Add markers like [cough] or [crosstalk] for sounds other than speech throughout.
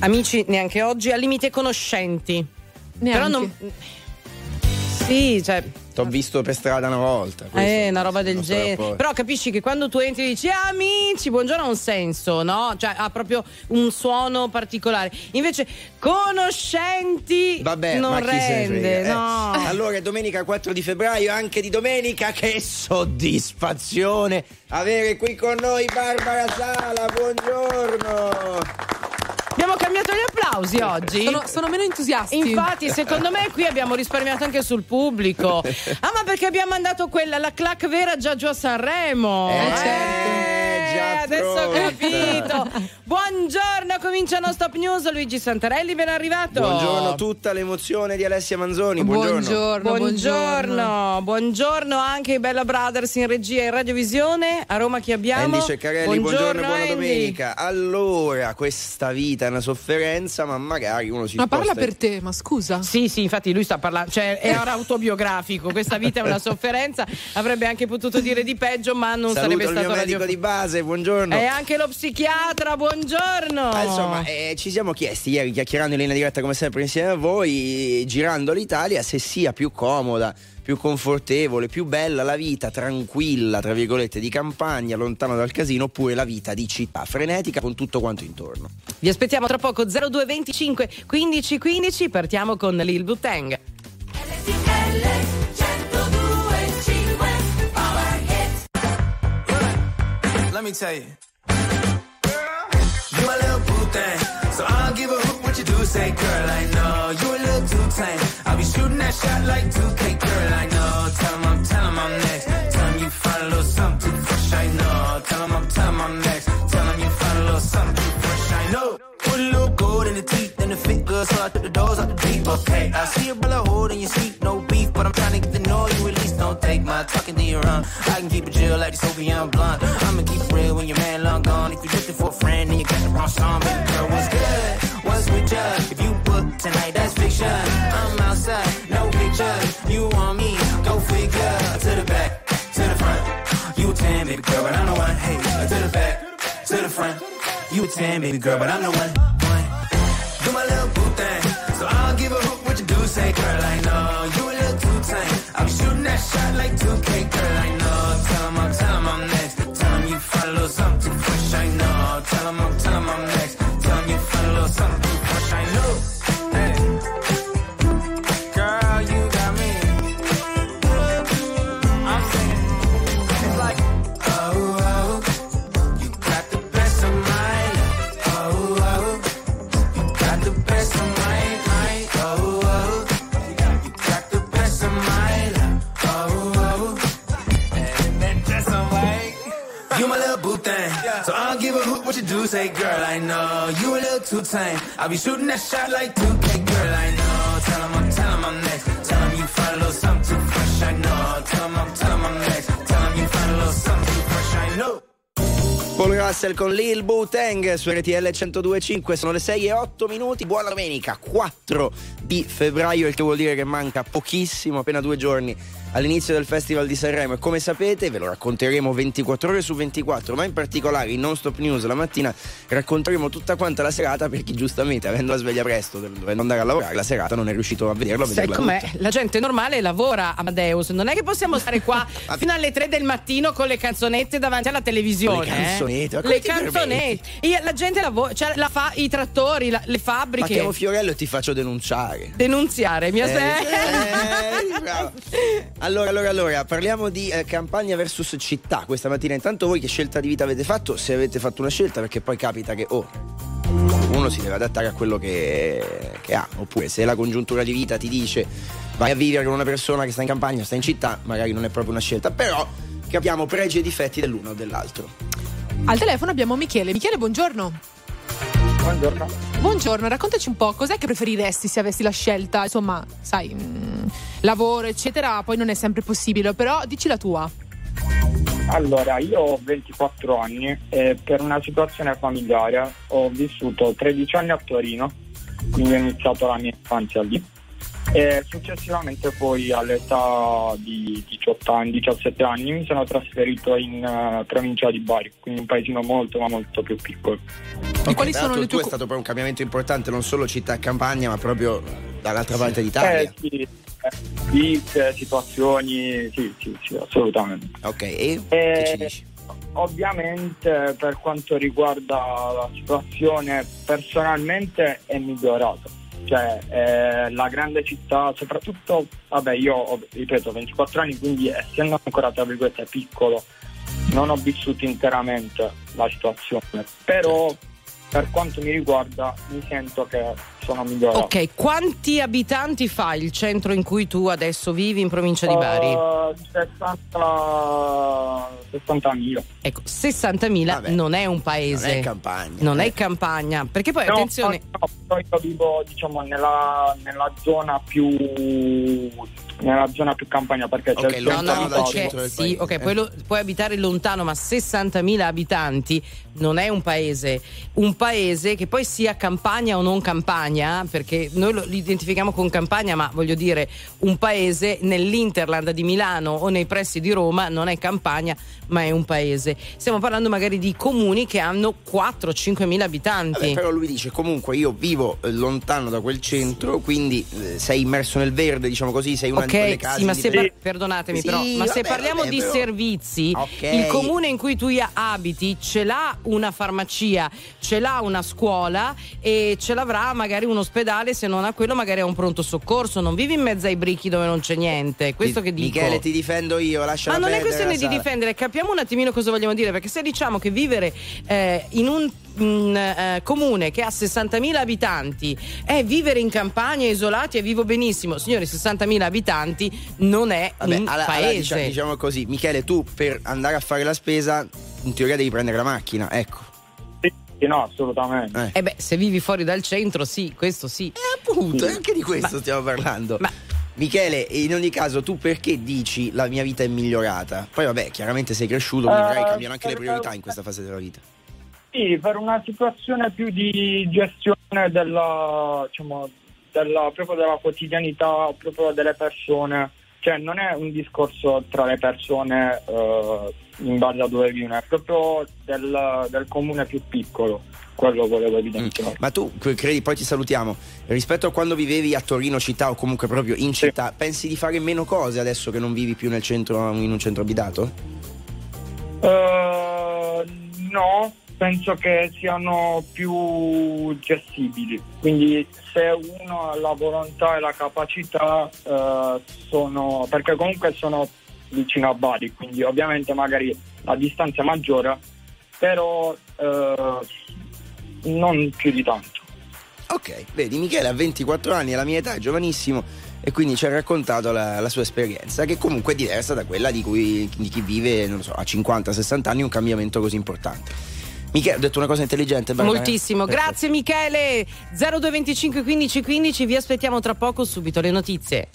Amici, neanche oggi, al limite conoscenti. Neanche. Però non. Sì, cioè. T'ho visto per strada una volta. questo Eh, una roba del genere. poi. Però capisci che quando tu entri e dici "Ah, amici, buongiorno ha un senso, no? Cioè ha proprio un suono particolare. Invece conoscenti Vabbè, non ma chi se ne rende, frega, eh. no. Allora, è domenica 4 di febbraio, anche di domenica, che soddisfazione avere qui con noi Barbara Sala, buongiorno! Abbiamo cambiato gli applausi oggi. Sono, sono meno entusiasti. Infatti, secondo me qui abbiamo risparmiato anche sul pubblico. [laughs] Ah, ma perché abbiamo mandato quella, la clac vera già giù a Sanremo. Eh, Eh, già adesso ho pronta. capito. [laughs] Buongiorno, cominciano Stop News. Luigi Santarelli, ben arrivato. Buongiorno, tutta l'emozione di Alessia Manzoni, buongiorno. Buongiorno, Buongiorno, buongiorno anche i Bella Brothers in regia e radiovisione. A Roma chi abbiamo? Andy Ceccarelli, buongiorno, e buona Andy. domenica. Allora, questa vita è una sofferenza, ma magari uno si Ma parla per te, ma scusa. Sì, sì, infatti lui sta parlando, cioè è [laughs] ora autobiografico, questa vita è una sofferenza, avrebbe anche potuto dire di peggio, ma non Saluto sarebbe il mio stato medico radio. di base, buongiorno. E anche lo psichiatra, buongiorno. Ah, insomma, eh, ci siamo chiesti ieri, chiacchierando in linea diretta come sempre insieme a voi, girando l'Italia, se sia più comoda, più confortevole, più bella la vita tranquilla, tra virgolette, di campagna, lontano dal casino, oppure la vita di città, frenetica con tutto quanto intorno. Vi aspettiamo tra poco 0225 15 15, partiamo con Lil Butang. Let me tell you. Girl, You a little boo thing, so I don't give a hoot what you do. Say, girl, I know you a little too tame. I'll be shooting that shot like 2K, girl, I know. Tell 'em I'm, tell 'em I'm next. Tell 'em you find a little something too fresh, I know. Tell 'em I'm, tell 'em I'm next. Tell 'em you find a little something too fresh, I know. Put a little gold in the teeth and the fit good, so I took the doors out the deep. Okay, I see a brother holding your seat, no beef, but I'm trying to get to know you at least. Don't take my talking to your own. I can keep it chill like the Soviet blonde. I'ma keep when your man long gone. If you're looking for a friend and you got the wrong song, baby girl, what's good? What's with you? If you book tonight, that's fiction. I'm outside, no pictures. You want me? Go figure. To the back, to the front. You a 10, baby girl, but I'm the one. Hey, to the back, to the front. You a 10, baby girl, but I'm the one. one. Do my little boo thing. So I don't give a hoot what you do. Say, girl, I know you a little too tame. I'll be shooting that shot like 2K, girl, I know. Something too fresh, I know. Tell 'em I'm, tell 'em I'm next. Tell 'em you find a little something what you do. Say, girl, I know you a little too tame. I'll be shooting that shot like 2K, girl, I know. Tell 'em I'm, tell 'em I'm next. Tell 'em you find a little something too fresh, I know. Tell 'em I'm, tell 'em I'm next. Tell 'em you find a little something too fresh, I know. Paul Russell con Lil Booteng su RTL 1025 sono le 6 e 8 minuti buona domenica 4 di febbraio il che vuol dire che manca pochissimo appena due giorni all'inizio del Festival di Sanremo e come sapete ve lo racconteremo 24 ore su 24 ma in particolare in Non Stop News la mattina racconteremo tutta quanta la serata per chi giustamente avendo la sveglia presto dovendo andare a lavorare la serata non è riuscito a vederlo a Sai vederla com'è? tutta. La gente normale lavora, Amadeus. Non è che possiamo stare qua [laughs] fino alle 3 del mattino con le canzonette davanti alla televisione. Le canzonette, ma eh? Le canzonette. La gente lavora, cioè la fa, i trattori, la- le ma fabbriche. chiamo Fiorello e ti faccio denunciare Denunziare, mia Eh, se- eh. [laughs] Allora, allora, allora, parliamo di eh, campagna versus città questa mattina. Intanto voi che scelta di vita avete fatto? Se avete fatto una scelta, perché poi capita che oh, uno si deve adattare a quello che, che ha. Oppure se la congiuntura di vita ti dice vai a vivere con una persona che sta in campagna, sta in città, magari non è proprio una scelta. Però capiamo pregi e difetti dell'uno o dell'altro. Al telefono abbiamo Michele. Michele, buongiorno. Buongiorno. Buongiorno, raccontaci un po' cos'è che preferiresti se avessi la scelta, insomma, sai, mm, lavoro, eccetera, poi non è sempre possibile, però dici la tua. Allora, io ho 24 anni e per una situazione familiare ho vissuto 13 anni a Torino, quindi ho iniziato la mia infanzia lì. E successivamente poi all'età di 18 anni, 17 anni mi sono trasferito in eh, provincia di Bari, quindi un paesino molto ma molto più piccolo. E quali Tra sono l'altro le tu tue è stato proprio un cambiamento importante, non solo città e campagna, ma proprio dall'altra parte d'Italia. Eh, sì, eh, vite, situazioni, sì, sì, sì, assolutamente. Ok, e Eh, che ci dici? Ovviamente per quanto riguarda la situazione personalmente è migliorata. Cioè eh, la grande città, soprattutto, vabbè io ho, ripeto 24 anni, quindi essendo ancora tra virgolette piccolo, non ho vissuto interamente la situazione. Però per quanto mi riguarda mi sento che sono migliorato. Ok, quanti abitanti fa il centro in cui tu adesso vivi in provincia di Bari? Uh, 60 60.000. Ecco, 60.000 Vabbè, non è un paese. Non è campagna. Non eh. è campagna, perché poi No, attenzione, no, no, io vivo diciamo nella, nella zona più nella zona più campagna perché c'è Ok, il No, lontano no, dal ok, centro del sì, paese, ok, eh. puoi, lo- puoi abitare lontano, ma 60.000 abitanti non è un paese. Un paese che poi sia campagna o non campagna, perché noi lo identifichiamo con campagna, ma voglio dire, un paese nell'Interland di Milano o nei pressi di Roma non è campagna, ma è un paese. Stiamo parlando magari di comuni che hanno 4-5 mila abitanti. Vabbè, però lui dice comunque io vivo eh, lontano da quel centro, quindi eh, sei immerso nel verde, diciamo così, sei una di quelle sì, ma se par- perdonatemi Sì, però, ma se vabbè, parliamo vabbè, di però- servizi, Ok. il comune in cui tu abiti ce l'ha una farmacia, ce l'ha una scuola e ce l'avrà magari un ospedale, se non ha quello magari ha un pronto soccorso, non vivi in mezzo ai brichi dove non c'è niente, questo che dico. Michele, ti difendo io, lascia Ma non è questione di difendere, capiamo un attimino cosa vogliamo dire, perché se diciamo che vivere eh, in un mm, eh, comune che ha 60.000 abitanti è vivere in campagna isolati e vivo benissimo, signori, 60.000 abitanti non è Vabbè, un alla- alla- paese. diciamo, diciamo così, Michele, tu per andare a fare la spesa, in teoria devi prendere la macchina, ecco. Sì, sì, no, assolutamente. Eh. Eh beh, se vivi fuori dal centro, sì, questo sì. Appunto, anche di questo stiamo parlando. Ma- Michele, in ogni caso, tu perché dici la mia vita è migliorata? Poi, vabbè, chiaramente sei cresciuto, quindi Eh, magari cambiano anche le priorità in questa fase della vita. Sì, per una situazione più di gestione della, diciamo, della, proprio della quotidianità, proprio delle persone. Cioè non è un discorso tra le persone eh, in base a dove vivono, è proprio del, del comune più piccolo. Quello volevo evidenziare. Ma tu credi, poi ti salutiamo, rispetto a quando vivevi a Torino città o comunque proprio in città, pensi di fare meno cose adesso che non vivi più nel centro, in un centro abitato? Eh, no, penso che siano più gestibili. Quindi se uno ha la volontà e la capacità, eh, sono, perché comunque sono vicino a Bari, quindi ovviamente magari la distanza è maggiore, però eh, non più di tanto. Ok, vedi, Michele ha 24 anni, alla mia età è giovanissimo e quindi ci ha raccontato la, la sua esperienza, che comunque è diversa da quella di, cui, di chi vive, non lo so, a 50-60 anni un cambiamento così importante. Michele, ho detto una cosa intelligente, Barbara? Moltissimo, grazie Michele. 0225 15 15, vi aspettiamo tra poco, subito le notizie.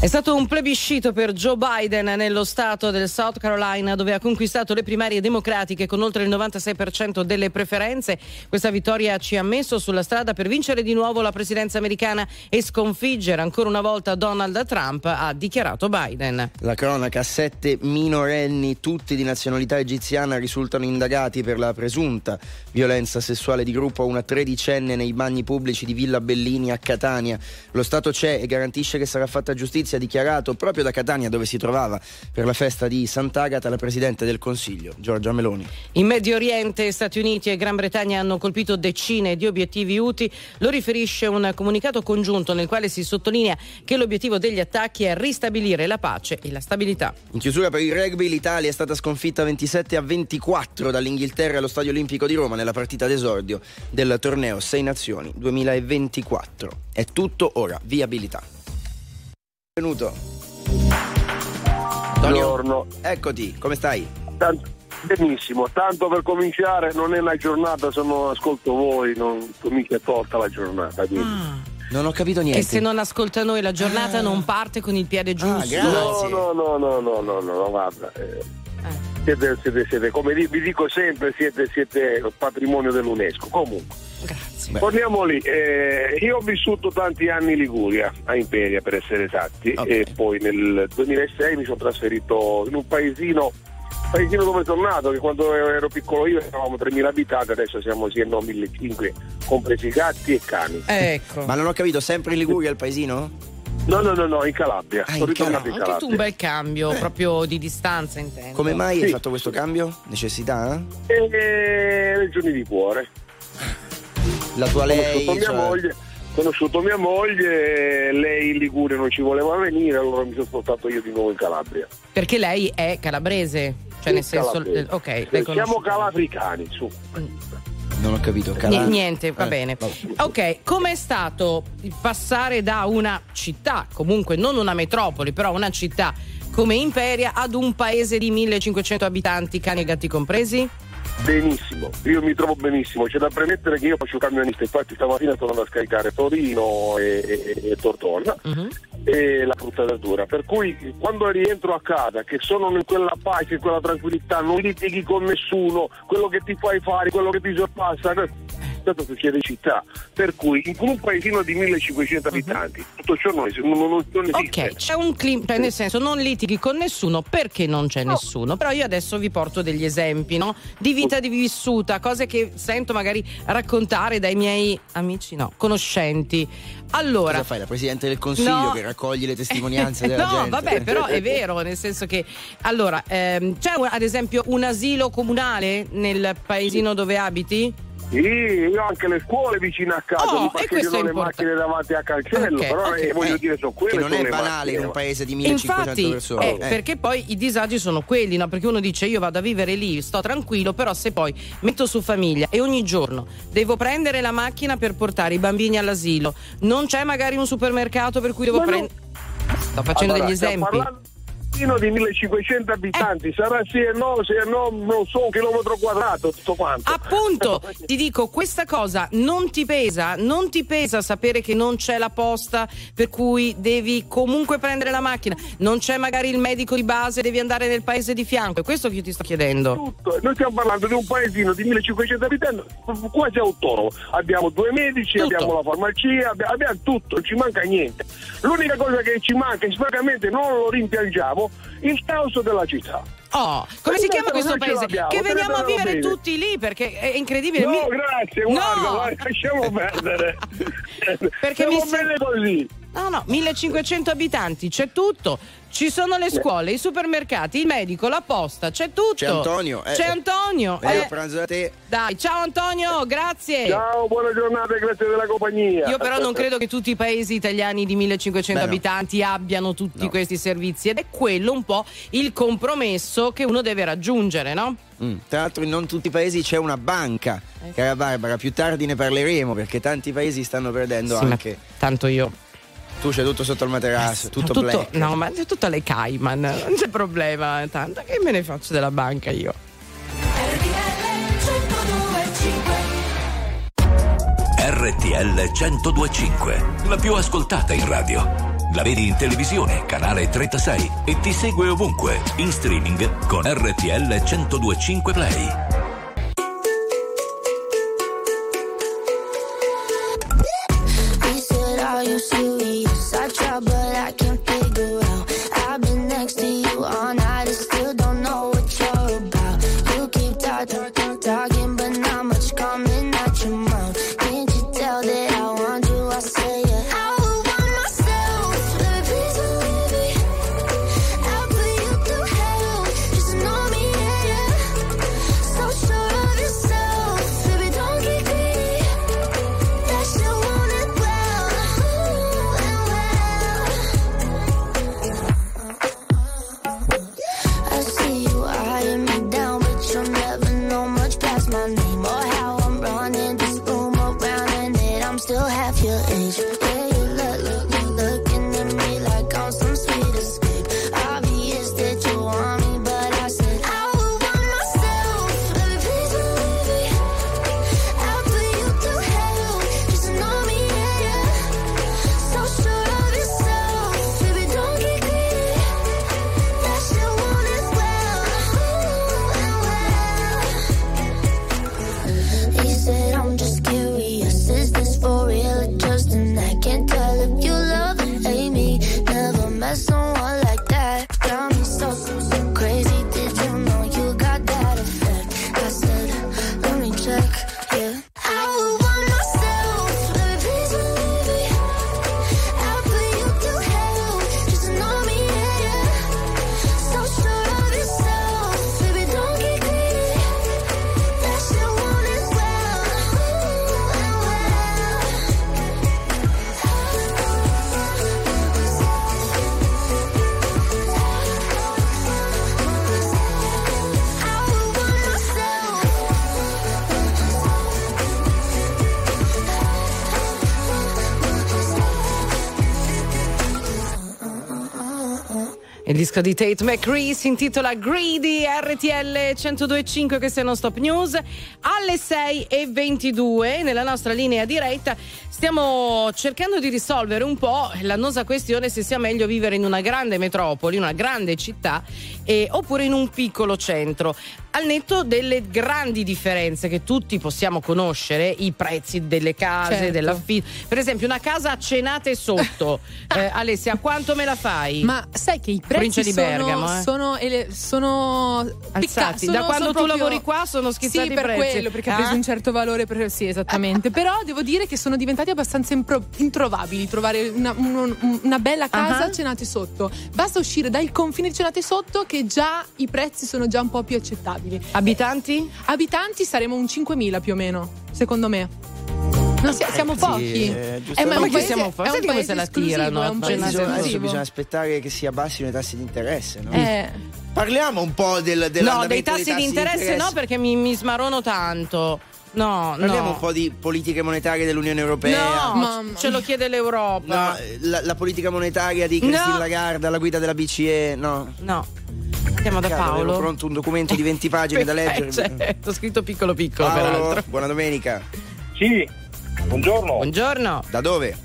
È stato un plebiscito per Joe Biden nello stato del South Carolina dove ha conquistato le primarie democratiche con oltre il 96% delle preferenze. Questa vittoria ci ha messo sulla strada per vincere di nuovo la presidenza americana e sconfiggere ancora una volta Donald Trump, ha dichiarato Biden. La cronaca, sette minorenni, tutti di nazionalità egiziana, risultano indagati per la presunta violenza sessuale di gruppo a una tredicenne nei bagni pubblici di Villa Bellini a Catania. Lo Stato c'è e garantisce che sarà fatta giustizia, ha dichiarato proprio da Catania dove si trovava per la festa di Sant'Agata la Presidente del Consiglio, Giorgia Meloni. In Medio Oriente, Stati Uniti e Gran Bretagna hanno colpito decine di obiettivi UTI. Lo riferisce un comunicato congiunto nel quale si sottolinea che l'obiettivo degli attacchi è ristabilire la pace e la stabilità. In chiusura per il rugby l'Italia è stata sconfitta 27 a 24 dall'Inghilterra allo Stadio Olimpico di Roma nella partita d'esordio del torneo 6 Nazioni 2024. È tutto ora, viabilità. Benvenuto. Antonio, Buongiorno. eccoti, come stai? Tant- benissimo, tanto per cominciare non è una giornata se non ascolto voi, non mica è tolta la giornata. quindi. Non ho capito niente. Che se non ascolta noi la giornata non parte con il piede giusto. grazie. No, no, no, no, no, no, no, no, guarda. eh, siete, siete, siete, come vi dico sempre, siete, siete patrimonio dell'UNESCO. Comunque, Grazie. Torniamo lì, eh, io ho vissuto tanti anni in Liguria, a Imperia per essere esatti, Ok. e poi nel 2006 mi sono trasferito in un paesino, paesino dove sono nato, che quando ero piccolo io eravamo 3.000 abitanti, adesso siamo sì e no 1.500, compresi gatti e cani. Ecco. Ma non ho capito, sempre in Liguria il paesino? No, no, no, no, in Calabria, Ah, in ritornato in Anche tu un Calabria. bel cambio, proprio di distanza intendo. Come mai hai Sì. fatto questo cambio? Necessità? eh? E regioni di cuore. [laughs] La tua Ho lei. conosciuto mia cioè- moglie. Conosciuto mia moglie, lei in Liguria non ci voleva venire, allora mi sono spostato io di nuovo in Calabria. Perché lei è calabrese. Cioè, nel senso. Calabrese. eh, Ok, lei Siamo calafricani, su. Non ho capito. Ni- Cala- Niente, va Eh, bene. vabbè. Ok, com'è stato il passare da una città, comunque non una metropoli, però una città come Imperia, ad un paese di 1500 abitanti, cani e gatti compresi? Benissimo, io mi trovo benissimo. C'è da premettere che io faccio camionista, infatti stamattina sono andato a scaricare Torino e, e- e Tortona Mhm. e la frutta e verdura. Per cui quando rientro a casa, che sono in quella pace, in quella tranquillità, non litighi con nessuno, quello che ti fai fare, quello che ti sorpassa, questo succede in città. Per cui in un paesino di 1500 abitanti, tutto ciò non, non- non- non esiste. Ok, c'è un clima, cioè nel senso non litighi con nessuno perché non c'è nessuno, però io adesso vi porto degli esempi no? di vita di vissuta, cose che sento magari raccontare dai miei amici, no, conoscenti. Allora, Cosa fai? La Presidente del Consiglio No. che raccoglie le testimonianze della [laughs] no, gente? vabbè, però è vero, nel senso che allora ehm, c'è un- ad esempio un asilo comunale nel paesino dove abiti? Sì, io ho anche le scuole vicino a casa, Oh, mi parcheggiano le macchine davanti a cancello, Ok, però ok, eh, voglio Eh, dire sono quelle che non sono è le banale macchine. in un paese di 1500 Infatti, persone. eh, eh. perché poi i disagi sono quelli, no? Perché uno dice io vado a vivere lì, sto tranquillo, però se poi metto su famiglia e ogni giorno devo prendere la macchina per portare i bambini all'asilo, non c'è magari un supermercato per cui devo prendere. Sto facendo Allora, degli esempi. parlando paesino di 1500 abitanti, sarà sì e no, se no, non so, un chilometro quadrato, tutto quanto. Appunto, [laughs] ti dico, questa cosa non ti pesa, non ti pesa sapere che non c'è la posta per cui devi comunque prendere la macchina, non c'è magari il medico di base, devi andare nel paese di fianco, è questo che io ti sto chiedendo. Tutto. Noi stiamo parlando di un paesino di 1500 abitanti quasi autonomo. Abbiamo due medici, Tutto. abbiamo la farmacia, abbiamo, abbiamo tutto, non ci manca niente. L'unica cosa che ci manca, e francamente non lo rimpiangiamo, il caos della città. Oh, come si Noi chiama questo paese? Che veniamo a vivere bene. tutti lì perché è incredibile. No, Mi- grazie, No! guarda, lasciamo [laughs] perdere. Perché Stiamo mi bene così. No, no, 1500 abitanti, c'è tutto. Ci sono le scuole, i supermercati, il medico, la posta, c'è tutto. C'è Antonio, eh. C'è Antonio. Eh. a pranzo da te. Dai, ciao Antonio, grazie. Ciao, buona giornata e grazie della compagnia. Io però non credo che tutti i paesi italiani di 1500 Beh, no. abitanti abbiano tutti No. questi servizi ed è quello un po' il compromesso che uno deve raggiungere, no? Mm. Tra l'altro in non tutti i paesi c'è una banca. Eh. Cara Barbara, più tardi ne parleremo perché tanti paesi stanno perdendo Sì, anche. tanto io. Tu c'è tutto sotto il materasso, tutto, tutto, black. no, ma è tutto alle Cayman, [laughs] non c'è problema, tanto che me ne faccio della banca io. RTL 1025, la più ascoltata in radio. La vedi in televisione, canale 36 e ti segue ovunque, in streaming con RTL 1025 Play. But I can't disco di Tate McCree si intitola Greedy RTL 1025 questa è non stop news. Alle 6 e 22 nella nostra linea diretta stiamo cercando di risolvere un po' l'annosa questione se sia meglio vivere in una grande metropoli, una grande città eh, oppure in un piccolo centro al netto delle grandi differenze che tutti possiamo conoscere, i prezzi delle case, Certo. dell'affitto. Per esempio, una casa a cenate sotto. [laughs] eh, Alessia, quanto me la fai? Ma sai che i prezzi di Bergamo, sono, eh. sono, ele- sono Alzati. picca- sono- Da quando sono tu proprio- lavori qua sono schizzati Sì, per quello, perché ha Ah. preso un certo valore. Per... Sì, esattamente. Però devo dire che sono diventati abbastanza impro- introvabili trovare una, un- una bella casa Ah. a cenate sotto. Basta uscire dal confine di cenate sotto che già i prezzi sono già un po' più accettabili. Abitanti? Abitanti saremo un 5.000 più o meno, secondo me. Non si- siamo sì, pochi. eh, giusto. Eh, ma Ma che paese, siamo un senti come se la tirano, è un cioè, paese Bisogna- adesso esclusivo. bisogna aspettare che si abbassino i tassi di interesse, no? Eh, Parliamo un po' del, No, dei tassi, di interesse no, perché mi, mi smarono tanto. No, Parliamo no. un po' di politiche monetarie dell'Unione Europea. No, Mamma ce lo chiede l'Europa. No, la, la politica monetaria di Christine No. Lagarde alla guida della BCE, no. No. Andiamo da Cavolo, avevo Paolo. pronto un documento di 20 pagine da leggere. [laughs] certo, scritto piccolo piccolo Paolo, peraltro. buona domenica. Sì, buongiorno. Buongiorno. Da dove?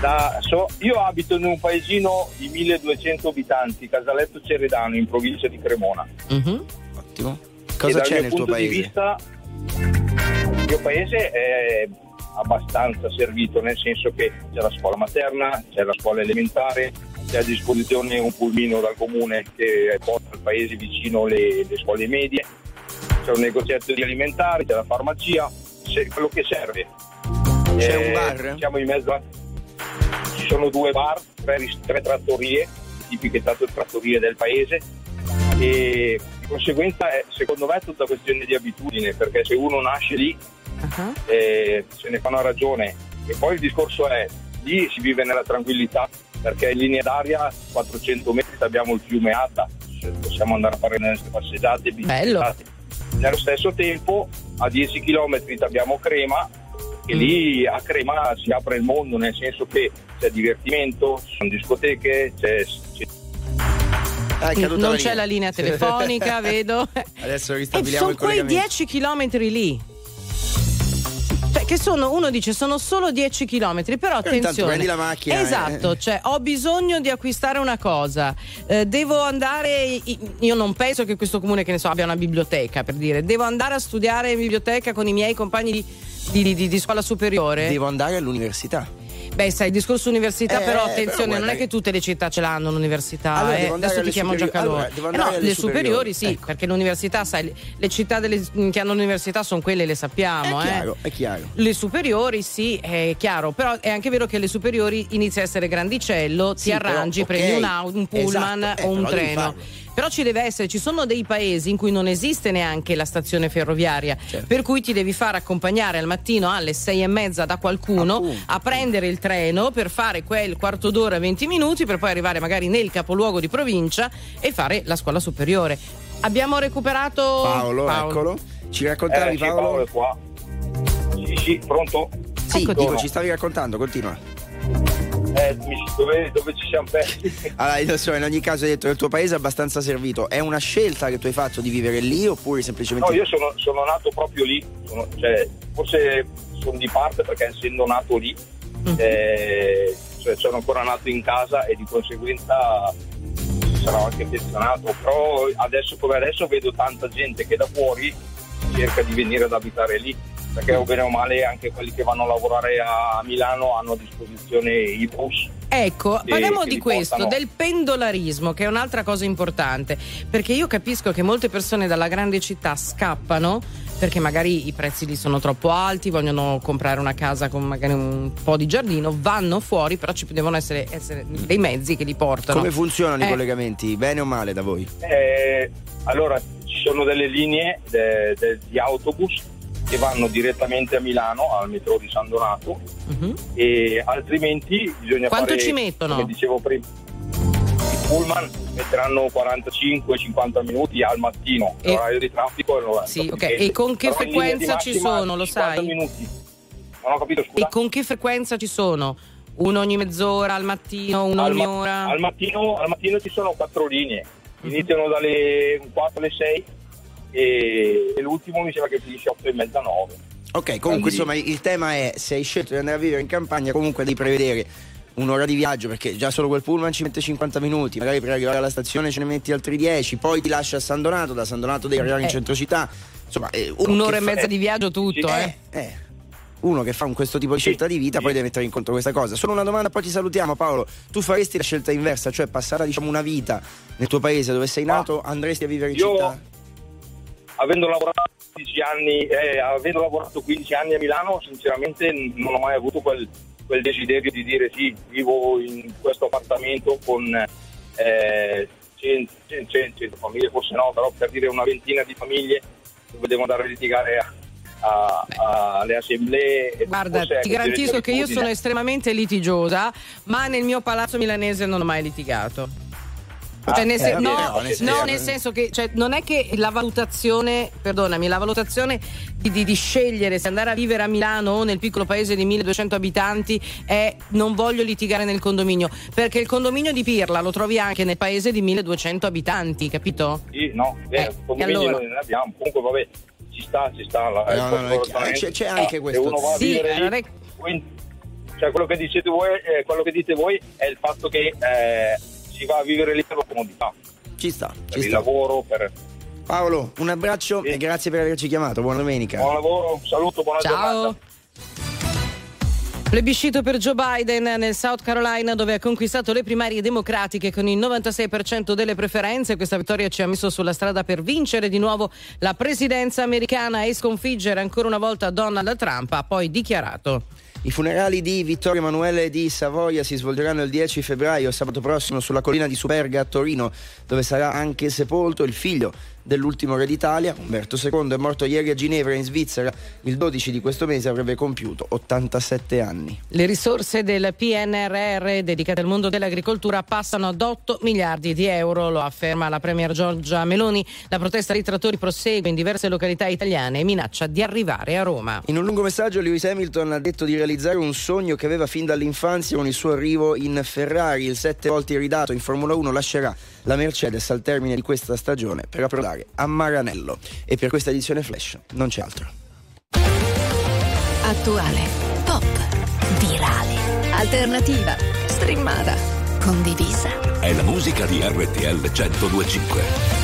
Da- so- io abito in un paesino di 1200 abitanti, Casaletto Ceredano, in provincia di Cremona. Mhm. Ottimo. E Cosa dal c'è nel tuo punto di paese? vista, il mio paese è abbastanza servito, nel senso che c'è la scuola materna, c'è la scuola elementare, c'è a disposizione un pulmino dal comune che porta al paese vicino le, le scuole medie, c'è un negozietto di alimentari, c'è la farmacia, c'è quello che serve. C'è Eh, un bar? Siamo in mezzo a... Ci sono due bar, tre, tre trattorie, tipiche trat- trattorie del paese e di conseguenza è, secondo me è tutta questione di abitudine perché se uno nasce lì Ah. eh, se ne fa una ragione e poi il discorso è lì si vive nella tranquillità perché in linea d'aria 400 metri abbiamo il fiume Adda possiamo andare a fare le nostre passeggiate Bello. nello stesso tempo a 10 km abbiamo Crema e Mm. lì a Crema si apre il mondo nel senso che c'è divertimento, ci sono discoteche, c'è, c'è Ah, Non la c'è la linea [laughs] telefonica, vedo. Adesso E ristabiliamo sono il quei collegamento. 10 chilometri lì. Che sono, uno dice sono solo 10 chilometri, però intanto attenzione. prendi la macchina, Esatto, eh. cioè ho bisogno di acquistare una cosa. eh, devo andare. Io non penso che questo comune, che ne so, abbia una biblioteca per dire. Devo andare a studiare in biblioteca con i miei compagni di, di- di- di scuola superiore. Devo andare all'università. Beh, sai, il discorso università, Eh, però però attenzione, non guarda è che tutte le città ce l'hanno l'università. Allora, eh. Adesso ti chiamo superiori- Giancarlo. allora, Eh no, le superiori, superiori, sì, ecco. perché l'università, sai, le, città delle- che hanno l'università sono quelle, le sappiamo. È eh. chiaro, è chiaro. Le superiori sì, è chiaro, però è anche vero che le superiori inizia a essere grandicello, Sì, ti però, arrangi, ok. prendi un, un pullman Esatto, eh, o un però treno. Però ci deve essere, ci sono dei paesi in cui non esiste neanche la stazione ferroviaria, Certo. per cui ti devi far accompagnare al mattino alle sei e mezza da qualcuno Appunto. a prendere il treno per fare quel quarto d'ora, 20 minuti, per poi arrivare magari nel capoluogo di provincia e fare la scuola superiore. Abbiamo recuperato Paolo, eccolo. Ci raccontavi Eh, sì, Paolo? Paolo è qua. Sì, sì, pronto? Sì, Eccoti. dico, ci stavi raccontando, continua. Eh, dove, dove ci siamo persi? Allora, in ogni caso hai detto che il tuo paese è abbastanza servito. È una scelta che tu hai fatto di vivere lì oppure semplicemente... No, io sono, sono nato proprio lì, Sono- cioè, forse sono di parte perché essendo nato lì, eh, cioè, sono ancora nato in casa e di conseguenza sarò anche pensionato, però adesso come adesso vedo tanta gente che da fuori cerca di venire ad abitare lì, perché o bene o male anche quelli che vanno a lavorare a Milano hanno a disposizione i bus. Ecco, Sì, parliamo di questo, portano. del pendolarismo, che è un'altra cosa importante, perché io capisco che molte persone dalla grande città scappano perché magari i prezzi lì sono troppo alti, vogliono comprare una casa con magari un po' di giardino, vanno fuori, però ci devono essere, essere dei mezzi che li portano. Come funzionano i Eh. collegamenti? Bene o male da voi? Eh, allora, ci sono delle linee de- de- di autobus che vanno direttamente a Milano, al metro di San Donato, Mhm. e altrimenti bisogna Quanto fare, ci mettono? come dicevo prima, i pullman metteranno 45-50 minuti al mattino, E- l'orario di traffico è il 90. Sì, ok. E con che Però frequenza ci sono, lo 50 sai? minuti. Non ho capito, scusa. E con che frequenza ci sono? Uno ogni mezz'ora al mattino, uno Al, ogni ma- ora. al mattino, al mattino ci sono quattro linee. Iniziano dalle 4 alle 6 e, e l'ultimo mi sembra che finisce 8 e mezza 9. Ok, comunque Quindi- insomma il tema è se hai scelto di andare a vivere in campagna comunque devi prevedere un'ora di viaggio perché già solo quel pullman ci mette 50 minuti, magari per arrivare alla stazione ce ne metti altri 10, poi ti lascia a San Donato, da San Donato devi arrivare in Eh. centro città, insomma eh, uno Un'ora e fa- mezza di viaggio tutto, eh. eh, uno che fa un questo tipo di scelta di vita poi deve mettere in conto questa cosa. Solo una domanda, poi ti salutiamo Paolo. Tu faresti la scelta inversa, cioè passare diciamo una vita nel tuo paese dove sei nato, andresti a vivere in Io- città? Avendo lavorato 15 anni, eh, avendo lavorato 15 anni a Milano, sinceramente non ho mai avuto quel, quel desiderio di dire sì, vivo in questo appartamento con eh, 100, 100 famiglie, forse no, però per dire una ventina di famiglie dove devo andare a litigare a- a- alle assemblee. e Guarda, ti garantisco che io sono estremamente litigiosa, ma nel mio palazzo milanese non ho mai litigato. Ah, Cioè, nel eh, sen- vabbè, no, no, nel senso- no, nel senso che cioè, non è che la valutazione, perdonami, la valutazione di, di- di scegliere se andare a vivere a Milano o nel piccolo paese di 1200 abitanti è non voglio litigare nel condominio, perché il condominio di Pirla lo trovi anche nel paese di 1200 abitanti, capito? Sì, no, Eh, eh, condomini e allora? noi ne abbiamo. Comunque, vabbè, ci sta, ci sta. La, No, no, no, è. C'è- c'è anche Se questo. uno va a Sì, allora è- quindi- cioè, quello che dicete voi, eh, quello che dite voi è il fatto che eh, si va a vivere lì per la comodità, Ci sta, per ci il sta. lavoro, per Paolo, un abbraccio Sì. e grazie per averci chiamato. Buona domenica. buon lavoro, saluto, buona Ciao. giornata. Plebiscito per Joe Biden nel South Carolina dove ha conquistato le primarie democratiche con il 96% delle preferenze. Questa vittoria ci ha messo sulla strada per vincere di nuovo la presidenza americana e sconfiggere ancora una volta Donald Trump, ha poi dichiarato. I funerali di Vittorio Emanuele di Savoia si svolgeranno il 10 febbraio, sabato prossimo, sulla collina di Superga a Torino, dove sarà anche sepolto il figlio dell'ultimo re d'Italia, Umberto II, è morto ieri a Ginevra in Svizzera. Il 12 di questo mese avrebbe compiuto 87 anni. Le risorse del PNRR dedicate al mondo dell'agricoltura passano ad 8 miliardi di euro, lo afferma la Premier Giorgia Meloni. La protesta dei trattori prosegue in diverse località italiane e minaccia di arrivare a Roma. In un lungo messaggio Lewis Hamilton ha detto di realizzare un sogno che aveva fin dall'infanzia con il suo arrivo in Ferrari. Il sette volte ridato in Formula 1 lascerà la Mercedes al termine di questa stagione per approdare a Maranello. E per questa edizione Flash non c'è altro. Attuale, pop, virale, alternativa, streamata, condivisa. È la musica di RTL 1025.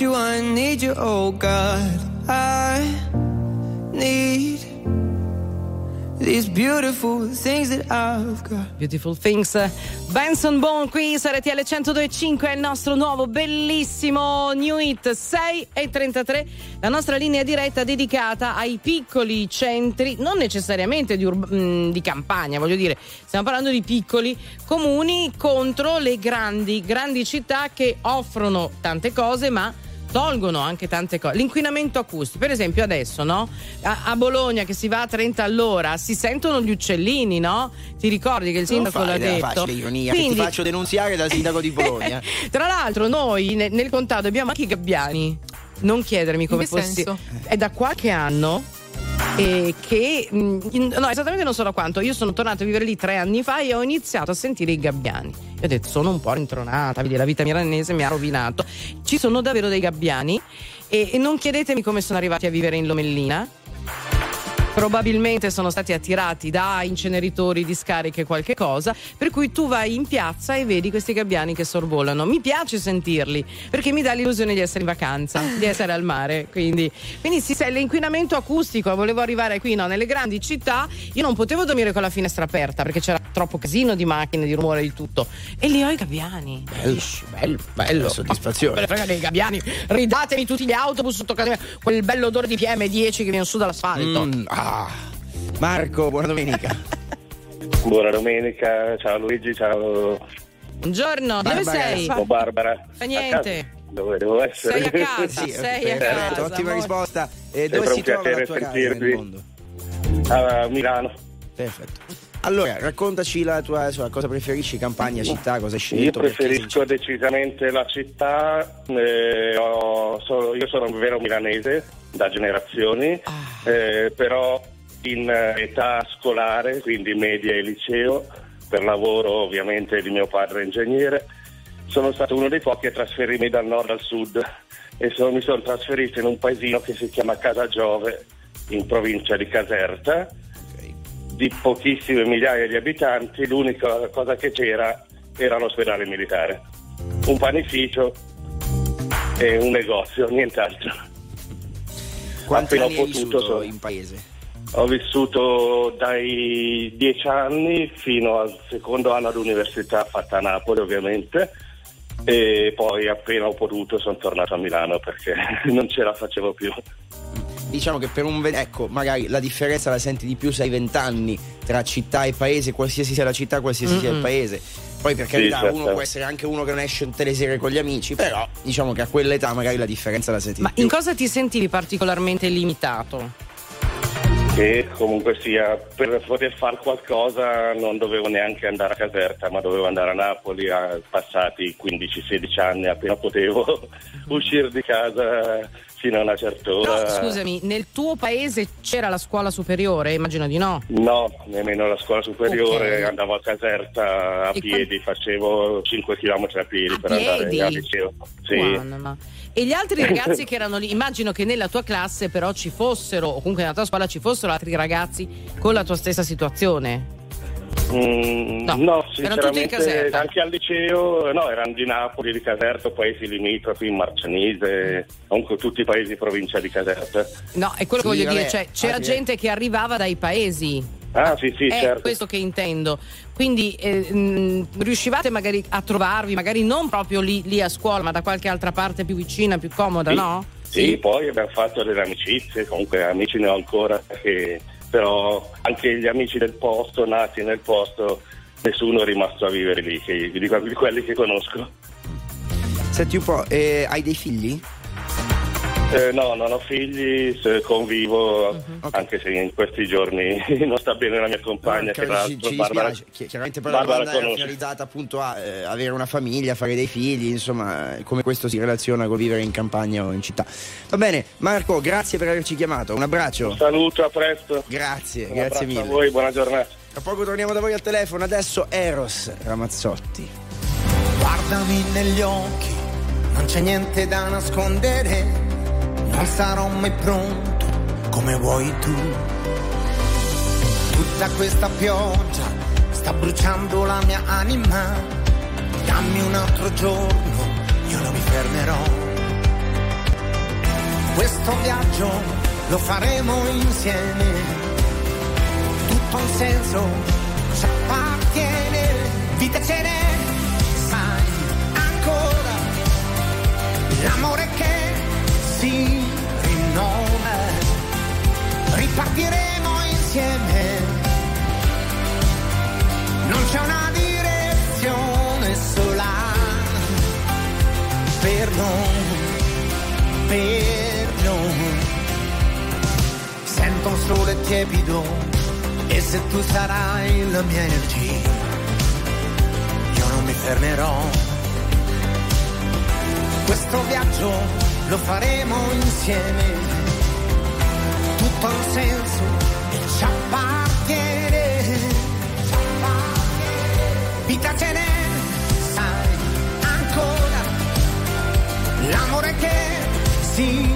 Need you, oh God. I need these beautiful things that I've got. Beautiful Things. Benson Bone qui su RTL 1025 è il nostro nuovo bellissimo New Hit 6 e 33, la nostra linea diretta dedicata ai piccoli centri, non necessariamente di, urb- mh, di campagna, voglio dire, stiamo parlando di piccoli comuni contro le grandi, grandi città che offrono tante cose ma tolgono anche tante cose. L'inquinamento acustico, per esempio adesso, no? A, a Bologna che si va a 30 all'ora si sentono gli uccellini, no? Ti ricordi che il sindaco l'ha della detto? facile ironia che Quindi- ti faccio denunziare dal sindaco di Bologna. [laughs] Tra l'altro noi ne- nel contato abbiamo anche i gabbiani. Non chiedermi come senso? È da qualche anno e che in- no, esattamente non so da quanto. Io sono tornata a vivere lì tre anni fa e ho iniziato a sentire i gabbiani. E ho detto: sono un po' rintronata, la vita milanese mi ha rovinato. Ci sono davvero dei gabbiani e, e non chiedetemi come sono arrivati a vivere in Lomellina. Probabilmente sono stati attirati da inceneritori, discariche, qualche cosa, per cui tu vai in piazza e vedi questi gabbiani che sorvolano. Mi piace sentirli perché mi dà l'illusione di essere in vacanza, di essere al mare. Quindi, quindi sì, se l'inquinamento acustico, volevo arrivare qui, no, nelle grandi città, io non potevo dormire con la finestra aperta perché c'era troppo casino di macchine, di rumore, di tutto. E lì ho i gabbiani. Bello, bello, bello, soddisfazione. Frega dei gabbiani, ridatemi tutti gli autobus sotto casa mia, quel bello odore di PM10 che viene su dall'asfalto. Mm, ah. Marco, buona domenica. [laughs] Buona domenica, ciao Luigi, ciao Buongiorno, dove sei? ciao Barbara. Fa niente. Dove devo essere? Sei a casa, [laughs] Sì, sei a casa. ottima amore. risposta. E Sempre dove si un trova la piacere tua casa sentirvi. nel mondo? A Milano. Perfetto. Allora, raccontaci la tua insomma, cosa preferisci, campagna, città, cosa hai Io scelto? perché preferisco decisamente la città, eh, sono- io sono un vero milanese da generazioni, Ah. eh, però in eh, età scolare, quindi media e liceo, per lavoro ovviamente di mio padre ingegnere, sono stato uno dei pochi a trasferirmi dal nord al sud e sono- mi sono trasferito in un paesino che si chiama Casagiove, in provincia di Caserta, di pochissime migliaia di abitanti, l'unica cosa che c'era era l'ospedale militare, un panificio e un negozio, nient'altro. Quanti appena anni hai potuto vissuto sono- in paese? Ho vissuto dai dieci anni fino al secondo anno all'università fatta a Napoli ovviamente e poi appena ho potuto sono tornato a Milano perché [laughs] non ce la facevo più. Diciamo che per un ecco, magari la differenza la senti di più se hai vent'anni tra città e paese, qualsiasi sia la città, qualsiasi sia il paese. Poi per Sì, carità, certo. uno può essere anche uno che non esce tutte le sere con gli amici, però diciamo che a quell'età magari la differenza la senti Ma di più. in cosa ti sentivi particolarmente limitato? Che comunque sia per poter fare qualcosa non dovevo neanche andare a Caserta, ma dovevo andare a Napoli, a, passati 15-16 anni appena potevo uscire di casa fino a una certa ora. No, scusami, nel tuo paese c'era la scuola superiore? Immagino di no. No, nemmeno la scuola superiore, Ok. andavo a Caserta a E piedi, facevo 5 km a piedi A per andare piedi? al liceo. Sì. Guarda, ma- E gli altri ragazzi [laughs] che erano lì, immagino che nella tua classe però ci fossero, o comunque nella tua scuola ci fossero altri ragazzi con la tua stessa situazione. Mm, No, no, sinceramente anche al liceo, no, erano di Napoli, di Caserta, paesi limitrofi, Marcianise, comunque tutti i paesi provincia di Caserta. No, è quello che Sì, voglio vabbè, dire, cioè c'era anche- gente che arrivava dai paesi. Ah sì sì, è certo. questo che intendo. Quindi eh, mh, riuscivate magari a trovarvi, magari non proprio lì, lì a scuola, ma da qualche altra parte più vicina, più comoda, Sì. no? Sì, poi abbiamo fatto delle amicizie, comunque amici ne ho ancora, che- però anche gli amici del posto, nati nel posto, nessuno è rimasto a vivere lì, che- di, di quelli che conosco. Senti un po', eh, hai dei figli? Eh, no, non ho figli, se convivo, Mhm. anche se in questi giorni [laughs] non sta bene la mia compagna, che Credo tra ci, ci Barbara. Chi- Chiaramente la Barbara domanda era conosce. finalizzata appunto a eh, avere una famiglia, fare dei figli, insomma, come questo si relaziona con vivere in campagna o in città. Va bene, Marco, grazie per averci chiamato. Un abbraccio. Saluto, a presto. Grazie, Un grazie mille. a voi, buona giornata. Tra poco torniamo da voi al telefono, adesso Eros Ramazzotti. Guardami negli occhi, non c'è niente da nascondere, non sarò mai pronto come vuoi tu. Tutta questa pioggia sta bruciando la mia anima, dammi un altro giorno, io non mi fermerò. Questo viaggio lo faremo insieme. Tutto un senso ci appartiene. Vita ce n'è, sai ancora. L'amore che si rinnova. Ripartiremo insieme. Non c'è una direzione sola per noi, per noi. Sento un sole tiepido e se tu sarai la mia energia, io non mi fermerò. Questo viaggio lo faremo insieme, tutto un senso e ci appartiene. Ci appartiene. Vita ce n'è, sai ancora, l'amore che si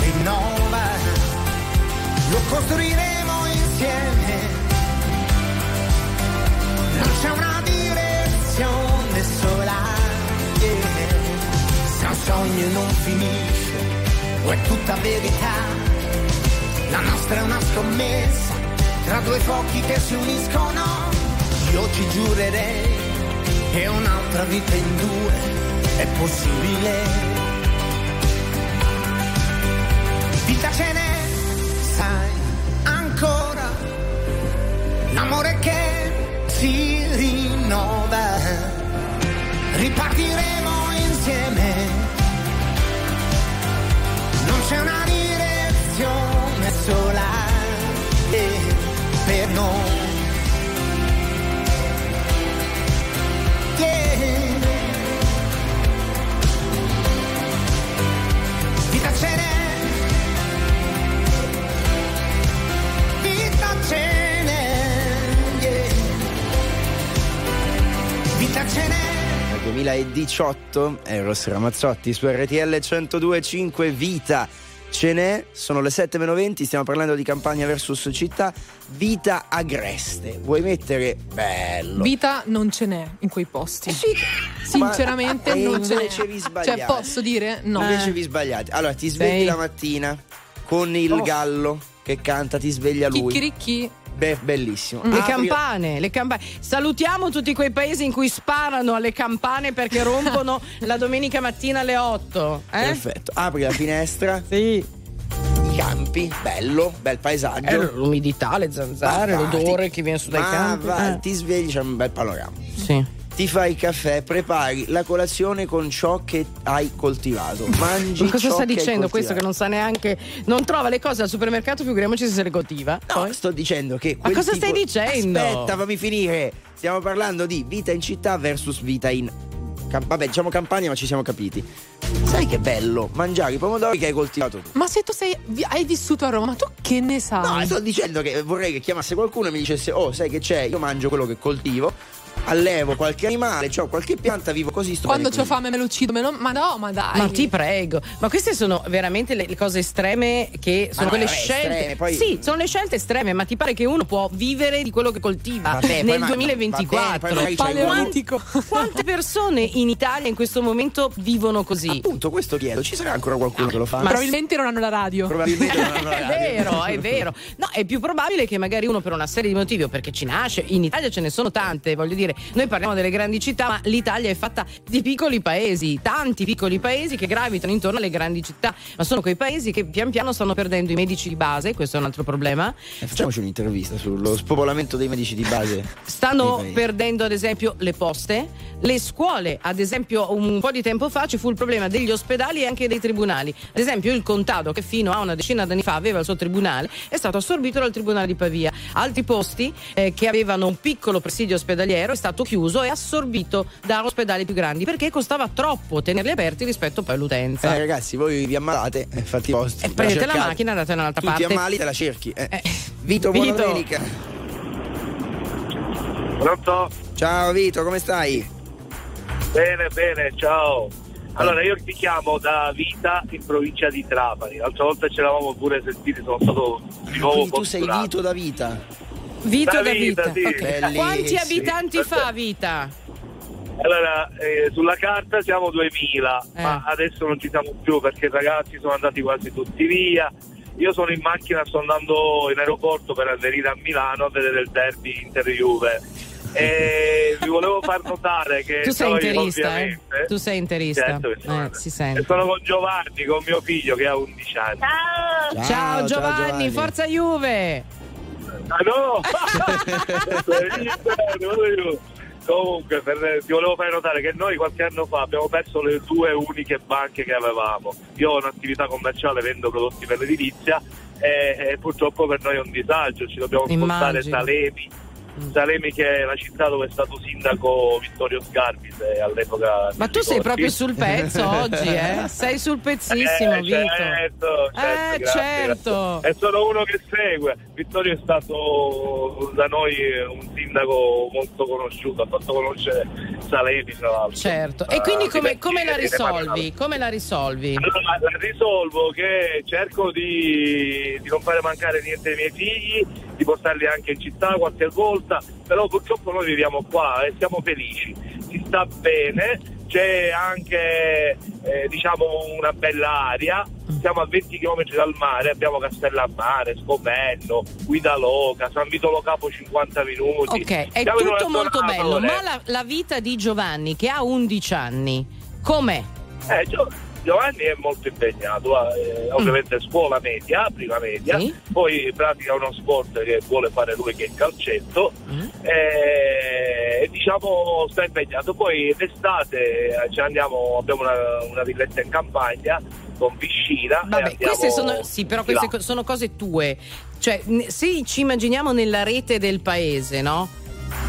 rinnova, lo costruiremo insieme. Non c'è una direzione sola, yeah. se un sogno non finisce, o è tutta verità, la nostra è una scommessa tra due fuochi che si uniscono. Io ci giurerei che un'altra vita in due è possibile. Vita ce n'è, sai ancora, l'amore che si rinnova. 2018 Eros Ramazzotti su RTL 102.5 Vita ce n'è, sono le 7 meno 20, stiamo parlando di campagna versus città, Vita Agreste. Vuoi mettere bello? Vita non ce n'è in quei posti. Eh Sinceramente Ma- e non ce n'è. invece vi sbagliate. Cioè, posso dire? No. Invece vi sbagliate. Allora, ti svegli Sei. la mattina con il Oh. gallo che canta, ti sveglia lui. Chicchiricchi. Beh, bellissimo. Le Apri- campane, le campane. Salutiamo tutti quei paesi in cui sparano alle campane perché [laughs] rompono la domenica mattina alle 8. Eh? Perfetto. Apri la finestra. [laughs] sì. I campi, bello, bel paesaggio. Eh, l'umidità, le zanzare, va, l'odore ti- che viene su dai ma campi. va, Eh. ti svegli, c'è un bel panorama. Sì. Ti fai il caffè, prepari la colazione con ciò che hai coltivato. Mangi Ma cosa sta dicendo questo che non sa neanche non trova le cose al supermercato figuriamoci se le coltiva No, sto dicendo che. Ma cosa tipo- stai dicendo? Aspetta, fammi finire. Stiamo parlando di vita in città versus vita in. Vabbè, diciamo campagna, ma ci siamo capiti. Sai che bello mangiare i pomodori che hai coltivato tu. Ma se tu sei, hai vissuto a Roma, ma tu che ne sai? No, sto dicendo che vorrei che chiamasse qualcuno e mi dicesse: Oh, sai che c'è? Io mangio quello che coltivo, allevo qualche animale, ho qualche pianta, vivo così. Sto Quando ho fame me lo uccido, me lo- ma no, ma dai. Ma ti prego, ma queste sono veramente le, le cose estreme che sono no, quelle vabbè, scelte. estreme, poi- Sì, sono le scelte estreme, ma ti pare che uno può vivere di quello che coltiva Vabbè, poi nel ma- 2024? vabbè, poi Quanti- [laughs] quante persone in Italia in questo momento vivono così? Appunto, questo chiedo. Ci sarà ancora qualcuno che lo fa? Probabilmente non hanno la radio. Probabilmente non hanno la [laughs] È radio. vero, è vero. No, è più probabile che magari uno per una serie di motivi o perché ci nasce, in Italia ce ne sono tante, voglio dire, noi parliamo delle grandi città, ma l'Italia è fatta di piccoli paesi, tanti piccoli paesi che gravitano intorno alle grandi città, ma sono quei paesi che pian piano stanno perdendo i medici di base, questo è un altro problema. Eh, facciamoci un'intervista sullo spopolamento dei medici di base. [laughs] Stanno perdendo ad esempio le poste, le scuole, ad esempio un po' di tempo fa ci fu il problema degli ospedali e anche dei tribunali. Ad esempio il contado che fino a una decina d'anni fa aveva il suo tribunale è stato assorbito dal tribunale di Pavia. Altri posti eh, che avevano un piccolo presidio ospedaliero è stato chiuso e assorbito da ospedali più grandi perché costava troppo tenerli aperti rispetto poi all'utenza. Eh, ragazzi, voi vi ammalate, eh, fatti i vostri. E prendete la cercate. macchina e andate da un'altra tu parte. ti ammali, te la cerchi. eh. Vito, buona Vito. domenica. Pronto? Ciao Vito, come stai? Bene, bene, ciao. Allora, io ti chiamo da Vita in provincia di Trapani. L'altra volta ce l'avevamo pure sentiti, sono stato di nuovo Quindi tu sei. Vito da vita. Vito Da da vita, vita. sì. Ok. Bellissimo. Quanti abitanti fa Vita? Allora, eh, sulla carta siamo 2000, Eh. ma adesso non ci siamo più perché i ragazzi sono andati quasi tutti via. Io sono in macchina, sto andando in aeroporto per venire a Milano a vedere il derby Inter-Juve. E [laughs] vi volevo far notare che Tu sei noi, interista, eh? ovviamente, Tu sei interista. Certo sono. Eh, si e sente. sono con Giovanni, con mio figlio che ha 11 anni. Ciao, ciao, Giovanni, Giovanni. forza Juve! Ah no! [laughs] Comunque, per- ti volevo fare notare che noi qualche anno fa abbiamo perso le due uniche banche che avevamo. Io ho un'attività commerciale, vendo prodotti per l'edilizia e, e purtroppo per noi è un disagio, ci dobbiamo spostare Immagino. Salemi. Salemi che è la città dove è stato sindaco Vittorio Scarpis eh, all'epoca. Ma tu sei proprio sul pezzo [laughs] oggi, eh? Sei sul pezzissimo, Eh, Vito. certo, certo, Eh, grazie, certo. grazie. E sono uno che segue. Vittorio è stato da noi un sindaco molto conosciuto, ha fatto conoscere Salemi, tra l'altro. Certo. E Ah, quindi di come, come la risolvi? Come la risolvi? Allora, la risolvo che cerco di, di non fare mancare niente ai miei figli, di portarli anche in città qualche volta, però purtroppo noi viviamo qua e siamo felici, si sta bene, c'è anche eh, diciamo una bella aria, siamo a 20 km dal mare, abbiamo Castellammare, Scopello, Guidaloca, San Vito Lo Capo 50 minuti. Ok, è Siamo tutto molto bello, ma la, la vita di Giovanni, che ha 11 anni, com'è? Eh, Gio- Giovanni è molto impegnato, eh, ovviamente scuola media, prima media, Sì. poi pratica uno sport che vuole fare lui che è il calcetto Mm. eh, e diciamo sta impegnato. Poi d'estate eh, ci andiamo, abbiamo una, una villetta in campagna con piscina. Vabbè, queste sono, sì, però queste là. sono cose tue. Cioè, se ci immaginiamo nella rete del paese, no?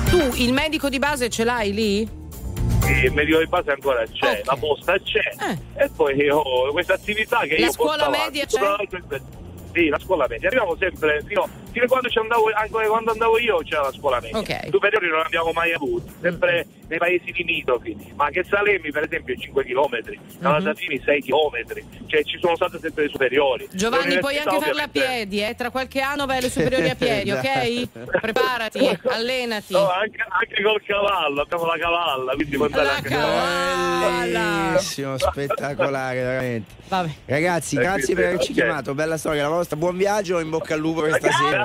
Tu il medico di base ce l'hai lì? Il medico di base ancora c'è, la posta c'è e poi ho questa attività che Eh. La io scuola avanti. media c'è? Tra l'altro, Sì, la scuola media. Arriviamo sempre fino, fino a quando ci andavo, anche quando andavo io c'era la scuola media. Ok. Superiori non abbiamo mai avuto, sempre nei paesi limitrofi. Ma che Salemi, per esempio, è 5 km, Calatafimi 6 km, cioè ci sono state sempre le superiori. Giovanni, puoi anche farla a piedi, eh? Tra qualche anno vai alle superiori a piedi, [laughs] ok? Preparati, allenati. No, anche, anche col cavallo, abbiamo la cavalla, quindi può andare anche Bellissimo, spettacolare, veramente. Vabbè. Ragazzi, Eh, grazie per averci ok. chiamato, bella storia la vostra, buon viaggio, in bocca al lupo per stasera.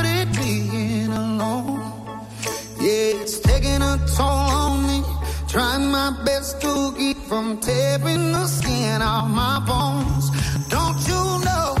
at being alone? Yeah, it's taking a toll on me. Trying my best to keep from tearing the skin off my bones. Don't you know?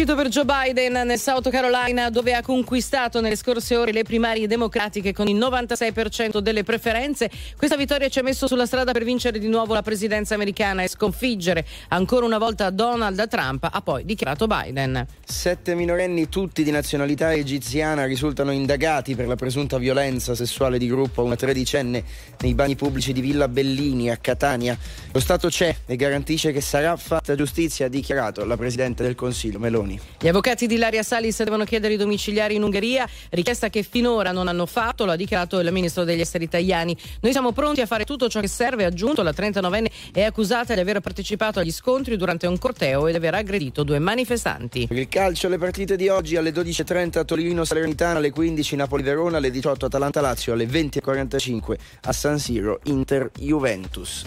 Plebiscito per Joe Biden nel South Carolina dove ha conquistato nelle scorse ore le primarie democratiche con il 96% delle preferenze. Questa vittoria ci ha messo sulla strada per vincere di nuovo la presidenza americana e sconfiggere ancora una volta Donald Trump, ha poi dichiarato Biden. Sette minorenni, tutti di nazionalità egiziana, risultano indagati per la presunta violenza sessuale di gruppo a una tredicenne nei bagni pubblici di Villa Bellini a Catania. Lo Stato c'è e garantisce che sarà fatta giustizia, ha dichiarato la Presidente del Consiglio Meloni. Gli avvocati di Ilaria Salis devono chiedere i domiciliari in Ungheria, richiesta che finora non hanno fatto, lo ha dichiarato il ministro degli esteri italiani. Noi siamo pronti a fare tutto ciò che serve, ha aggiunto la 39enne è accusata di aver partecipato agli scontri durante un corteo e di aver aggredito due manifestanti. Per il calcio le partite di oggi alle 12.30 Torino Salernitana, alle 15 Napoli Verona, alle 18 Atalanta Lazio, alle 20.45 a San Siro Inter Juventus.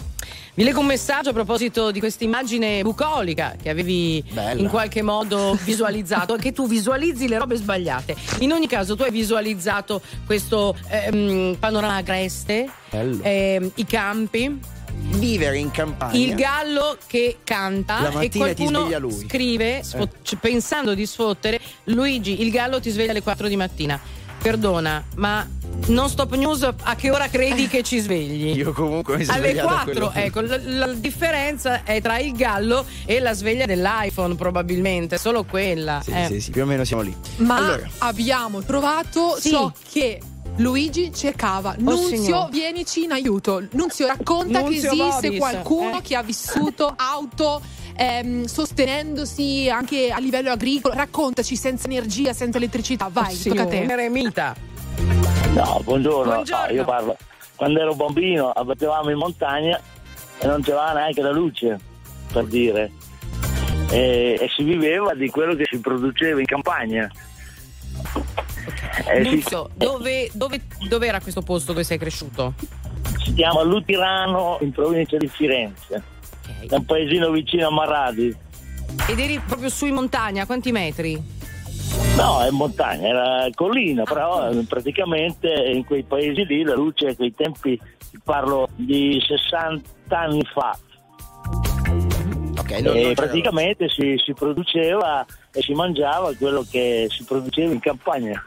Vi leggo un messaggio a proposito di questa immagine bucolica che avevi Bella. in qualche modo visualizzato, che tu visualizzi le robe sbagliate. In ogni caso, tu hai visualizzato questo ehm, panorama agreste, ehm, i campi, Vivere in campagna. il gallo che canta e qualcuno scrive Eh. pensando di sfottere Luigi il gallo ti sveglia alle 4 di mattina perdona ma non stop news a che ora credi che ci svegli? Io comunque mi sono alle svegliato a 4 quello- ecco la, la differenza è tra il gallo e la sveglia dell'iPhone probabilmente solo quella Sì, eh. sì, sì, più o meno siamo lì. Ma Allora. abbiamo trovato Sì. ciò che Luigi cercava. Nunzio, signor. vienici in aiuto. Nunzio, racconta Nunzio che esiste Boris, qualcuno eh. che ha vissuto auto. Ehm, sostenendosi anche a livello agricolo, raccontaci senza energia, senza elettricità. Vai, Sì, tocca a te. eremita No, buongiorno. Buongiorno. No, io parlo. Quando ero bambino abitavamo in montagna e non c'era neanche la luce, per dire. E, e si viveva di quello che si produceva in campagna. Eh, si, dove, dove, dove era questo posto dove sei cresciuto? si chiama Lutirano in provincia di Firenze. È un paesino vicino a Marradi. ed eri proprio su in montagna quanti metri? No, è montagna, era collina, però eh, praticamente in quei paesi lì la luce a quei tempi, parlo di 60 anni fa, Ok, non, e non praticamente si, si produceva e si mangiava quello che si produceva in campagna.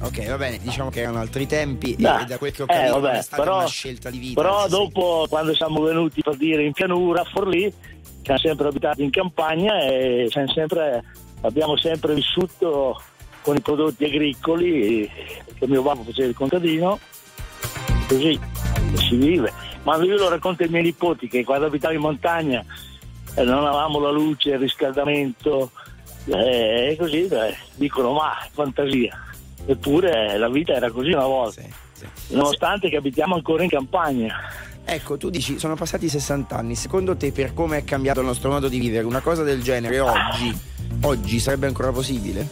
Ok, va bene, diciamo che erano altri tempi Dai, e da quel che ho eh, capito non vabbè, è stata però- una scelta di vita. Però anzi, sì. dopo, quando siamo venuti per dire in pianura, a Forlì, siamo sempre abitati in campagna e sempre- abbiamo sempre vissuto con i prodotti agricoli, che mio babbo faceva il contadino, così si vive. Ma io lo racconto ai miei nipoti che quando abitavo in montagna eh, non avevamo la luce, il riscaldamento, eh, e così eh, dicono ma fantasia. Eppure la vita era così una volta, Sì, sì. nonostante che abitiamo ancora in campagna. Ecco, tu dici, sono passati 60 anni, secondo te per come è cambiato il nostro modo di vivere, una cosa del genere oggi, oggi sarebbe ancora possibile?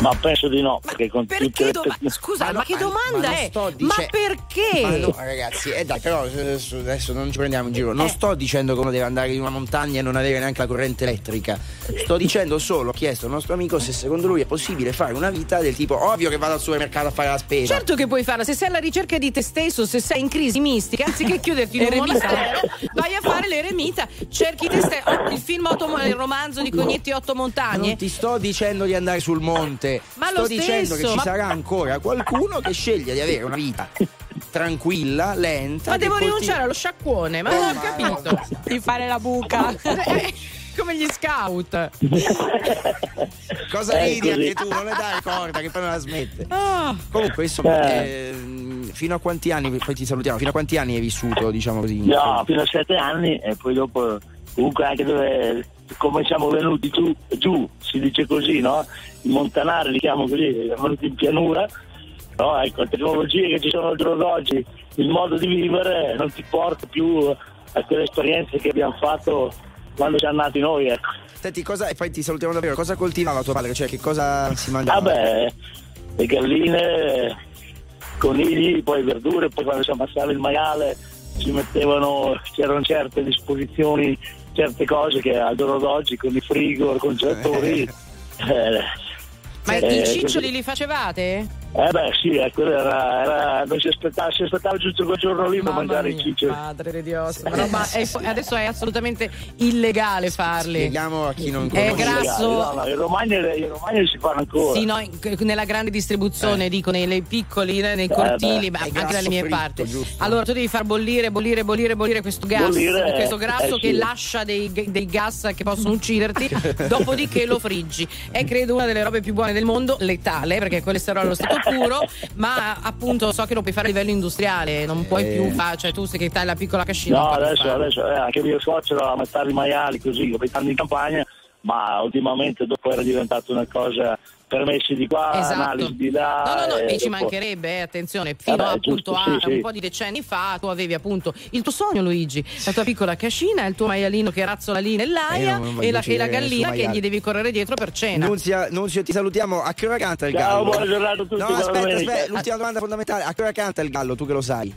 Ma penso di no, perché con Perché le do- tecno- scusa, ma, no, che ma- domanda ma è? sto Ma dice- perché? Ma no, ragazzi, eh dai, però adesso, adesso non ci prendiamo in giro. Non sto dicendo che uno deve andare in una montagna e non avere neanche la corrente elettrica. Sto dicendo solo, ho chiesto al nostro amico se secondo lui è possibile fare una vita del tipo ovvio che vado al supermercato a fare la spesa. Certo che puoi farla, se sei alla ricerca di te stesso, se sei in crisi mistica, anziché chiuderti in un monastero, vai a fare l'eremita, cerchi te stesso. Il film il romanzo di Cognetti Otto Montagne. non ti sto dicendo di andare sul monte, Ma sto dicendo stesso, che ci ma- sarà ancora qualcuno che sceglie di avere una vita tranquilla, lenta. Ma devo coltiva- rinunciare allo sciacquone, ma Eh, non ho ma- capito. Di fare la buca. Eh, [laughs] Come gli scout. Cosa Eh, ridi anche tu? Non le dai corda che poi non la smette. Ah. Comunque, insomma, Eh. ehm, fino a quanti anni, poi ti salutiamo, fino a quanti anni hai vissuto, diciamo così? No, fino a sette anni e poi dopo comunque anche dove come siamo venuti giù, giù si dice così, no? I montanari li chiamo così, siamo venuti in pianura, no? Ecco, le tecnologie che ci sono al giorno d'oggi, il modo di vivere non ti porta più a quelle esperienze che abbiamo fatto quando siamo nati noi, ecco. Senti, cosa, e poi ti salutiamo davvero, cosa coltivava tuo padre? Cioè, che cosa si mangiava? Vabbè, le galline, conigli, poi verdure, poi quando si ammassava il maiale ci mettevano, c'erano certe disposizioni, certe cose che al giorno d'oggi con i frigo, i congelatori. eh, Ma eh, i ciccioli così. li facevate? Eh beh sì, eh, quello era, era, non si aspettava, si aspettava giusto quel giorno lì per mangiare i ciccioli. Madre di Dios, ma roba- è- adesso è assolutamente illegale farli. Spieghiamo a chi non È conosce. grasso. No, no, in Romagna, in Romagna si fanno ancora. Sì, no, in- nella grande distribuzione, Eh. dico, nei, nei piccoli, né, nei cortili, beh, ma è anche dalle mie fritto, parti. giusto? Allora tu devi far bollire, bollire, bollire, bollire questo gas, Bollire, questo grasso eh, che sì. lascia dei, dei gas che possono [laughs] ucciderti, [laughs] dopodiché lo friggi. È credo una delle robe più buone del mondo, letale, perché è colesterolo allo stato puro, ma appunto so che lo puoi fare a livello industriale, non puoi Eh. più fare, cioè tu sei che hai la piccola cascina. No, adesso, farlo. adesso eh, anche mio suocero a metà di maiali così, abitando in campagna, ma ultimamente dopo era diventato una cosa permessi di qua, Esatto. analisi di là. No, no, no, e e ci mancherebbe, eh, attenzione, fino Vabbè, appunto giusto, a sì, un sì. po' di decenni fa tu avevi appunto il tuo sogno Luigi, la tua piccola cascina, il tuo maialino che razzola lì Eh, nell'aia e, la, e la gallina che gli devi correre dietro per cena. Nunzia, Nunzio, ti salutiamo. A che ora canta il Ciao, gallo? buona giornata a tutti, No, aspetta, aspetta, l'ultima domanda fondamentale. A che ora canta il gallo, tu che lo sai?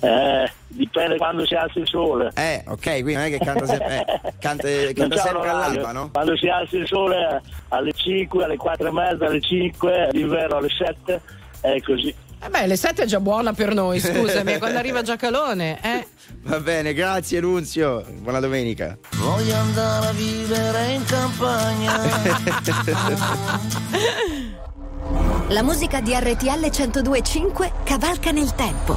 Eh, dipende quando si alza il sole. Eh, ok, quindi non è che canta sempre, eh, [laughs] canta, canta sempre all'alba, no? Quando si alza il sole alle 5, alle 4 e mezza, alle 5, d'inverno alle 7, è così. Eh beh, le 7 è già buona per noi, scusami, [laughs] è quando arriva Giacalone, eh? Va bene, grazie Nunzio. Buona domenica. Voglio andare a vivere in campagna. [laughs] La musica di RTL 1025 cavalca nel tempo.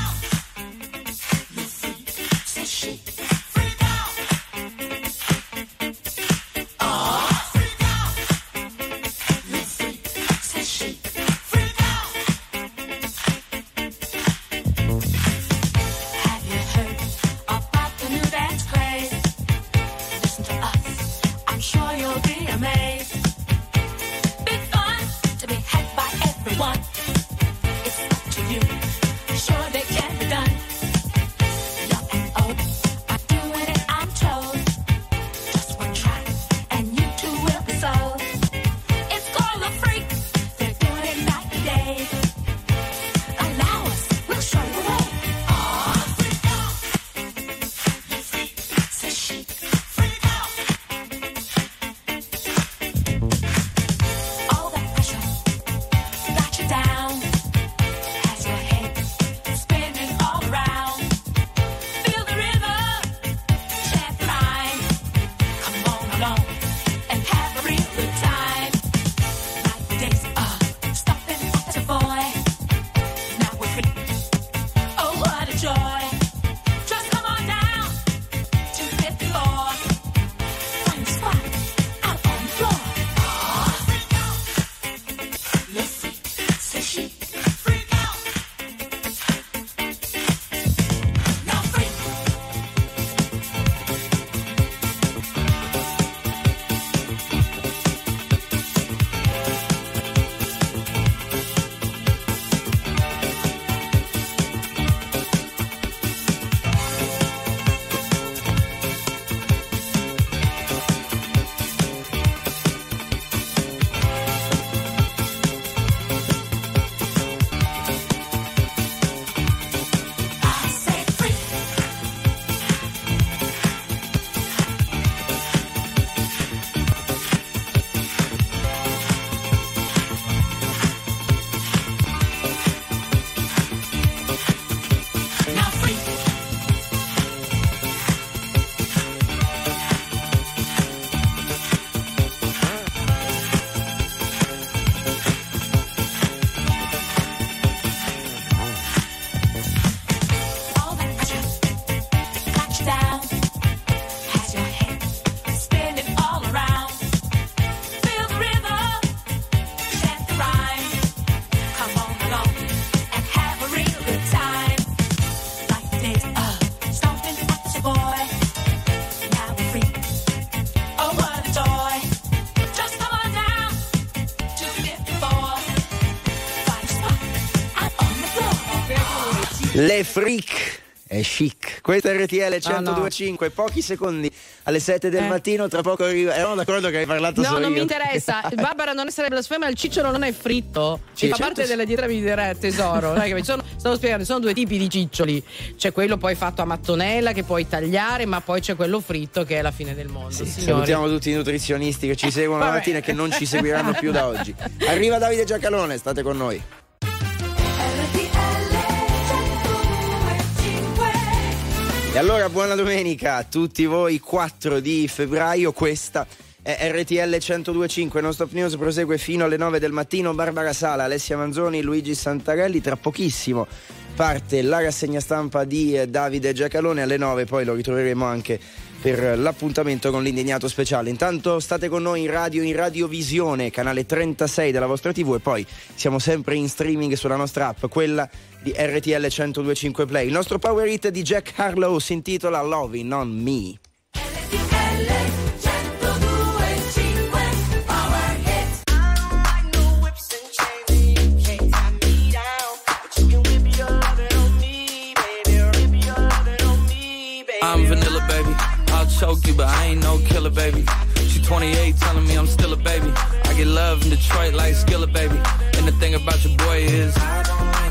Le freak è chic. Questo è RTL Ah, no. 1025, pochi secondi alle 7 del Eh. mattino. Tra poco arriva. Eravamo d'accordo che hai parlato No, solo non io. mi interessa. [laughs] Barbara non essere blasfema, il cicciolo non è fritto. Sì, fa certo, parte delle dietro di dirette, tesoro. Sono- stavo spiegando, sono due tipi di ciccioli. C'è quello poi fatto a mattonella che puoi tagliare, ma poi c'è quello fritto che è la fine del mondo. Sì, signori. salutiamo tutti i nutrizionisti che ci seguono la mattina e che non ci seguiranno più da oggi. [laughs] Arriva Davide Giacalone, state con noi. E allora buona domenica a tutti voi, 4 di febbraio, questa è RTL 1025, il nostro news prosegue fino alle 9 del mattino, Barbara Sala, Alessia Manzoni, Luigi Santarelli, tra pochissimo parte la rassegna stampa di eh, Davide Giacalone alle 9, poi lo ritroveremo anche per l'appuntamento con l'indignato speciale. Intanto state con noi in radio, in radiovisione, canale 36 della vostra TV e poi siamo sempre in streaming sulla nostra app, quella di RTL 1025 Play. Il nostro power hit di Jack Harlow si intitola Loving on Me. I'm vanilla, baby. I'll choke you, but I ain't no killer, baby. She 28, telling me I'm still a baby. I get love in Detroit like Skillet, baby. And the thing about your boy is I don't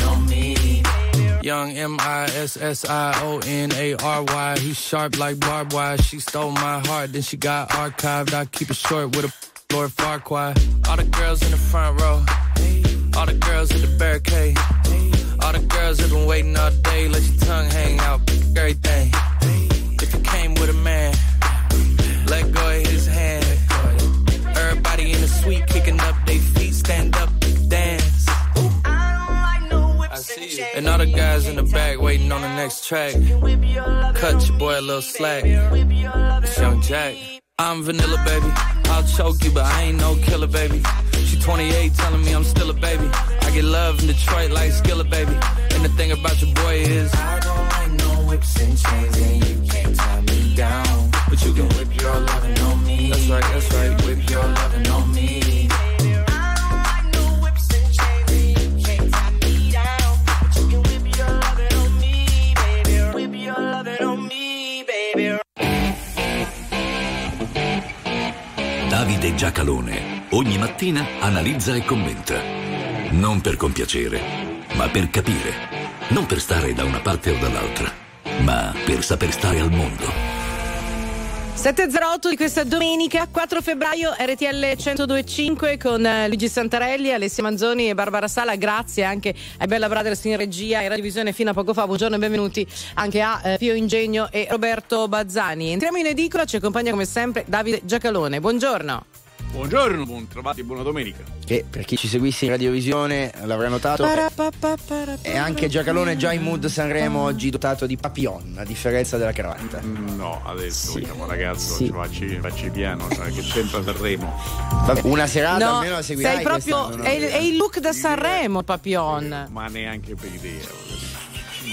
Young M I S S I O N A R Y. He's sharp like barbed wire. She stole my heart, then she got archived. I keep it short with a Lord Farquhar. All the girls in the front row. All the girls at the barricade. All the girls have been waiting all day. Let your tongue hang out. Everything. If you came with a man, let go of his hand. Everybody in the suite kicking up their feet. Stand up, And all the guys in the back waiting on the next track. Cut your boy a little slack. It's Young Jack. I'm vanilla, baby. I'll choke you, but I ain't no killer, baby. She 28, telling me I'm still a baby. I get love in Detroit like Skillet, baby. And the thing about your boy is I don't like no whips and chains, and you can't tie me down. But you can whip your lovin' on me. That's right. Ogni mattina analizza e commenta. Non per compiacere, ma per capire. Non per stare da una parte o dall'altra, ma per saper stare al mondo. 7.08 di questa domenica 4 febbraio RTL 1025 con eh, Luigi Santarelli, Alessia Manzoni e Barbara Sala. Grazie anche ai Bella Brothers in regia e radiovisione fino a poco fa. Buongiorno e benvenuti anche a eh, Pio Ingegno e Roberto Bazzani. Entriamo in edicola, ci accompagna come sempre Davide Giacalone. Buongiorno. Buongiorno, buon trovati, buona domenica. Che per chi ci seguisse in radiovisione l'avrà notato. E anche Giacalone già in mood Sanremo oggi dotato di papillon, a differenza della cravatta. No, adesso Sì. siamo ragazzo, Sì. ci facci, facci piano, cioè, che c'entra Sanremo. Una serata No, almeno la seguirai sei proprio. È, è il look da Sanremo, Papillon. Ma neanche per idea.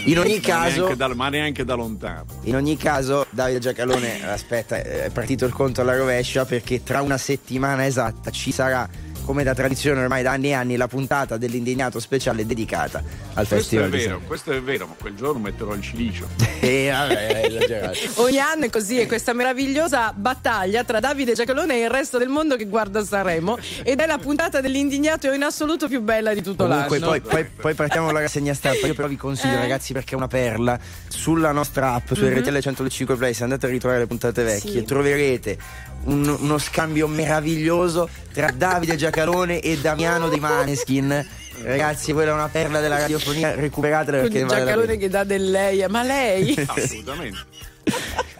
In ogni Ma caso- neanche da, ma neanche da lontano. In ogni caso, Davide Giacalone, aspetta, è partito il conto alla rovescia perché tra una settimana esatta ci sarà, come da tradizione ormai da anni e anni, la puntata dell'indignato speciale dedicata al Questo è Festival di vero, questo è vero, ma quel giorno metterò il cilicio. [laughs] E vabbè, esagerato. [laughs] Ogni anno è così, è questa meravigliosa battaglia tra Davide Giacalone e il resto del mondo che guarda Sanremo ed è la puntata dell'indignato in assoluto più bella di tutto Comunque, l'anno. poi, poi, poi partiamo con la rassegna stampa. Io però vi consiglio, Eh. ragazzi, perché è una perla. Sulla nostra app, su Mhm. RTL 105 Play, se andate a ritrovare le puntate vecchie, Sì. troverete un- uno scambio meraviglioso tra Davide Giacalone e Damiano dei Maneskin. Ragazzi, quella è una perla della radiofonia, recuperatela perché Quindi vale pena. che dà del lei, ma lei? [laughs] Assolutamente.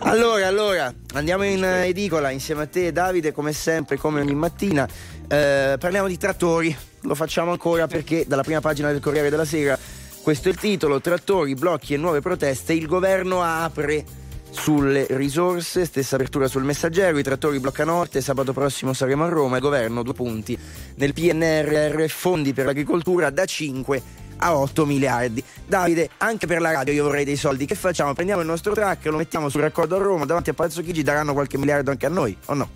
Allora, allora, andiamo in edicola insieme a te, Davide, come sempre, come ogni mattina. Eh, parliamo di trattori. Lo facciamo ancora perché dalla prima pagina del Corriere della Sera, questo è il titolo: Trattori, blocchi e nuove proteste. Il governo apre sulle risorse, stessa apertura sul messaggero, i trattori blocca Norte, sabato prossimo saremo a Roma, il governo due punti nel PNRR, fondi per l'agricoltura da 5 a 8 miliardi. Davide, anche per la radio io vorrei dei soldi, che facciamo? Prendiamo il nostro track, lo mettiamo sul raccordo a Roma, davanti a Palazzo Chigi daranno qualche miliardo anche a noi, o no?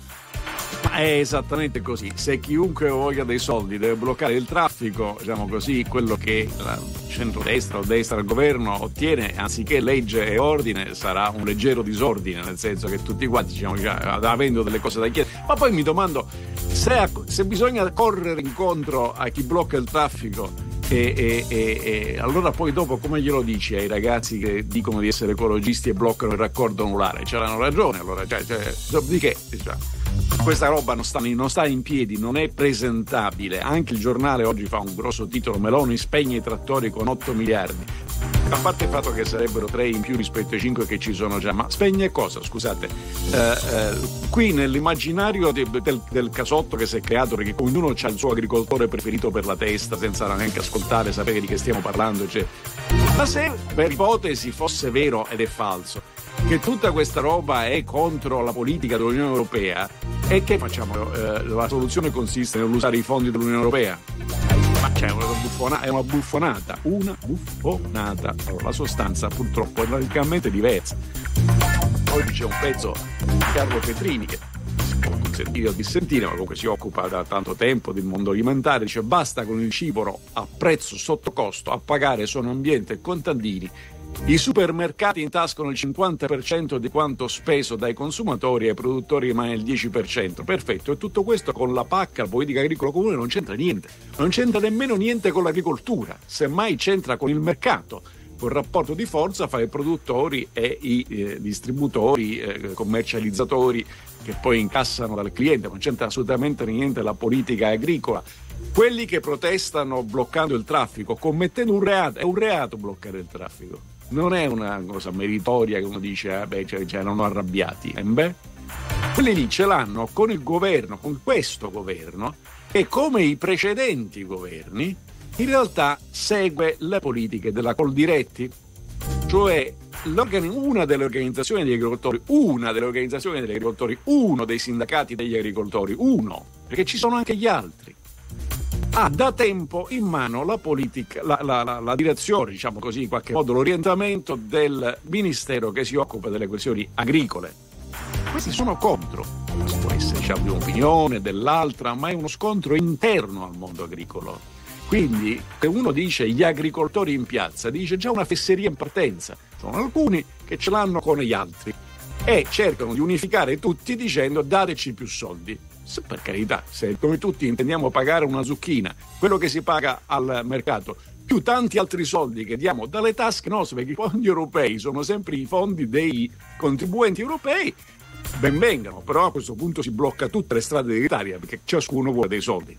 È esattamente così. Se chiunque voglia dei soldi deve bloccare il traffico, diciamo così, quello che la centrodestra o destra al governo ottiene, anziché legge e ordine, sarà un leggero disordine, nel senso che tutti quanti diciamo, avendo delle cose da chiedere. Ma poi mi domando se, se bisogna correre incontro a chi blocca il traffico e, e- e- e allora poi dopo come glielo dici ai ragazzi che dicono di essere ecologisti e bloccano il raccordo anulare? C'erano ragione allora, cioè, cioè, dopodiché cioè, questa roba non sta, non sta in piedi, non è presentabile. Anche il giornale oggi fa un grosso titolo: Meloni spegne i trattori con 8 miliardi. A parte il fatto che sarebbero 3 in più rispetto ai 5 che ci sono già, ma spegne cosa? Scusate, Eh, eh, qui nell'immaginario de- del, del casotto che si è creato, perché ognuno ha il suo agricoltore preferito per la testa, senza neanche ascoltare, sapere di che stiamo parlando, eccetera. Ma se per ipotesi fosse vero ed è falso, che tutta questa roba è contro la politica dell'Unione Europea, e che facciamo? Eh, la soluzione consiste nell'usare i fondi dell'Unione Europea. Ma c'è una buffona- è una buffonata, una buffonata. Allora, la sostanza purtroppo è radicalmente diversa. Oggi c'è un pezzo di Carlo Petrini che consentire o dissentire, ma comunque si occupa da tanto tempo del mondo alimentare, dice basta con il cibo a prezzo sotto costo, a pagare sono ambiente e contadini. I supermercati intascano il 50% di quanto speso dai consumatori e ai produttori rimane il 10%. Perfetto, e tutto questo con la PAC, la politica agricola comune, non c'entra niente. Non c'entra nemmeno niente con l'agricoltura, semmai c'entra con il mercato un rapporto di forza fra i produttori e i eh, distributori, eh, commercializzatori che poi incassano dal cliente, non c'entra assolutamente niente la politica agricola. Quelli che protestano bloccando il traffico, commettendo un reato, è un reato bloccare il traffico, non è una cosa meritoria che uno dice, ah beh, cioè, cioè, erano arrabbiati. Eh, beh, quelli lì ce l'hanno con il governo, con questo governo, e come i precedenti governi, in realtà segue le politiche della Coldiretti, cioè una delle organizzazioni degli agricoltori, una delle organizzazioni degli agricoltori, uno dei sindacati degli agricoltori, uno, perché ci sono anche gli altri, ha da tempo in mano la politica, la, la- la- la direzione, diciamo così, in qualche modo, l'orientamento del ministero che si occupa delle questioni agricole. Questi sono contro. Può essere diciamo, di un'opinione, dell'altra, ma è uno scontro interno al mondo agricolo. Quindi, se uno dice gli agricoltori in piazza, dice già una fesseria in partenza. Sono alcuni che ce l'hanno con gli altri e cercano di unificare tutti dicendo dateci più soldi. Per carità, se come tutti intendiamo pagare una zucchina, quello che si paga al mercato, più tanti altri soldi che diamo dalle tasche nostre, perché i fondi europei sono sempre i fondi dei contribuenti europei, ben vengano, però a questo punto si blocca tutte le strade d'Italia perché ciascuno vuole dei soldi.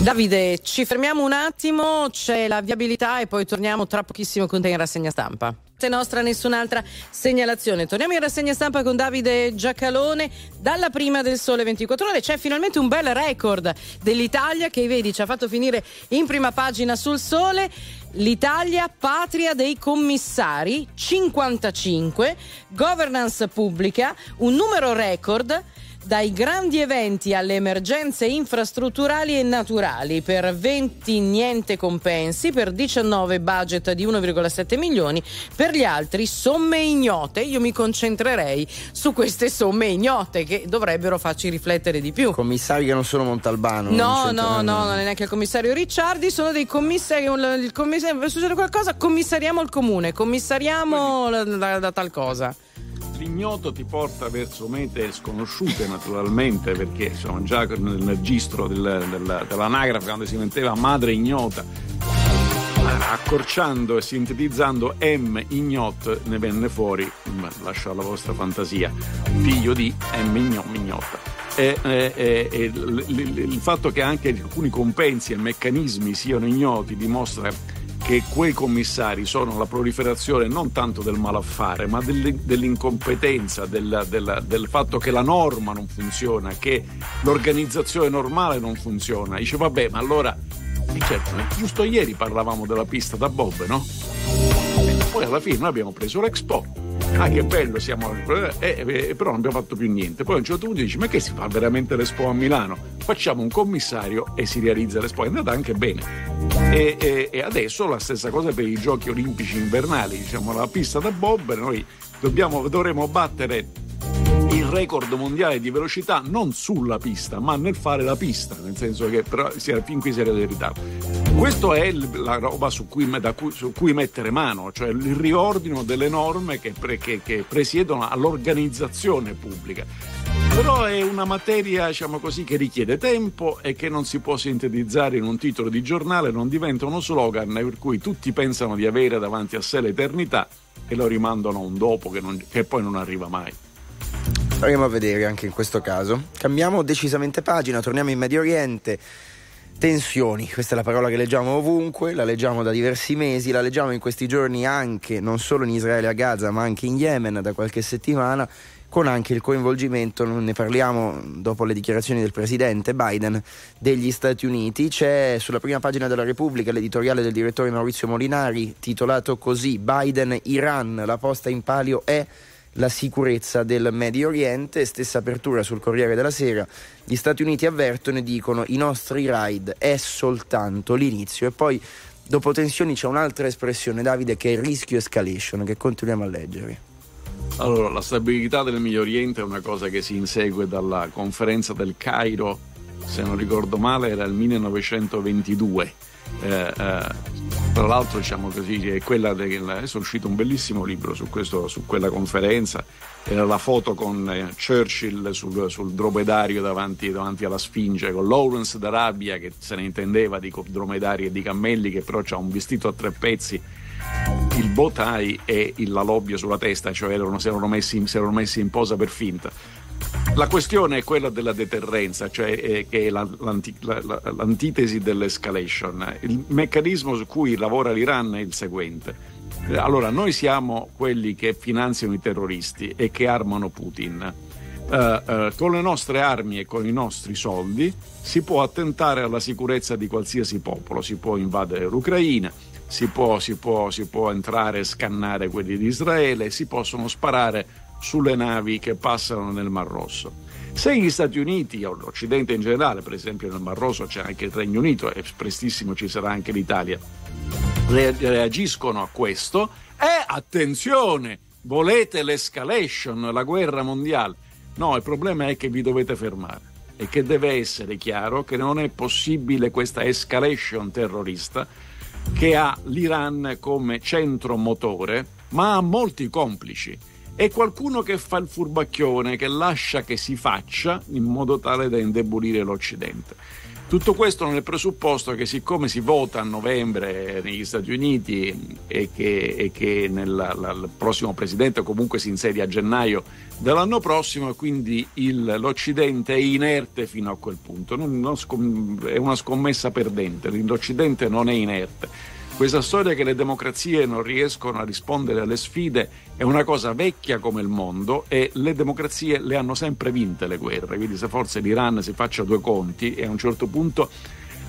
Davide, ci fermiamo un attimo, c'è la viabilità e poi torniamo tra pochissimo con te in rassegna stampa. Se nostra nessun'altra segnalazione. Torniamo in rassegna stampa con Davide Giacalone. Dalla prima del sole 24 ore c'è finalmente un bel record dell'Italia che vedi ci ha fatto finire in prima pagina sul sole. L'Italia patria dei commissari 55, governance pubblica, un numero record dai grandi eventi alle emergenze infrastrutturali e naturali per 20 niente compensi, per 19 budget di 1,7 milioni, per gli altri somme ignote. Io mi concentrerei su queste somme ignote che dovrebbero farci riflettere di più. Commissari che non sono Montalbano. No, no, no, non è neanche il commissario Ricciardi, sono dei commissari. Il commissario, succede qualcosa, commissariamo il comune, commissariamo la, la- la tal cosa. L'ignoto ti porta verso mete sconosciute naturalmente perché sono già nel registro del- del- dell'anagrafe quando si metteva madre ignota accorciando e sintetizzando M ignot ne venne fuori lascio alla vostra fantasia figlio di M igno- ignota. E, e- e- il- il fatto che anche alcuni compensi e meccanismi siano ignoti dimostra che quei commissari sono la proliferazione non tanto del malaffare, ma dell'incompetenza, del, del- del fatto che la norma non funziona, che l'organizzazione normale non funziona. Dice, vabbè, ma allora, e certo, eh, giusto ieri parlavamo della pista da Bob, no? Poi alla fine noi abbiamo preso l'Expo. Ah, che bello, siamo. eh, eh, però non abbiamo fatto più niente. Poi a un certo punto dici: Ma che si fa veramente l'Expo a Milano? Facciamo un commissario e si realizza l'Expo. È andata anche bene. E, e- e adesso la stessa cosa per i giochi olimpici invernali. Diciamo, la pista da Bob, noi dobbiamo, dovremo battere il record mondiale di velocità non sulla pista, ma nel fare la pista, nel senso che però era- fin qui si era in ritardo. Questo è la roba su cui, cui- su cui mettere mano, cioè il riordino delle norme che, pre- che- che presiedono all'organizzazione pubblica. Però è una materia, diciamo così, che richiede tempo e che non si può sintetizzare in un titolo di giornale, non diventa uno slogan per cui tutti pensano di avere davanti a sé l'eternità e lo rimandano a un dopo che, non- che poi non arriva mai. Proviamo a vedere anche in questo caso. Cambiamo decisamente pagina, torniamo in Medio Oriente. Tensioni, questa è la parola che leggiamo ovunque, la leggiamo da diversi mesi, la leggiamo in questi giorni anche, non solo in Israele a Gaza, ma anche in Yemen da qualche settimana, con anche il coinvolgimento, ne parliamo dopo le dichiarazioni del presidente Biden, degli Stati Uniti. C'è sulla prima pagina della Repubblica l'editoriale del direttore Maurizio Molinari, titolato così Biden-Iran, la posta in palio è la sicurezza del Medio Oriente, stessa apertura sul Corriere della Sera. Gli Stati Uniti avvertono e dicono i nostri raid è soltanto l'inizio e poi dopo tensioni c'è un'altra espressione Davide che è il rischio escalation che continuiamo a leggere. Allora, la stabilità del Medio Oriente è una cosa che si insegue dalla conferenza del Cairo, se non ricordo male, era il 1922. Eh, eh, tra l'altro, diciamo così, è quella del- è uscito un bellissimo libro su, questo, su quella conferenza. Era la foto con eh, Churchill sul, sul dromedario davanti, davanti alla Sfinge, con Lawrence d'Arabia che se ne intendeva di dromedari e di cammelli, che però ha un vestito a tre pezzi il bow tie e la lobbia sulla testa, cioè erano, si, erano messi, si erano messi in posa per finta. La questione è quella della deterrenza, cioè eh, che è la- l'anti- la- la- l'antitesi dell'escalation. Il meccanismo su cui lavora l'Iran è il seguente. Eh, Allora, noi siamo quelli che finanziano i terroristi e che armano Putin. Eh, eh, con le nostre armi e con i nostri soldi si può attentare alla sicurezza di qualsiasi popolo, si può invadere l'Ucraina, si può, si può- si può entrare e scannare quelli di Israele, si possono sparare sulle navi che passano nel Mar Rosso. Se gli Stati Uniti o l'Occidente in generale, per esempio nel Mar Rosso c'è anche il Regno Unito e prestissimo ci sarà anche l'Italia, re- reagiscono a questo e attenzione, volete l'escalation, la guerra mondiale? No, il problema è che vi dovete fermare e che deve essere chiaro che non è possibile questa escalation terrorista che ha l'Iran come centro motore, ma ha molti complici. È qualcuno che fa il furbacchione, che lascia che si faccia in modo tale da indebolire l'Occidente. Tutto questo nel presupposto che siccome si vota a novembre negli Stati Uniti e che, e che nella- la- il prossimo presidente comunque si insedia a gennaio dell'anno prossimo, quindi il- l'Occidente è inerte fino a quel punto. Non- non è una scommessa perdente, l'Occidente non è inerte. Questa storia che le democrazie non riescono a rispondere alle sfide è una cosa vecchia come il mondo e le democrazie le hanno sempre vinte le guerre, quindi se forse l'Iran si faccia due conti e a un certo punto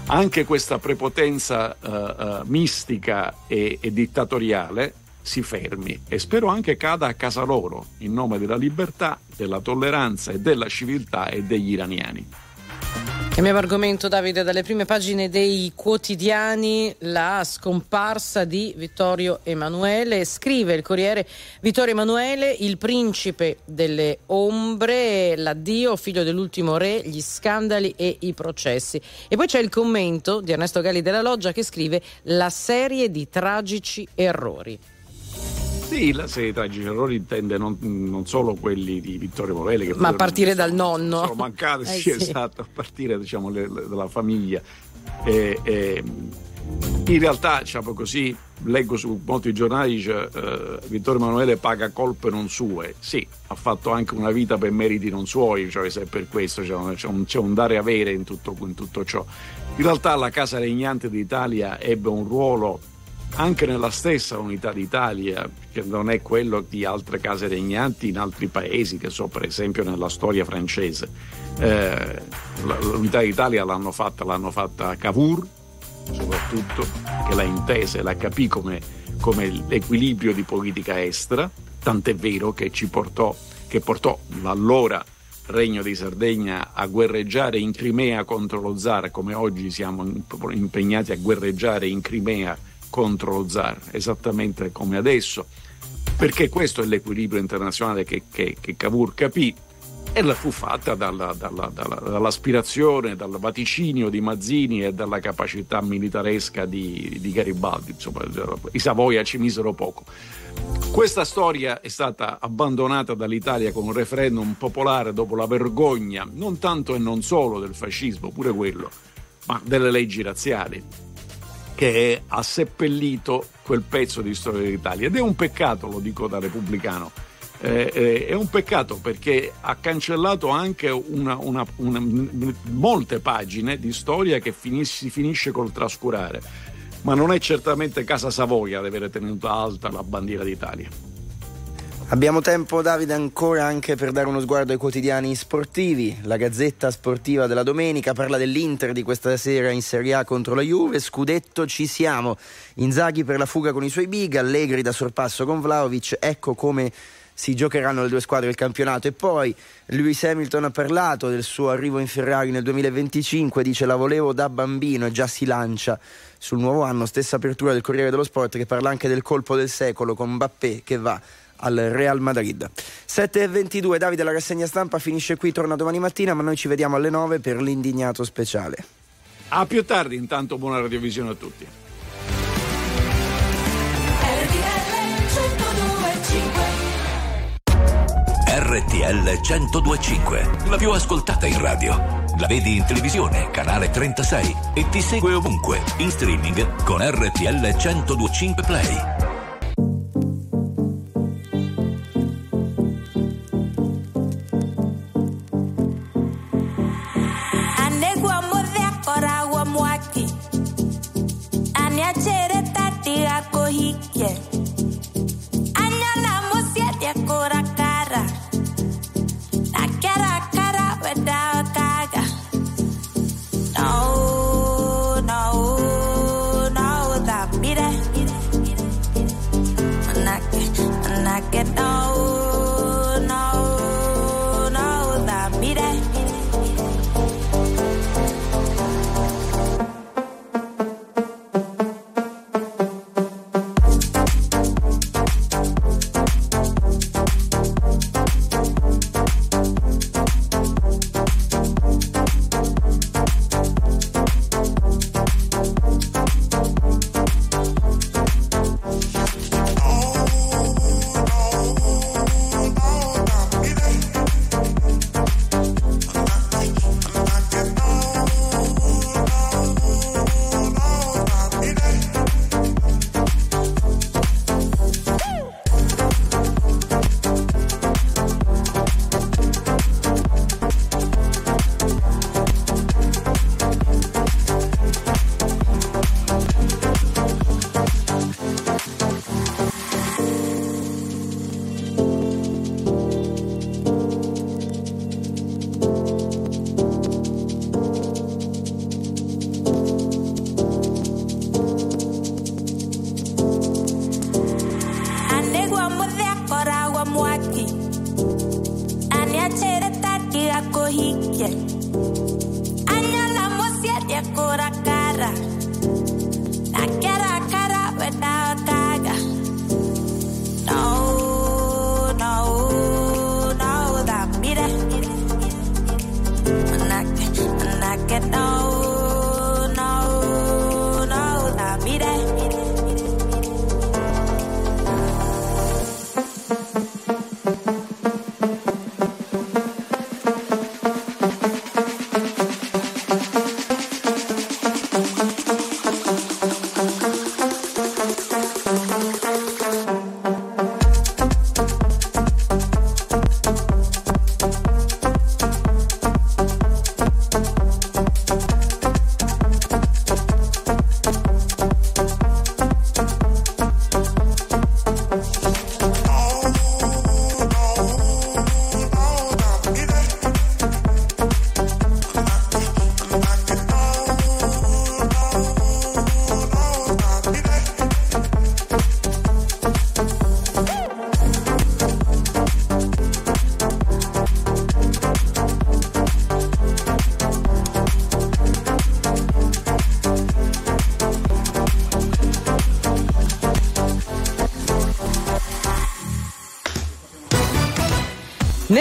anche questa prepotenza eh, eh, mistica e, e dittatoriale si fermi e spero anche cada a casa loro in nome della libertà, della tolleranza e della civiltà e degli iraniani. Cambiamo argomento Davide, dalle prime pagine dei quotidiani la scomparsa di Vittorio Emanuele. Scrive il Corriere Vittorio Emanuele, il principe delle ombre, l'addio, figlio dell'ultimo re, gli scandali e i processi. E poi c'è il commento di Ernesto Galli della Loggia che scrive la serie di tragici errori. Sì, la serie di tragici errori intende non, non solo quelli di Vittorio Emanuele, che Ma a partire dal nonno. sono mancate, Eh sì, sì. esatto, a partire diciamo le- le- dalla famiglia. E, e, In realtà, diciamo così, leggo su molti giornali dice eh, Vittorio Emanuele paga colpe non sue. Sì, ha fatto anche una vita per meriti non suoi, cioè se è per questo c'è un, c'è un- c'è un dare avere in tutto, in tutto ciò. In realtà la Casa Regnante d'Italia ebbe un ruolo anche nella stessa unità d'Italia, che non è quello di altre case regnanti in altri paesi, che so per esempio nella storia francese. Eh, l'unità d'Italia l'hanno fatta, l'hanno fatta Cavour, soprattutto, che la intese, la capì come, come l'equilibrio di politica estera, tant'è vero che ci portò, che portò l'allora Regno di Sardegna a guerreggiare in Crimea contro lo zar, come oggi siamo impegnati a guerreggiare in Crimea contro lo zar, esattamente come adesso, perché questo è l'equilibrio internazionale che, che, che Cavour capì e la fu fatta dalla- dalla- dalla- dall'aspirazione, dal vaticinio di Mazzini e dalla capacità militaresca di, di Garibaldi. Insomma, i Savoia ci misero poco. Questa storia è stata abbandonata dall'Italia con un referendum popolare dopo la vergogna, non tanto e non solo del fascismo, pure quello, ma delle leggi razziali, che ha seppellito quel pezzo di storia d'Italia. Ed è un peccato, lo dico da repubblicano, eh, eh, è un peccato perché ha cancellato anche una- una- una- molte pagine di storia che finis- si finisce col trascurare. Ma non è certamente Casa Savoia ad avere tenuto alta la bandiera d'Italia. Abbiamo tempo, Davide, ancora anche per dare uno sguardo ai quotidiani sportivi. La Gazzetta Sportiva della domenica parla dell'Inter di questa sera in Serie A contro la Juve. Scudetto ci siamo. Inzaghi per la fuga con i suoi big, Allegri da sorpasso con Vlaovic. Ecco come si giocheranno le due squadre il campionato. E poi Lewis Hamilton ha parlato del suo arrivo in Ferrari nel 2025. Dice la volevo da bambino e già si lancia sul nuovo anno. Stessa apertura del Corriere dello Sport che parla anche del colpo del secolo con Mbappé che va al Real Madrid. 7.22, Davide, la rassegna stampa finisce qui, torna domani mattina, ma noi ci vediamo alle 9 per l'indignato speciale. A più tardi, intanto buona radiovisione a tutti. RTL 1025, la più ascoltata in radio. La vedi in televisione, canale 36 e ti segue ovunque, in streaming con RTL 1025 Play.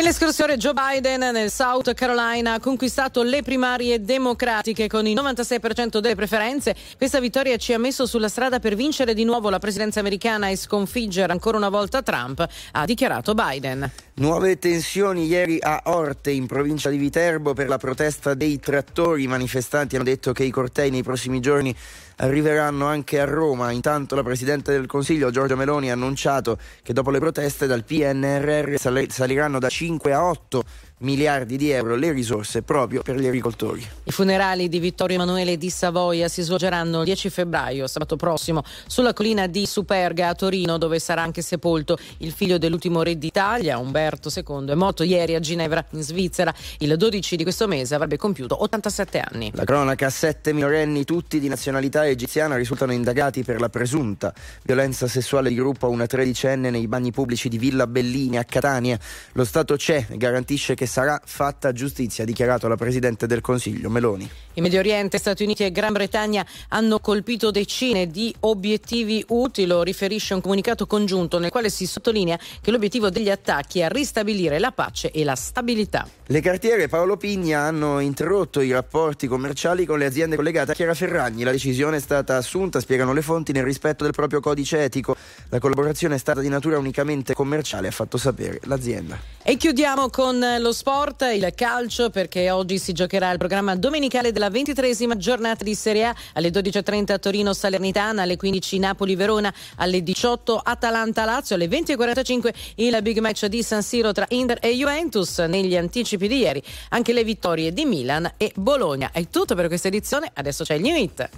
Nell'escursione Joe Biden nel South Carolina ha conquistato le primarie democratiche con il 96% delle preferenze. Questa vittoria ci ha messo sulla strada per vincere di nuovo la presidenza americana e sconfiggere ancora una volta Trump, ha dichiarato Biden. Nuove tensioni ieri a Orte, in provincia di Viterbo, per la protesta dei trattori. I manifestanti hanno detto che i cortei nei prossimi giorni arriveranno anche a Roma. Intanto la Presidente del Consiglio, Giorgia Meloni, ha annunciato che dopo le proteste dal PNRR sal- saliranno da 5 a 8 miliardi di euro le risorse proprio per gli agricoltori. I funerali di Vittorio Emanuele di Savoia si svolgeranno il 10 febbraio, sabato prossimo, sulla collina di Superga a Torino, dove sarà anche sepolto il figlio dell'ultimo re d'Italia, Umberto II. È morto ieri a Ginevra, in Svizzera. Il 12 di questo mese avrebbe compiuto 87 anni. La cronaca, sette minorenni, tutti di nazionalità egiziana, risultano indagati per la presunta violenza sessuale di gruppo a una tredicenne nei bagni pubblici di Villa Bellini a Catania. Lo Stato c'è e garantisce che sarà fatta giustizia, ha dichiarato la Presidente del Consiglio Meloni. In Medio Oriente, Stati Uniti e Gran Bretagna hanno colpito decine di obiettivi utili, lo riferisce un comunicato congiunto nel quale si sottolinea che l'obiettivo degli attacchi è ristabilire la pace e la stabilità. Le cartiere Paolo Pigna hanno interrotto i rapporti commerciali con le aziende collegate a Chiara Ferragni. La decisione è stata assunta, spiegano le fonti, nel rispetto del proprio codice etico. La collaborazione è stata di natura unicamente commerciale, ha fatto sapere l'azienda. E chiudiamo con lo sport, il calcio, perché oggi si giocherà il programma domenicale della ventitresima giornata di Serie A alle 12.30 a Torino Salernitana, alle 15 Napoli-Verona, alle 18 Atalanta-Lazio, alle 20.45 il big match di San Siro tra Inter e Juventus. Negli anticipi di ieri anche le vittorie di Milan e Bologna. È tutto per questa edizione, adesso c'è il new hit.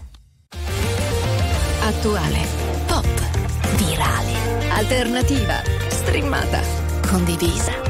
Attuale, pop, virale, alternativa, streamata, condivisa.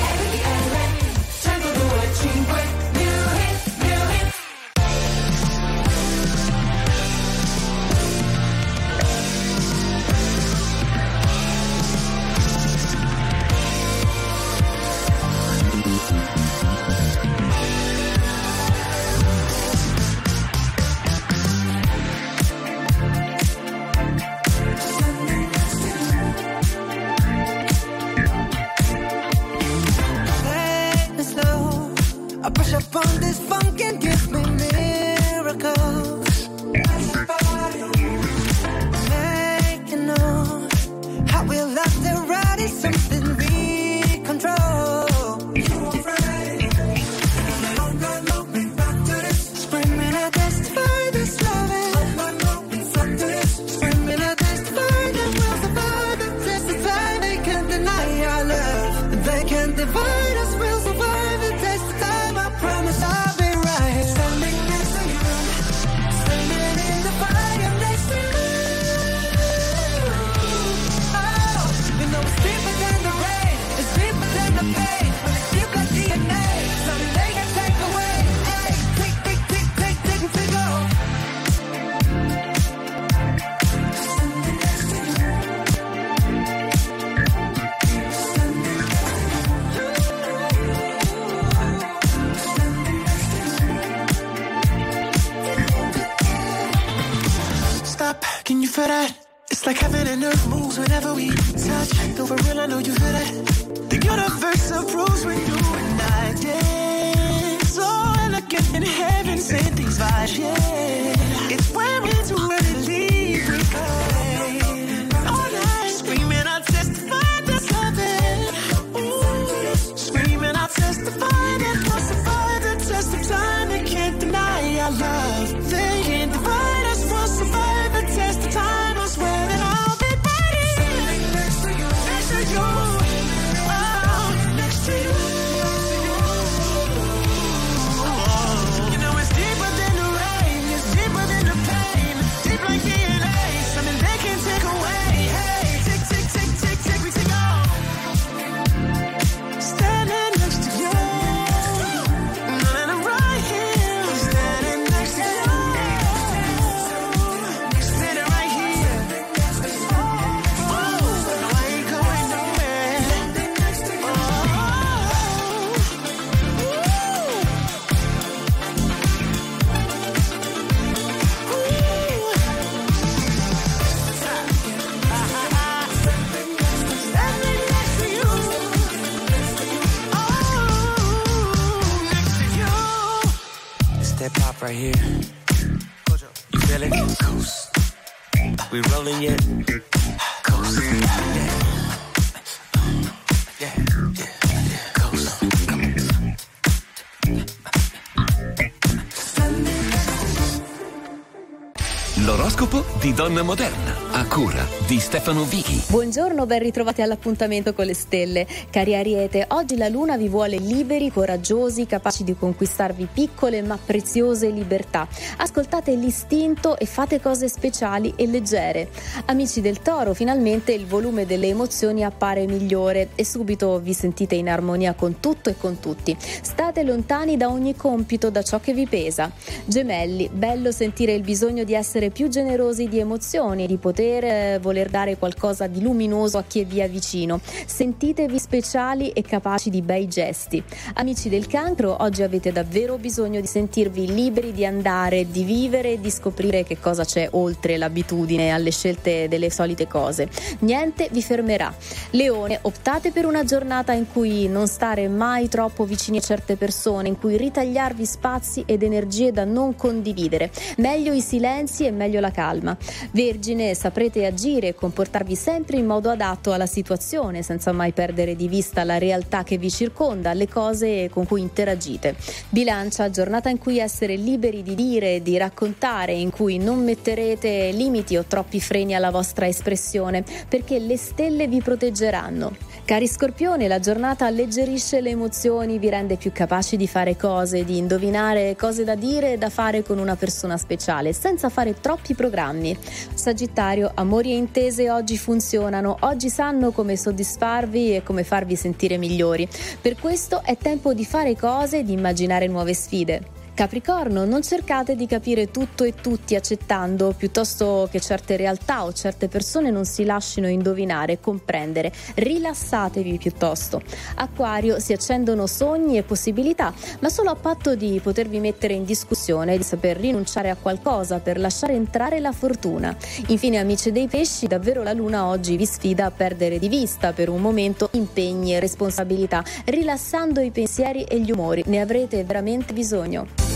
L'oroscopo di Donna Moderna, a cura di Stefano Vichi. Buongiorno, ben ritrovati all'appuntamento con le stelle. Cari Ariete, oggi la luna vi vuole liberi, coraggiosi, capaci di conquistarvi piccole ma preziose libertà. Ascoltate l'istinto e fate cose speciali e leggere. Amici del Toro, finalmente il volume delle emozioni appare migliore e subito vi sentite in armonia con tutto e con tutti. State lontani da ogni compito, da ciò che vi pesa. Gemelli, bello sentire il bisogno di essere più generosi di emozioni, di poter eh, voler dare qualcosa di luminoso a chi è via vicino. Sentitevi speciali e capaci di bei gesti. Amici del cancro, oggi avete davvero bisogno di sentirvi liberi di andare, di vivere di scoprire che cosa c'è oltre l'abitudine alle scelte delle solite cose. Niente vi fermerà. Leone, optate per una giornata in cui non stare mai troppo vicini a certe persone, in cui ritagliarvi spazi ed energie da non condividere. Meglio i silenzi e meglio la calma. Vergine, saprete agire e comportarvi sempre in modo adatto alla situazione, senza mai perdere di vista la realtà che vi circonda, le cose con cui interagite. Bilancia, giornata in cui essere liberi di dire, di raccontare, in cui non metterete limiti o troppi freni alla vostra espressione, perché le stelle vi proteggeranno. Cari Scorpione, la giornata alleggerisce le emozioni, vi rende più capaci di fare cose, di indovinare cose da dire e da fare con una persona speciale, senza fare troppi programmi. Sagittario, amori e intese oggi funzionano, oggi sanno come soddisfarvi e come farvi sentire migliori. Per questo è tempo di fare cose e di immaginare nuove sfide. Capricorno, non cercate di capire tutto e tutti accettando, piuttosto che certe realtà o certe persone non si lasciano indovinare comprendere. Rilassatevi piuttosto. Acquario, si accendono sogni e possibilità, ma solo a patto di potervi mettere in discussione, di saper rinunciare a qualcosa per lasciare entrare la fortuna. Infine, amici dei pesci, davvero la luna oggi vi sfida a perdere di vista per un momento impegni e responsabilità, rilassando i pensieri e gli umori. Ne avrete veramente bisogno.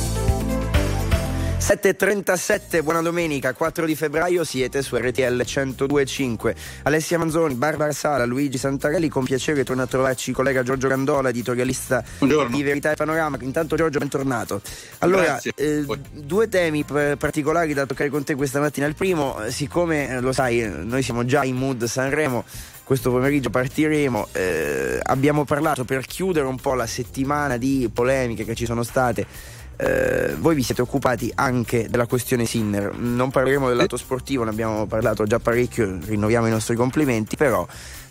7.37, buona domenica, 4 di febbraio siete su RTL 102.5. Alessia Manzoni, Barbara Sala, Luigi Santarelli, con piacere torna a trovarci il collega Giorgio Gandola, editorialista di Verità e Panorama. Intanto Giorgio, bentornato. Allora, eh, due temi particolari da toccare con te questa mattina. Il primo, eh, siccome eh, lo sai, eh, noi siamo già in mood Sanremo, questo pomeriggio partiremo. eh, abbiamo parlato per chiudere un po' la settimana di polemiche che ci sono state. Eh, voi vi siete occupati anche della questione Sinner. Non parleremo del lato sportivo, ne abbiamo parlato già parecchio, rinnoviamo i nostri complimenti, però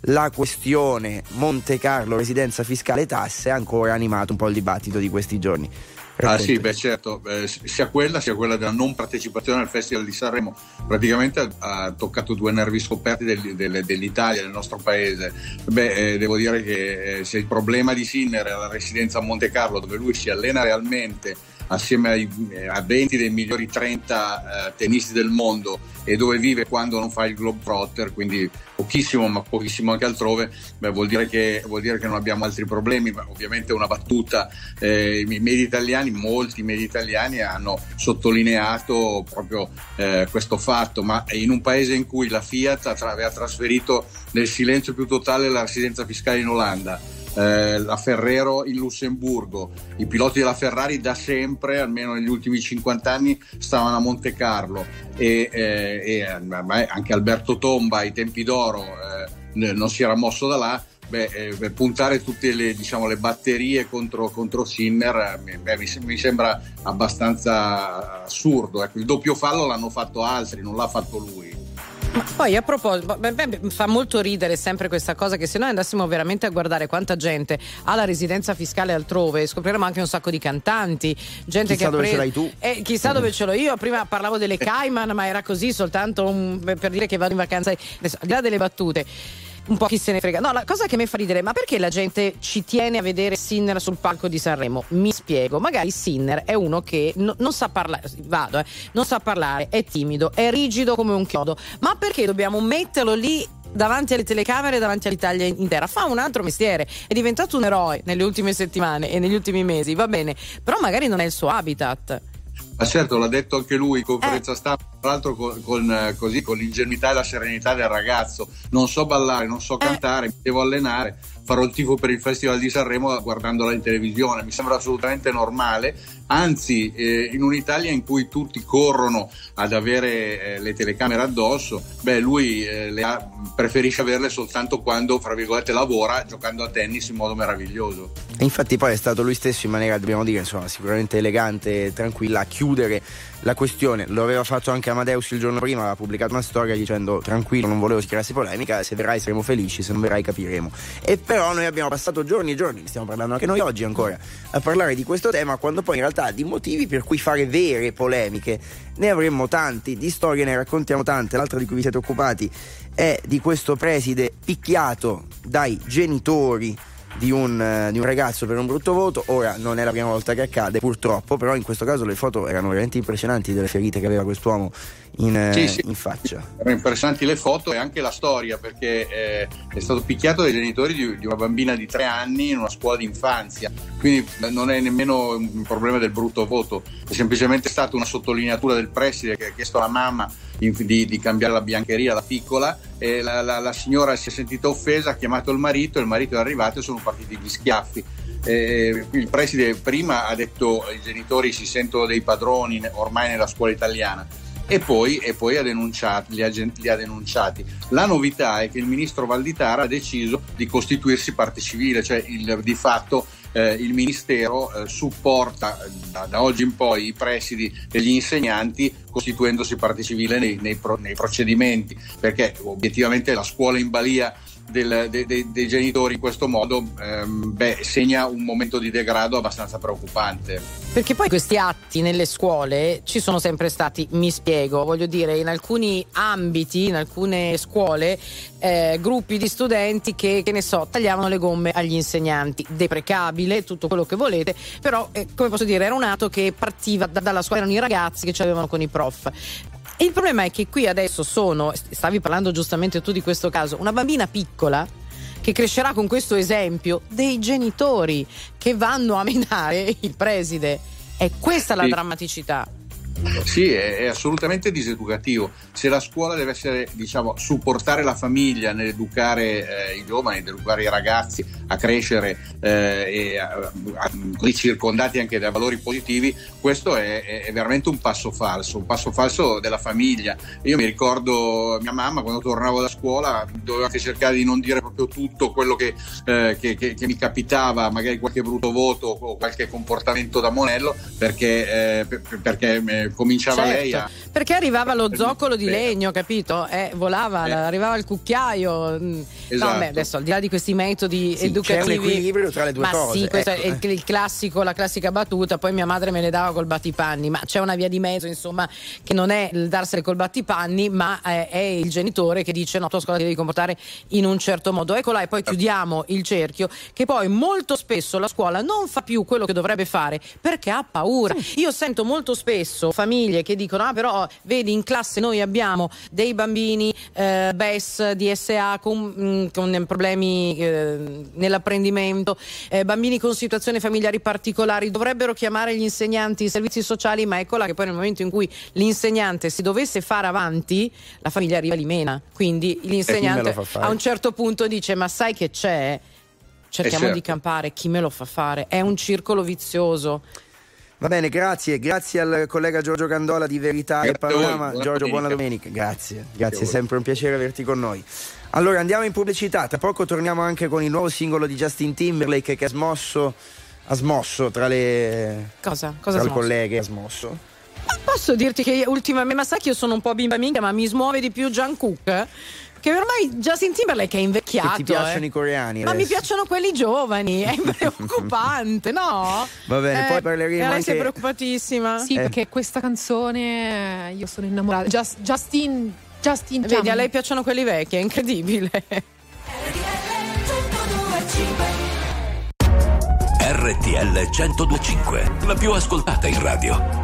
la questione Monte Carlo, residenza fiscale tasse ha ancora animato un po' il dibattito di questi giorni. Ah sì, beh certo, eh, sia quella sia quella della non partecipazione al Festival di Sanremo praticamente ha, ha toccato due nervi scoperti del- del- dell'Italia, del nostro paese. Beh, eh, devo dire che eh, se il problema di Sinner è la residenza a Monte Carlo dove lui si allena realmente assieme ai, a 20 dei migliori 30 eh, tennisti del mondo e dove vive quando non fa il Globetrotter, quindi pochissimo ma pochissimo anche altrove, beh, vuol, dire che, vuol dire che non abbiamo altri problemi, ma ovviamente una battuta, eh, i media italiani, molti media italiani hanno sottolineato proprio eh, questo fatto, ma in un paese in cui la Fiat aveva trasferito nel silenzio più totale la residenza fiscale in Olanda, eh, la Ferrero in Lussemburgo. I piloti della Ferrari da sempre, almeno negli ultimi 50 anni, stavano a Monte Carlo e, eh, e, anche Alberto Tomba ai tempi d'oro eh, non si era mosso da là. Beh, eh, puntare tutte le, diciamo, le batterie contro, contro Sinner eh, mi, mi sembra abbastanza assurdo. Ecco, il doppio fallo l'hanno fatto altri, non l'ha fatto lui. Ma poi a proposito, beh, beh, fa molto ridere sempre questa cosa che se noi andassimo veramente a guardare quanta gente ha la residenza fiscale altrove, scopriremo anche un sacco di cantanti, gente Chissà che ha dove preso- ce l'hai tu. Eh, chissà dove ce l'ho io. Prima parlavo delle [laughs] Cayman, ma era così soltanto un- per dire che vado in vacanza. Adesso, al di là delle battute. Un po' chi se ne frega. No, la cosa che mi fa ridere, ma perché la gente ci tiene a vedere Sinner sul palco di Sanremo? Mi spiego. Magari Sinner è uno che no- non sa parlare, vado, eh, non sa parlare, è timido, è rigido come un chiodo. Ma perché dobbiamo metterlo lì davanti alle telecamere, davanti all'Italia intera? Fa un altro mestiere, è diventato un eroe nelle ultime settimane e negli ultimi mesi, va bene, però magari non è il suo habitat. Ma certo, l'ha detto anche lui in conferenza Eh. stampa, tra l'altro con, con, eh, così, con l'ingenuità e la serenità del ragazzo. Non so ballare, non Eh. so cantare, mi devo allenare, farò il tifo per il Festival di Sanremo guardandola in televisione. Mi sembra assolutamente normale, anzi eh, in un'Italia in cui tutti corrono ad avere eh, le telecamere addosso, beh lui eh, le ha- preferisce averle soltanto quando, fra virgolette, lavora giocando a tennis in modo meraviglioso. E infatti poi è stato lui stesso in maniera, dobbiamo dire, insomma, sicuramente elegante e tranquilla a chiudere la questione. Lo aveva fatto anche Amadeus il giorno prima, aveva pubblicato una storia dicendo tranquillo, non volevo crearsi polemica, se verrai saremo felici, se non verrai capiremo. E però noi abbiamo passato giorni e giorni, stiamo parlando anche noi oggi ancora, a parlare di questo tema, quando poi in realtà di motivi per cui fare vere polemiche ne avremmo tanti, di storie ne raccontiamo tante, l'altra di cui vi siete occupati è di questo preside picchiato dai genitori di un, eh, di un ragazzo per un brutto voto. Ora non è la prima volta che accade, purtroppo, però in questo caso le foto erano veramente impressionanti delle ferite che aveva quest'uomo in, eh, Sì, sì. in faccia. Erano impressionanti le foto e anche la storia perché eh, è stato picchiato dai genitori di, di una bambina di tre anni in una scuola d'infanzia, quindi non è nemmeno un problema del brutto voto, è semplicemente stata una sottolineatura del preside che ha chiesto alla mamma di, di- di cambiare la biancheria alla piccola e la, la- la signora si è sentita offesa, ha chiamato il marito, il marito è arrivato e sono partiti gli schiaffi. Eh, il preside prima ha detto i genitori si sentono dei padroni ormai nella scuola italiana e poi, e poi ha li, ha, li ha denunciati. La novità è che il ministro Valditara ha deciso di costituirsi parte civile, cioè il- di fatto eh, il ministero eh, supporta eh, da, da oggi in poi i presidi degli insegnanti costituendosi parte civile nei, nei pro- nei procedimenti, perché obiettivamente la scuola in balia del- de- de- dei genitori in questo modo ehm, beh, segna un momento di degrado abbastanza preoccupante. Perché poi questi atti nelle scuole ci sono sempre stati, mi spiego, voglio dire, in alcuni ambiti, in alcune scuole, eh, gruppi di studenti che, che ne so, tagliavano le gomme agli insegnanti, deprecabile, tutto quello che volete, però eh, come posso dire, era un atto che partiva da- dalla scuola, erano i ragazzi che ci avevano con i prof. E il problema è che qui adesso sono, stavi parlando giustamente tu di questo caso, una bambina piccola che crescerà con questo esempio dei genitori che vanno a menare il preside. È questa la Sì. drammaticità. Sì, è, è assolutamente diseducativo. Se la scuola deve essere, diciamo, supportare la famiglia nell'educare eh, i giovani, nell'educare i ragazzi a crescere eh, a- a- così circondati anche da valori positivi, questo è, è- veramente un passo falso, un passo falso della famiglia. Io mi ricordo mia mamma quando tornavo da scuola doveva anche cercare di non dire proprio tutto quello che, eh, che- che- che mi capitava, magari qualche brutto voto o qualche comportamento da monello, perché, eh, per- perché eh, cominciava Certo, lei a... Perché arrivava lo zoccolo di legno, capito? Eh, volava, Eh. arrivava il cucchiaio. Esatto. No, beh, adesso al di là di questi metodi Sì, educativi. c'è un equilibrio tra le due ma cose, sì, questo ecco. è il, il classico, la classica battuta. Poi mia madre me le dava col battipanni, ma c'è una via di mezzo, insomma, che non è il darsene col battipanni, ma è, è il genitore che dice: No, tua scuola ti devi comportare in un certo modo. Ecco là, e poi chiudiamo il cerchio. Che poi molto spesso la scuola non fa più quello che dovrebbe fare perché ha paura. Io sento molto spesso famiglie che dicono: Ah, però vedi, in classe noi abbiamo dei bambini eh, BES, DSA con, mm, con problemi eh, nell'apprendimento, eh, bambini con situazioni familiari particolari. Dovrebbero chiamare gli insegnanti i servizi sociali, ma eccola che poi nel momento in cui l'insegnante si dovesse fare avanti, la famiglia arriva e li mena. Quindi l'insegnante a un certo punto dice: Ma sai che c'è? Cerchiamo Eh, certo. di campare, chi me lo fa fare? È un circolo vizioso. Va bene, grazie, grazie al collega Giorgio Gandola di Verità e Panorama. Giorgio, buona domenica. Grazie, grazie, è sempre un piacere averti con noi. Allora andiamo in pubblicità, tra poco torniamo anche con il nuovo singolo di Justin Timberlake che ha smosso, ha smosso tra le, Cosa? Cosa tra le smosso? colleghe, ha smosso. Posso dirti che ultimamente, ma sai che io sono un po' bimba minchia, ma mi smuove di più Jungkook? Che ormai Justin Timberlake è invecchiato. Che ti piacciono eh. i coreani Ma mi adesso. piacciono quelli giovani, è [laughs] preoccupante, no? Va bene, Eh, poi parleremo lei anche- sei preoccupatissima? Sì, Eh. perché questa canzone eh, io sono innamorata. Just- Justin, Justin Vedi, Jam. a lei piacciono quelli vecchi, è incredibile. RTL 1025, la più ascoltata in radio.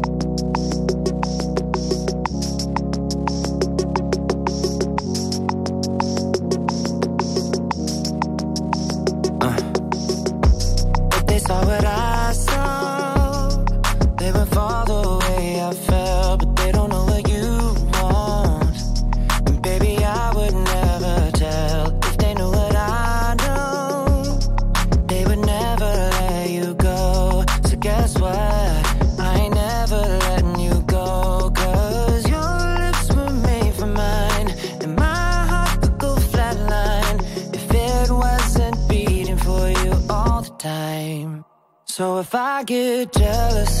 I get jealous,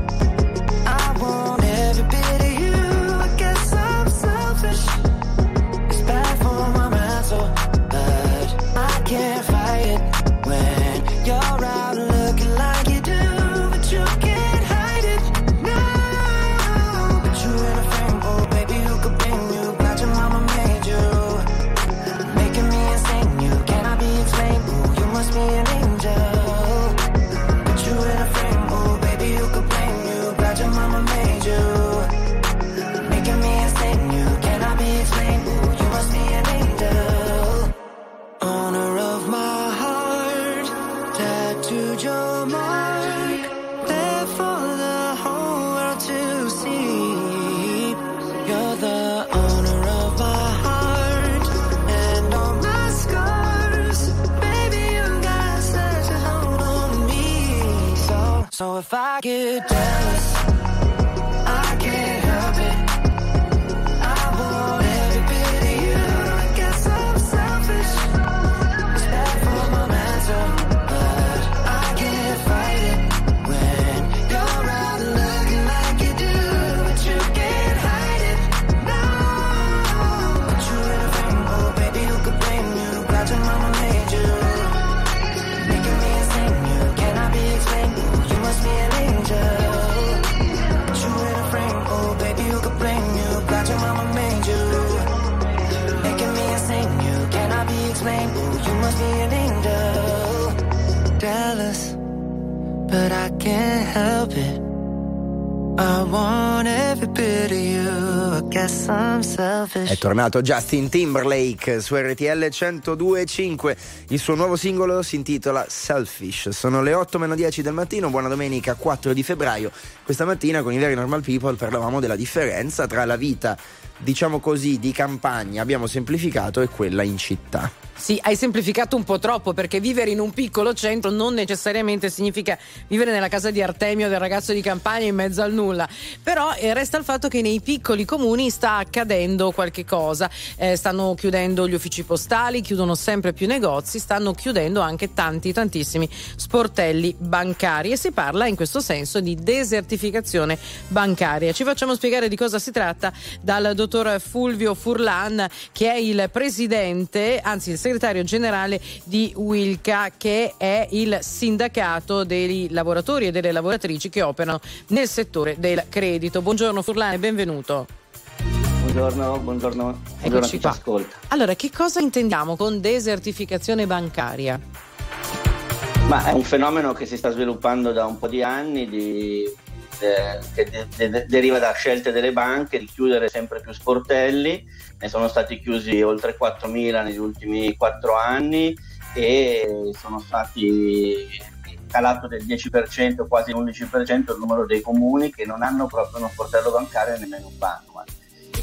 Get jealous, È tornato Justin Timberlake su RTL 102.5. Il suo nuovo singolo si intitola Selfish. Sono le 8 meno 10 del mattino, buona domenica 4 di febbraio. Questa mattina con i Very Normal People parlavamo della differenza tra la vita, diciamo così, di campagna, abbiamo semplificato, e quella in città. Sì, hai semplificato un po' troppo perché vivere in un piccolo centro non necessariamente significa vivere nella casa di Artemio del ragazzo di campagna in mezzo al nulla. Però eh, resta il fatto che nei piccoli comuni sta accadendo qualche cosa. Eh, stanno chiudendo gli uffici postali, chiudono sempre più negozi, stanno chiudendo anche tanti, tantissimi sportelli bancari e si parla in questo senso di desertificazione bancaria. Ci facciamo spiegare di cosa si tratta dal dottor Fulvio Furlan, che è il presidente, anzi il segretario generale di Wilca, che è il sindacato dei lavoratori e delle lavoratrici che operano nel settore del credito. Buongiorno Furlan e benvenuto. Buongiorno, buongiorno, buongiorno a chi ci ascolta. Allora, che cosa intendiamo con desertificazione bancaria? Ma è un fenomeno che si sta sviluppando da un po' di anni, di- eh, che de- de- deriva da scelte delle banche di chiudere sempre più sportelli, ne sono stati chiusi oltre 4.000 negli ultimi 4 anni e sono stati calato del 10%, quasi l'11% il numero dei comuni che non hanno proprio uno sportello bancario e nemmeno un banco.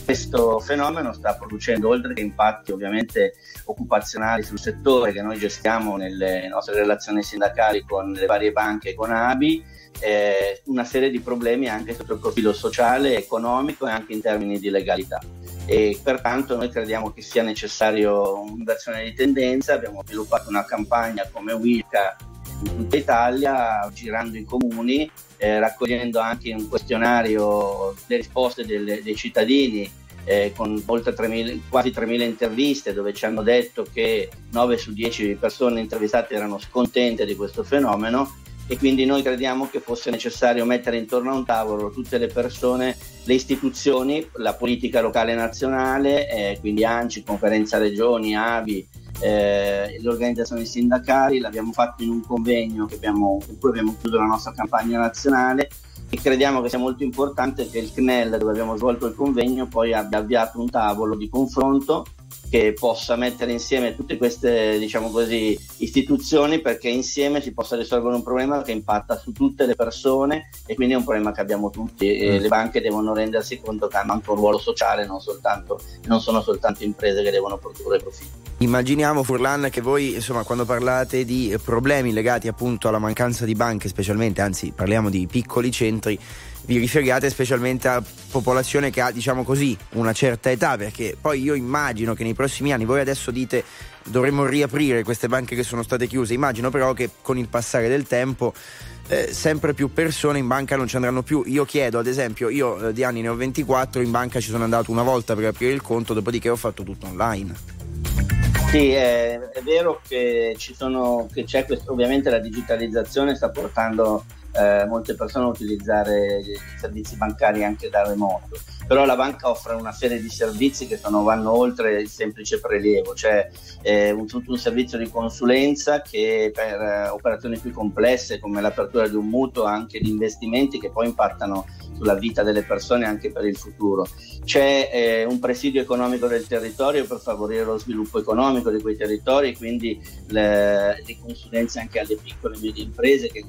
Questo fenomeno sta producendo, oltre che impatti ovviamente occupazionali sul settore che noi gestiamo nelle nostre relazioni sindacali con le varie banche e con ABI, eh, una serie di problemi anche sotto il profilo sociale, economico e anche in termini di legalità. E pertanto noi crediamo che sia necessario un'inversione di tendenza, abbiamo sviluppato una campagna come Wilca in tutta Italia, girando i comuni, eh, raccogliendo anche un questionario le risposte delle- dei cittadini eh, con oltre 3.000 quasi 3.000 interviste dove ci hanno detto che 9 su 10 persone intervistate erano scontente di questo fenomeno e quindi noi crediamo che fosse necessario mettere intorno a un tavolo tutte le persone, le istituzioni, la politica locale nazionale, eh, quindi ANCI, Conferenza Regioni, ABI, eh, le organizzazioni sindacali, l'abbiamo fatto in un convegno abbiamo, in cui abbiamo chiuso la nostra campagna nazionale. E crediamo che sia molto importante che il CNEL, dove abbiamo svolto il convegno, poi abbia avviato un tavolo di confronto che possa mettere insieme tutte queste diciamo così, istituzioni perché insieme si possa risolvere un problema che impatta su tutte le persone e quindi è un problema che abbiamo tutti e Mm. le banche devono rendersi conto che hanno anche un ruolo sociale non, soltanto, non sono soltanto imprese che devono produrre profitti. Immaginiamo Furlan che voi insomma quando parlate di problemi legati appunto alla mancanza di banche specialmente, anzi parliamo di piccoli centri, vi riferiate specialmente a popolazione che ha diciamo così una certa età perché poi io immagino che nei prossimi anni voi adesso dite dovremmo riaprire queste banche che sono state chiuse, immagino però che con il passare del tempo eh, sempre più persone in banca non ci andranno più. Io chiedo, ad esempio, io eh, di anni ne ho 24, in banca ci sono andato una volta per aprire il conto, dopodiché ho fatto tutto online. Sì, è, è vero che, ci sono, che c'è questo, ovviamente la digitalizzazione sta portando eh, molte persone a utilizzare i servizi bancari anche da remoto, però la banca offre una serie di servizi che sono, vanno oltre il semplice prelievo, cioè eh, un, tutto un servizio di consulenza che per eh, operazioni più complesse come l'apertura di un mutuo, anche di investimenti che poi impattano sulla vita delle persone anche per il futuro. C'è eh, un presidio economico del territorio per favorire lo sviluppo economico di quei territori, quindi le, le consulenze anche alle piccole e medie imprese che.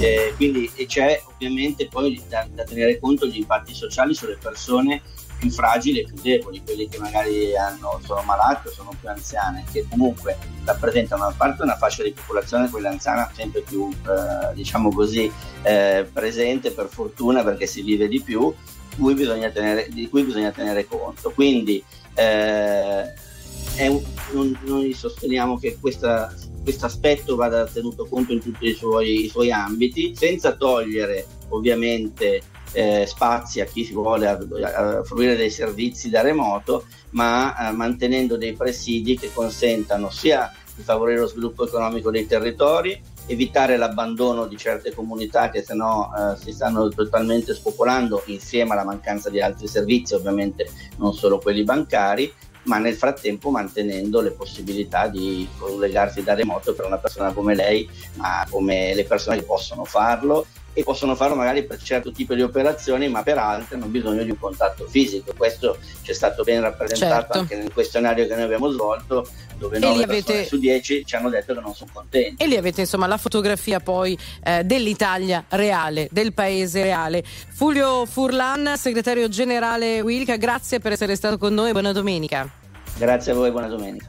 Eh, quindi e c'è ovviamente poi da, da tenere conto gli impatti sociali sulle persone più fragili e più deboli, quelli che magari hanno, sono malati o sono più anziane, che comunque rappresentano a parte una fascia di popolazione, quella anziana, sempre più eh, diciamo così eh, presente per fortuna perché si vive di più, cui tenere, di cui bisogna tenere conto. Quindi eh, un- noi sosteniamo che questa questo aspetto vada tenuto conto in tutti i suoi, i suoi ambiti, senza togliere ovviamente eh, spazi a chi vuole a- a fruire dei servizi da remoto, ma eh, mantenendo dei presidi che consentano sia di favorire lo sviluppo economico dei territori, evitare l'abbandono di certe comunità che sennò eh, si stanno totalmente spopolando insieme alla mancanza di altri servizi, ovviamente non solo quelli bancari, ma nel frattempo mantenendo le possibilità di collegarsi da remoto per una persona come lei, ma come le persone che possono farlo e possono farlo magari per certo tipo di operazioni, ma per altre hanno bisogno di un contatto fisico. Questo ci è stato ben rappresentato Certo. anche nel questionario che noi abbiamo svolto, dove E 9 lì persone avete- su 10 ci hanno detto che non sono contenti. E lì avete insomma la fotografia poi eh, dell'Italia reale, del paese reale. Fulvio Furlan, segretario generale Wilca, grazie per essere stato con noi, buona domenica. Grazie a voi, buona domenica.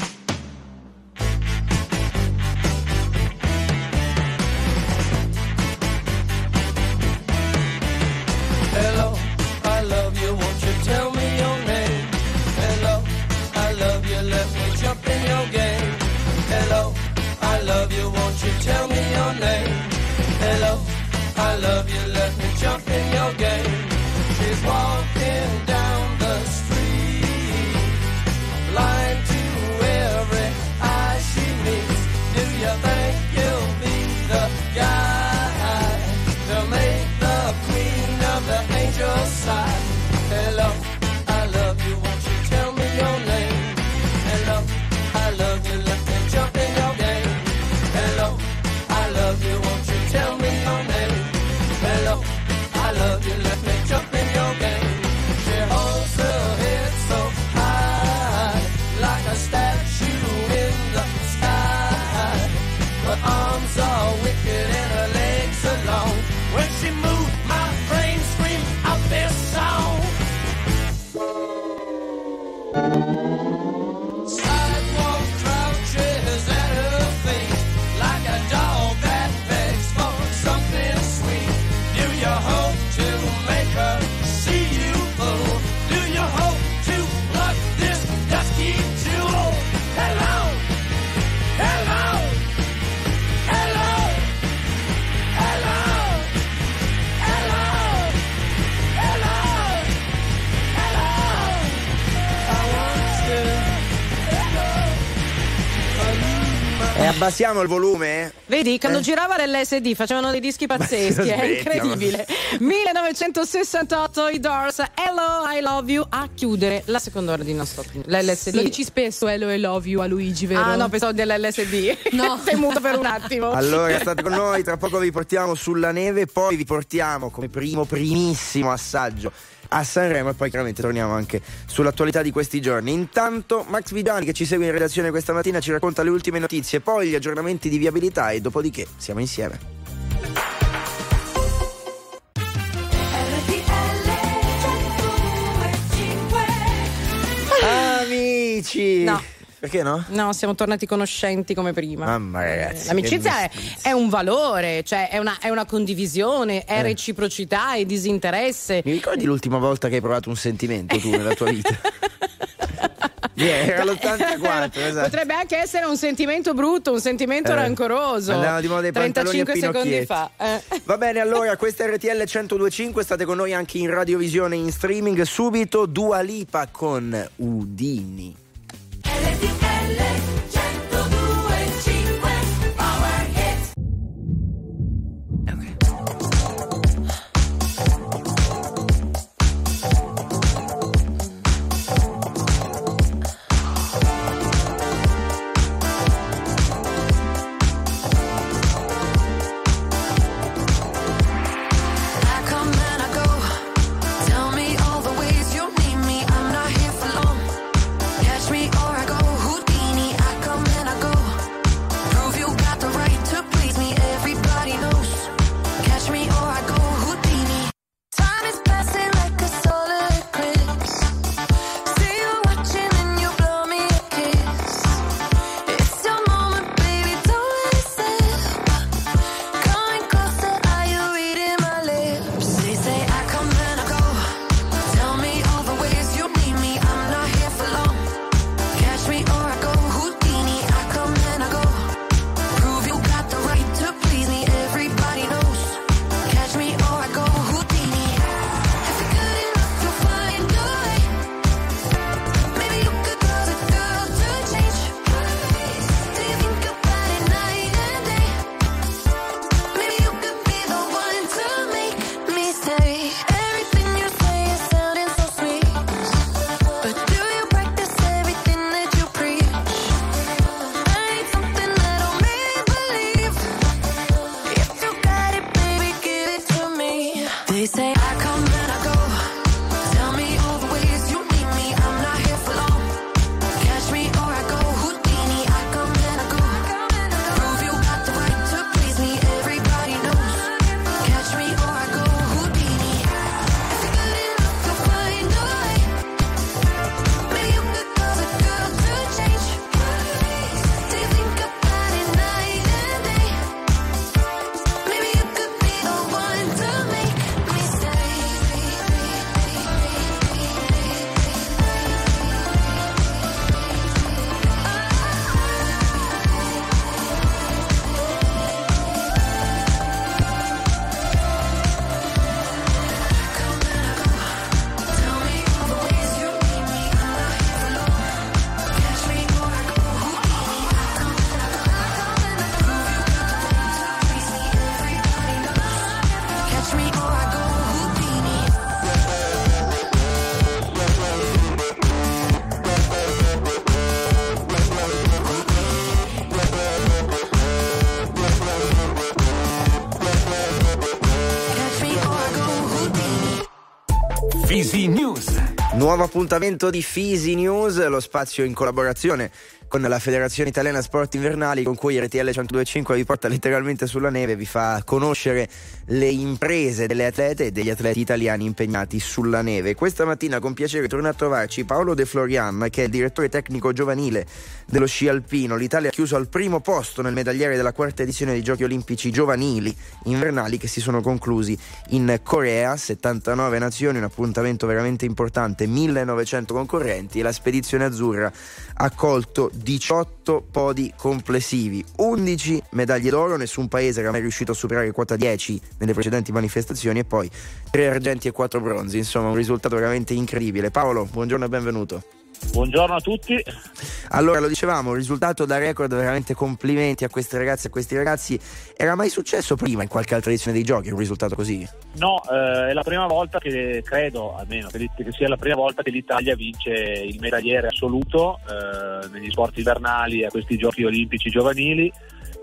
I love you. Let me jump in your game. She's walking abbassiamo il volume? Vedi, quando Eh. girava l'LSD facevano dei dischi pazzeschi, è smettila, incredibile. [laughs] 1968 i Doors, Hello, I Love You, a chiudere la seconda ora di Non Stop. L'LSD. Lo dici spesso Hello e Love You a Luigi, vero? Ah no, pensavo dell'LSD. [laughs] No. Temuto per un attimo. Allora state con noi, tra poco vi portiamo sulla neve, poi vi portiamo come primo, primissimo assaggio a Sanremo e poi chiaramente torniamo anche sull'attualità di questi giorni. Intanto Max Vidani che ci segue in redazione questa mattina ci racconta le ultime notizie, poi gli aggiornamenti di viabilità e dopodiché siamo insieme. Amici! No. Perché no? No, siamo tornati conoscenti come prima. Mamma ragazzi. L'amicizia è, è un valore, cioè è una, è una condivisione, è Eh. reciprocità, è disinteresse. Mi ricordi l'ultima volta che hai provato un sentimento tu nella tua vita? [laughs] Yeah, era l'84, esatto. Potrebbe anche essere un sentimento brutto, un sentimento Eh, rancoroso. andavano di moda i pantaloni a 35 secondi fa. eh. Va bene, allora, questa è RTL 1025, state con noi anche in radiovisione in streaming. Subito Dua Lipa con Udini. I Nuovo appuntamento di Fisi News, lo spazio in collaborazione con la Federazione Italiana Sport Invernali con cui RTL 1025 vi porta letteralmente sulla neve, vi fa conoscere le imprese delle atlete e degli atleti italiani impegnati sulla neve. Questa mattina con piacere torna a trovarci Paolo De Florian che è il direttore tecnico giovanile dello sci alpino. L'Italia ha chiuso al primo posto nel medagliere della quarta edizione dei Giochi Olimpici giovanili invernali che si sono conclusi in Corea, 79 nazioni, un appuntamento veramente importante, 1900 concorrenti e la spedizione azzurra ha colto 18 podi complessivi, 11 medaglie d'oro, nessun paese era mai riuscito a superare quota 10 nelle precedenti manifestazioni e poi 3 argenti e 4 bronzi, insomma un risultato veramente incredibile. Paolo, buongiorno e benvenuto. Buongiorno a tutti. Allora, lo dicevamo, risultato da record, veramente complimenti a queste ragazze e a questi ragazzi. Era mai successo prima in qualche altra edizione dei giochi un risultato così? No, eh, è la prima volta che credo, almeno che, che sia la prima volta che l'Italia vince il medagliere assoluto eh, negli sport invernali a questi giochi olimpici giovanili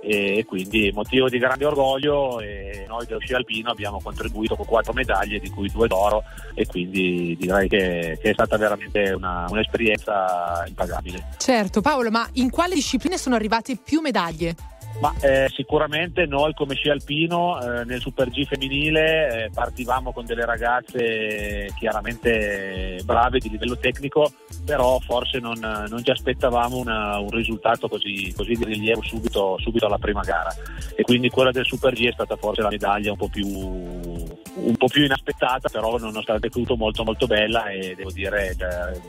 e quindi motivo di grande orgoglio e noi dello sci alpino abbiamo contribuito con quattro medaglie di cui due d'oro e quindi direi che, che è stata veramente una- un'esperienza impagabile. Certo, Paolo, ma in quale discipline sono arrivate più medaglie? Ma eh, sicuramente noi come sci alpino eh, nel Super G femminile eh, partivamo con delle ragazze chiaramente brave di livello tecnico, però forse non, non ci aspettavamo una- un risultato così, così di rilievo subito, subito alla prima gara. E quindi quella del Super G è stata forse la medaglia un po' più, un po' più inaspettata, però nonostante tutto molto molto bella e devo dire eh,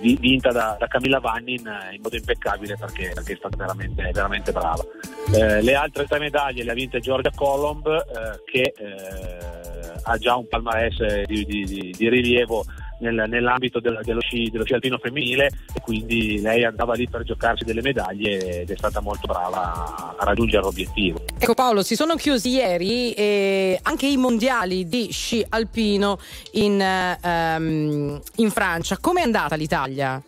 vi- vinta da, da Camilla Vanni in, in modo impeccabile perché, perché è stata veramente, veramente brava. Eh, le altre tre medaglie le ha vinte Giorgia Colomb eh, che eh, ha già un palmarès di, di- di- rilievo nel- nell'ambito del- dello, sci, dello sci alpino femminile e quindi lei andava lì per giocarsi delle medaglie ed è stata molto brava a, raggiungere l'obiettivo. Ecco Paolo, si sono chiusi ieri eh, anche i mondiali di sci alpino in, eh, ehm, in Francia. Com'è andata l'Italia?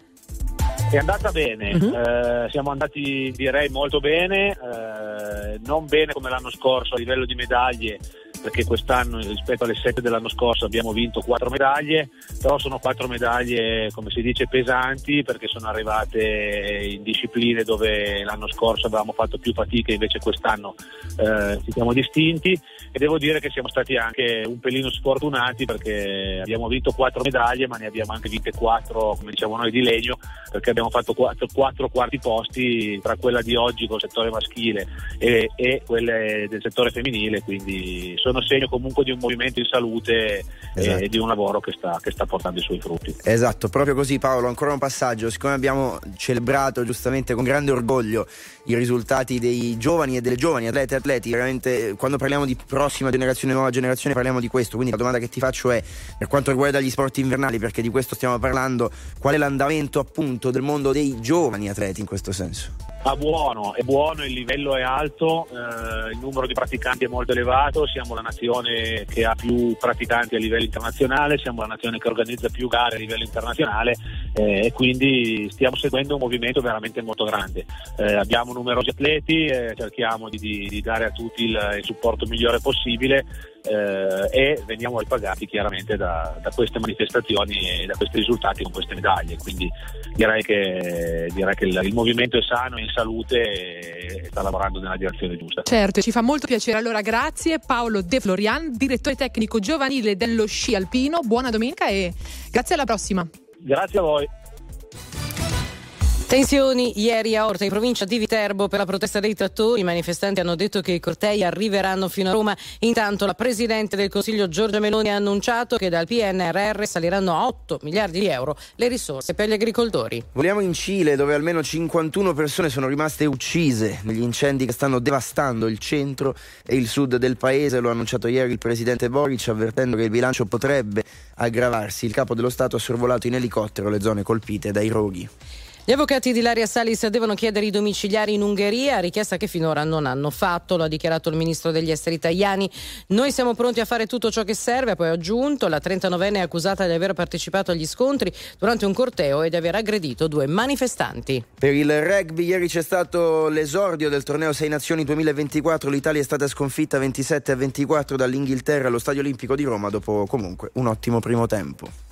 È andata bene, eh, siamo andati direi molto bene, eh, non bene come l'anno scorso a livello di medaglie, perché quest'anno rispetto alle sette dell'anno scorso abbiamo vinto quattro medaglie, però sono quattro medaglie come si dice pesanti perché sono arrivate in discipline dove l'anno scorso avevamo fatto più fatica invece quest'anno eh, ci siamo distinti. E devo dire che siamo stati anche un pelino sfortunati perché abbiamo vinto quattro medaglie ma ne abbiamo anche vinte quattro come diciamo noi di legno perché abbiamo fatto quattro, quattro quarti posti tra quella di oggi col settore maschile e, e quelle del settore femminile quindi sono segno comunque di un movimento in salute Esatto. e di un lavoro che sta, che sta portando i suoi frutti. Esatto, proprio così Paolo, ancora un passaggio, siccome abbiamo celebrato giustamente con grande orgoglio i risultati dei giovani e delle giovani atlete e atleti, veramente eh, quando parliamo di prossima generazione, nuova generazione parliamo di questo, quindi la domanda che ti faccio è per quanto riguarda gli sport invernali, perché di questo stiamo parlando, qual è l'andamento appunto del mondo dei giovani atleti in questo senso? Ah, buono, è buono, il livello è alto, eh, il numero di praticanti è molto elevato, siamo la nazione che ha più praticanti a livello internazionale, siamo la nazione che organizza più gare a livello internazionale eh, e quindi stiamo seguendo un movimento veramente molto grande. Eh, abbiamo numerosi atleti, eh, cerchiamo di, di- di dare a tutti il, il supporto migliore possibile eh, e veniamo ripagati chiaramente da, da queste manifestazioni e da questi risultati con queste medaglie. Quindi direi che, direi che il, il movimento è sano, è in salute e sta lavorando nella direzione giusta. Certo, ci fa molto piacere. Allora, grazie Paolo De Florian, direttore tecnico giovanile dello sci alpino. Buona domenica e grazie alla prossima. Grazie a voi. Tensioni ieri a Orta in provincia di Viterbo per la protesta dei trattori. I manifestanti hanno detto che i cortei arriveranno fino a Roma. Intanto la Presidente del Consiglio Giorgia Meloni ha annunciato che dal PNRR saliranno a 8 miliardi di euro le risorse per gli agricoltori. Voliamo in Cile dove almeno 51 persone sono rimaste uccise negli incendi che stanno devastando il centro e il sud del paese. Lo ha annunciato ieri il presidente Boric avvertendo che il bilancio potrebbe aggravarsi. Il capo dello Stato ha sorvolato in elicottero le zone colpite dai roghi. Gli avvocati di Laria Salis devono chiedere i domiciliari in Ungheria, richiesta che finora non hanno fatto, lo ha dichiarato il ministro degli esteri italiani. Noi siamo pronti a fare tutto ciò che serve, ha poi aggiunto, la 39enne è accusata di aver partecipato agli scontri durante un corteo e di aver aggredito due manifestanti. Per il rugby ieri c'è stato l'esordio del torneo Sei Nazioni 2024, l'Italia è stata sconfitta 27 a 24 dall'Inghilterra allo Stadio Olimpico di Roma dopo comunque un ottimo primo tempo.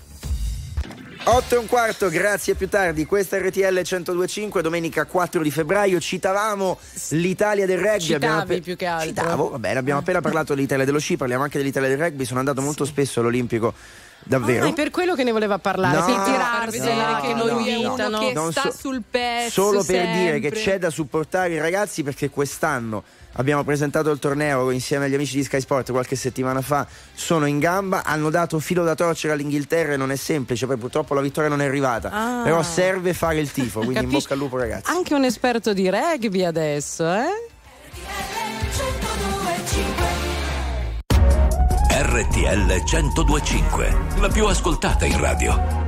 8 e un quarto, grazie più tardi. Questa è RTL 1025, domenica 4 di febbraio. Citavamo l'Italia del rugby. Citavi abbiamo più che altro. Citavo, va bene, abbiamo appena parlato dell'Italia dello sci, parliamo anche dell'Italia del rugby. Sono andato molto spesso all'Olimpico, davvero. Ah, è per quello che ne voleva parlare, No, per no, tirarsela, no, che no, lo no. invitano. che Non sta so- sul pezzo Solo per sempre. dire che c'è da supportare i ragazzi perché quest'anno abbiamo presentato il torneo insieme agli amici di Sky Sport qualche settimana fa, sono in gamba, hanno dato filo da torcere all'Inghilterra e non è semplice, poi purtroppo la vittoria non è arrivata, Ah. però serve fare il tifo, quindi in bocca al lupo ragazzi. Anche un esperto di rugby adesso, eh? RTL 1025, la più ascoltata in radio.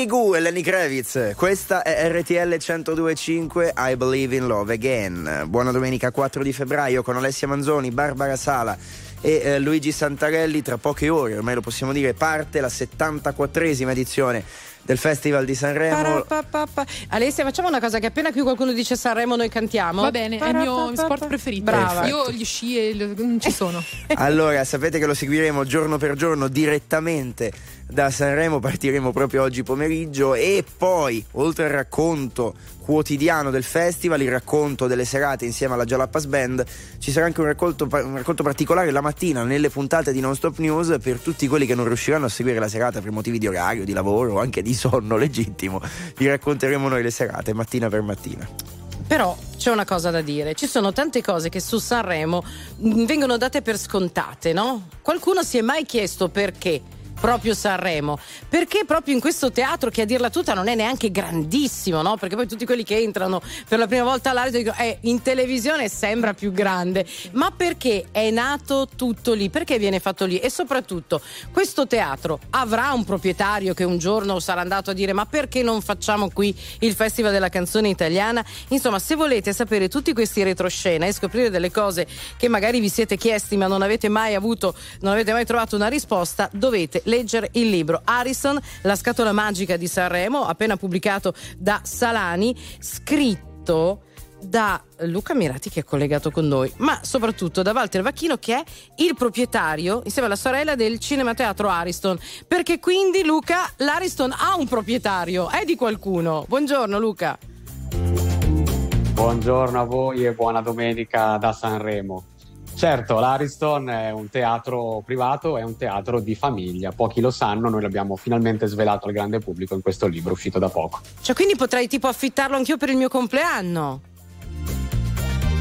Peggy Goo e Lenny Kravitz, questa è RTL 1025 I Believe in Love Again. Buona domenica 4 di febbraio con Alessia Manzoni, Barbara Sala e eh, Luigi Santarelli. Tra poche ore, ormai lo possiamo dire, parte la 74esima edizione del Festival di Sanremo. Alessia, facciamo una cosa che appena qui qualcuno dice Sanremo noi cantiamo. Va bene, è il mio sport preferito. Brava. Io gli sci e non ci sono. [laughs] Allora, sapete che lo seguiremo giorno per giorno direttamente da Sanremo, partiremo proprio oggi pomeriggio e poi, oltre al racconto quotidiano del festival, il racconto delle serate insieme alla Jalapas Band, ci sarà anche un racconto, un racconto particolare la mattina nelle puntate di Non Stop News per tutti quelli che non riusciranno a seguire la serata per motivi di orario, di lavoro o anche di sonno legittimo. Vi racconteremo noi le serate mattina per mattina. Però c'è una cosa da dire, ci sono tante cose che su Sanremo mh, vengono date per scontate, no? Qualcuno si è mai chiesto perché? Proprio Sanremo, perché proprio in questo teatro che a dirla tutta non è neanche grandissimo, no? Perché poi tutti quelli che entrano per la prima volta all'aria dicono, eh, in televisione sembra più grande, ma perché è nato tutto lì? Perché viene fatto lì? E soprattutto, questo teatro avrà un proprietario che un giorno sarà andato a dire, ma perché non facciamo qui il Festival della canzone italiana? Insomma, se volete sapere tutti questi retroscena e scoprire delle cose che magari vi siete chiesti ma non avete mai avuto, non avete mai trovato una risposta, dovete leggere il libro Harrison, la scatola magica di Sanremo, appena pubblicato da Salani, scritto da Luca Mirati che è collegato con noi, ma soprattutto da Walter Vacchino che è il proprietario insieme alla sorella del Cinemateatro Ariston, perché quindi Luca l'Ariston ha un proprietario, è di qualcuno. Buongiorno Luca. Buongiorno a voi e buona domenica da Sanremo. Certo, l'Ariston è un teatro privato, è un teatro di famiglia, pochi lo sanno, noi l'abbiamo finalmente svelato al grande pubblico in questo libro uscito da poco. Cioè, quindi potrei tipo affittarlo anch'io per il mio compleanno.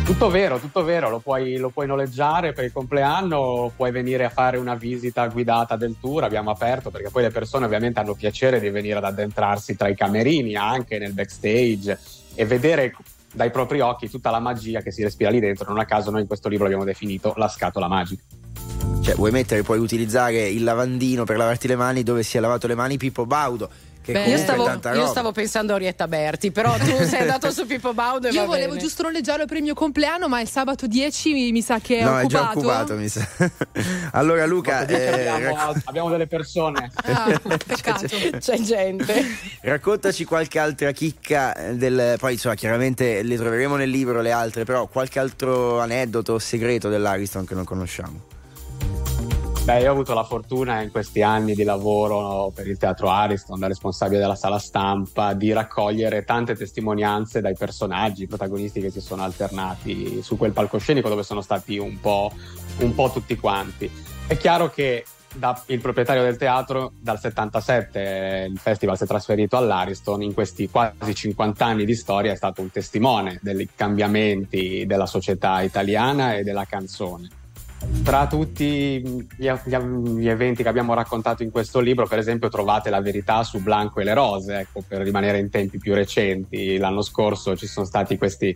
Tutto vero, tutto vero, lo puoi, lo puoi noleggiare per il compleanno, puoi venire a fare una visita guidata del tour, abbiamo aperto perché poi le persone ovviamente hanno piacere di venire ad addentrarsi tra i camerini, anche nel backstage e vedere dai propri occhi tutta la magia che si respira lì dentro. Non a caso noi in questo libro abbiamo definito la scatola magica. Cioè, vuoi mettere, puoi utilizzare il lavandino per lavarti le mani dove si è lavato le mani Pippo Baudo. Che Beh, io, stavo, io stavo pensando a Orietta Berti, però tu [laughs] sei andato su Pippo Baudo e Io va volevo bene. giusto noleggiarlo per il mio compleanno, ma il sabato 10 mi, mi sa che è No, occupato. è già occupato, mi sa. [laughs] allora, Luca, eh, abbiamo, racc- [laughs] abbiamo delle persone. Ah, peccato. C'è gente. raccontaci qualche altra chicca del. Poi, insomma, chiaramente le troveremo nel libro le altre, però qualche altro aneddoto segreto dell'Ariston che non conosciamo. Beh, io ho avuto la fortuna in questi anni di lavoro per il Teatro Ariston, da responsabile della sala stampa, di raccogliere tante testimonianze dai personaggi, i protagonisti che si sono alternati su quel palcoscenico dove sono stati un po', un po' tutti quanti. È chiaro che da- il proprietario del teatro dal 77 eh, il festival si è trasferito all'Ariston in questi quasi 50 anni di storia è stato un testimone dei cambiamenti della società italiana e della canzone tra tutti gli, gli- gli eventi che abbiamo raccontato in questo libro, per esempio, trovate la verità su Blanco e le rose, ecco, per rimanere in tempi più recenti. L'anno scorso ci sono stati questi,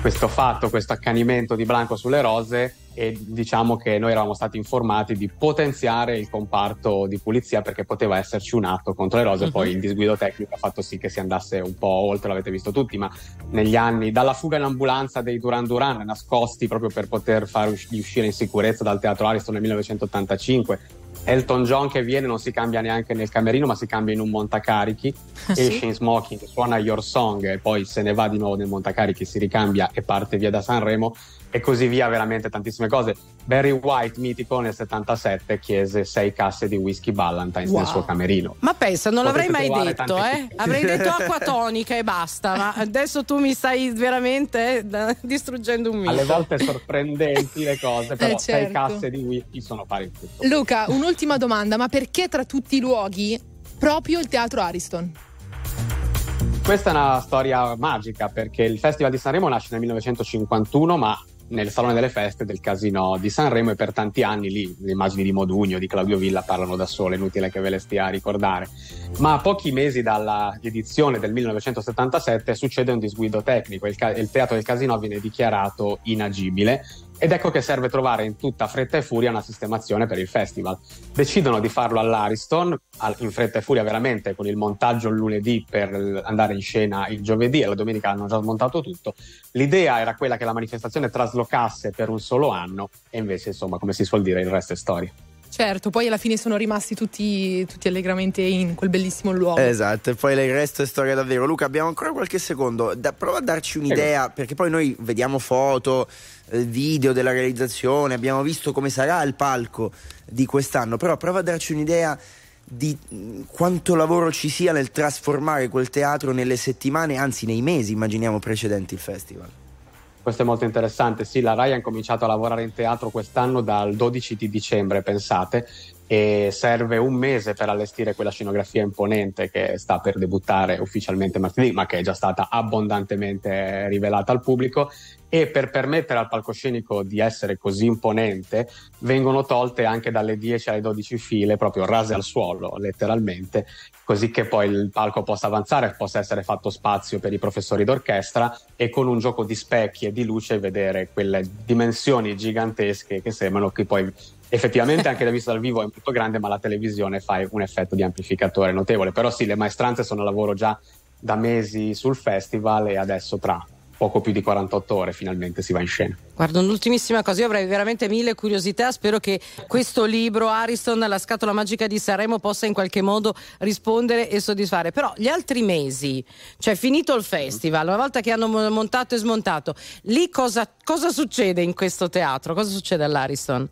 questo fatto, questo accanimento di Blanco sulle rose e diciamo che noi eravamo stati informati di potenziare il comparto di pulizia perché poteva esserci un atto contro le rose, Mhm. poi il disguido tecnico ha fatto sì che si andasse un po' oltre, l'avete visto tutti, ma negli anni dalla fuga in ambulanza dei Duran Duran nascosti proprio per poter far usci- uscire in sicurezza dal teatro Ariston nel 1985 Elton John che viene non si cambia neanche nel camerino ma si cambia in un montacarichi Ah, sì? esce in smoking suona Your Song e poi se ne va di nuovo nel montacarichi si ricambia e parte via da Sanremo e così via veramente tantissime cose Barry White mitico nel 77 chiese sei casse di whisky Ballantines Wow. nel suo camerino Ma pensa, non Potete l'avrei mai detto, eh? Avrei detto [laughs] acqua tonica e basta, ma adesso tu mi stai veramente eh, distruggendo un mito. alle volte sorprendenti le cose [laughs] però Eh, sei certo. casse di whisky sono pari tutto Luca, un'ultima domanda, ma perché tra tutti i luoghi proprio il teatro Ariston? Questa è una storia magica perché il Festival di Sanremo nasce nel 1951, ma nel Salone delle Feste del Casino di Sanremo e per tanti anni lì le immagini di Modugno, di Claudio Villa parlano da sole, inutile che ve le stia a ricordare. Ma a pochi mesi dalla edizione del 1977 succede un disguido tecnico, il, ca- il Teatro del Casino viene dichiarato inagibile ed ecco che serve trovare in tutta fretta e furia una sistemazione per il festival. Decidono di farlo all'Ariston, al- in fretta e furia veramente, con il montaggio il lunedì per andare in scena il giovedì e la domenica hanno già smontato tutto. L'idea era quella che la manifestazione traslocasse per un solo anno e invece, insomma, come si suol dire, il resto è storia. Certo, poi alla fine sono rimasti tutti, tutti allegramente in quel bellissimo luogo. Esatto, e poi il resto è storia davvero. Luca, abbiamo ancora qualche secondo. Da- prova a darci un'idea, perché poi noi vediamo foto, eh, video della realizzazione, abbiamo visto come sarà il palco di quest'anno, però prova a darci un'idea di mh, quanto lavoro ci sia nel trasformare quel teatro nelle settimane, anzi nei mesi, immaginiamo, precedenti il festival. Questo è molto interessante. Sì, la RAI ha incominciato a lavorare in teatro quest'anno dal 12 di dicembre, pensate, e serve un mese per allestire quella scenografia imponente che sta per debuttare ufficialmente martedì, ma che è già stata abbondantemente rivelata al pubblico. E per permettere al palcoscenico di essere così imponente, vengono tolte anche dalle 10 alle 12 file, proprio rase al suolo, letteralmente, così che poi il palco possa avanzare, possa essere fatto spazio per i professori d'orchestra e con un gioco di specchi e di luce vedere quelle dimensioni gigantesche che sembrano che poi effettivamente anche da vista dal vivo è molto grande, ma la televisione fa un effetto di amplificatore notevole. Però sì, le maestranze sono a lavoro già da mesi sul festival e adesso tra poco più di 48 ore finalmente si va in scena. Guarda, un'ultimissima cosa, io avrei veramente mille curiosità, spero che questo libro Ariston, la scatola magica di Sanremo, possa in qualche modo rispondere e soddisfare. Però gli altri mesi, cioè finito il festival, una volta che hanno mo- montato e smontato, lì cosa, cosa succede in questo teatro? Cosa succede all'Ariston?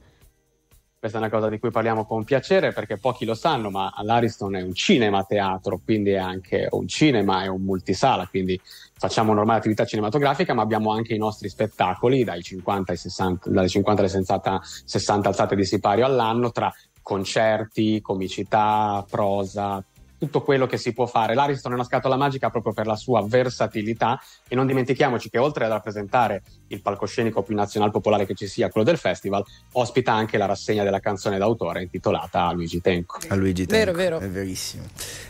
Questa è una cosa di cui parliamo con piacere perché pochi lo sanno, ma l'Ariston è un cinema teatro, quindi è anche un cinema e un multisala, quindi facciamo normale attività cinematografica, ma abbiamo anche i nostri spettacoli dai 50 ai 60, dalle 50 alle 60, 60 alzate di sipario all'anno tra concerti, comicità, prosa, tutto quello che si può fare. L'Ariston è una scatola magica proprio per la sua versatilità e non dimentichiamoci che oltre ad rappresentare il palcoscenico più nazional popolare che ci sia, quello del festival, ospita anche la rassegna della canzone d'autore intitolata a Luigi Tenco. A Luigi Tenco. Vero, vero. È verissimo.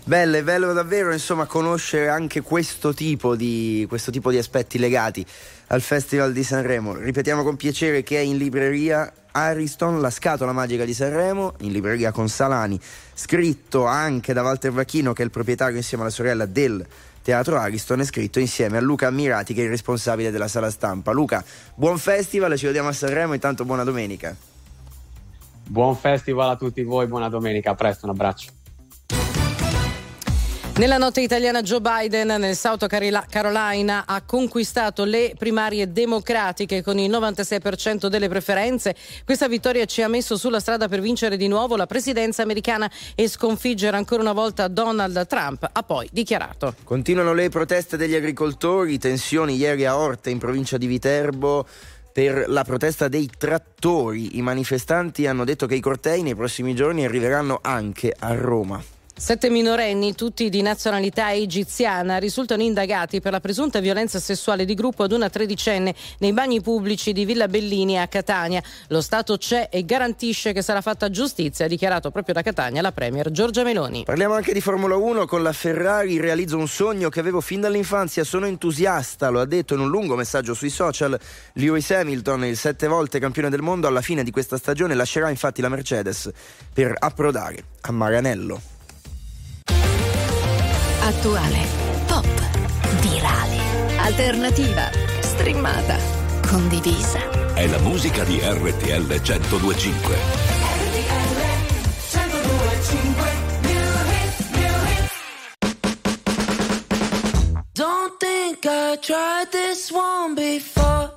Bello, è bello davvero insomma conoscere anche questo tipo di, questo tipo di aspetti legati al Festival di Sanremo. Ripetiamo con piacere che è in libreria Ariston, la scatola magica di Sanremo, in libreria con Salani, scritto anche da Walter Vacchino che è il proprietario insieme alla sorella del Teatro Ariston, è scritto insieme a Luca Ammirati che è il responsabile della sala stampa. Luca, buon festival, ci vediamo a Sanremo, intanto buona domenica. Buon festival a tutti voi, buona domenica, a presto, un abbraccio. Nella notte italiana Joe Biden nel South Carolina ha conquistato le primarie democratiche con il 96% delle preferenze. Questa vittoria ci ha messo sulla strada per vincere di nuovo la presidenza americana e sconfiggere ancora una volta Donald Trump, ha poi dichiarato. Continuano le proteste degli agricoltori, tensioni ieri a Orte in provincia di Viterbo per la protesta dei trattori. I manifestanti hanno detto che i cortei nei prossimi giorni arriveranno anche a Roma. Sette minorenni, tutti di nazionalità egiziana, risultano indagati per la presunta violenza sessuale di gruppo ad una tredicenne nei bagni pubblici di Villa Bellini a Catania. Lo Stato c'è e garantisce che sarà fatta giustizia, ha dichiarato proprio da Catania la Premier Giorgia Meloni. Parliamo anche di Formula 1 con la Ferrari, realizzo un sogno che avevo fin dall'infanzia, sono entusiasta, lo ha detto in un lungo messaggio sui social. Lewis Hamilton, il sette volte campione del mondo, alla fine di questa stagione lascerà infatti la Mercedes per approdare a Maranello. Attuale, pop, virale, alternativa, streamata, condivisa. È la musica di RTL 1025. Don't think I tried this one before.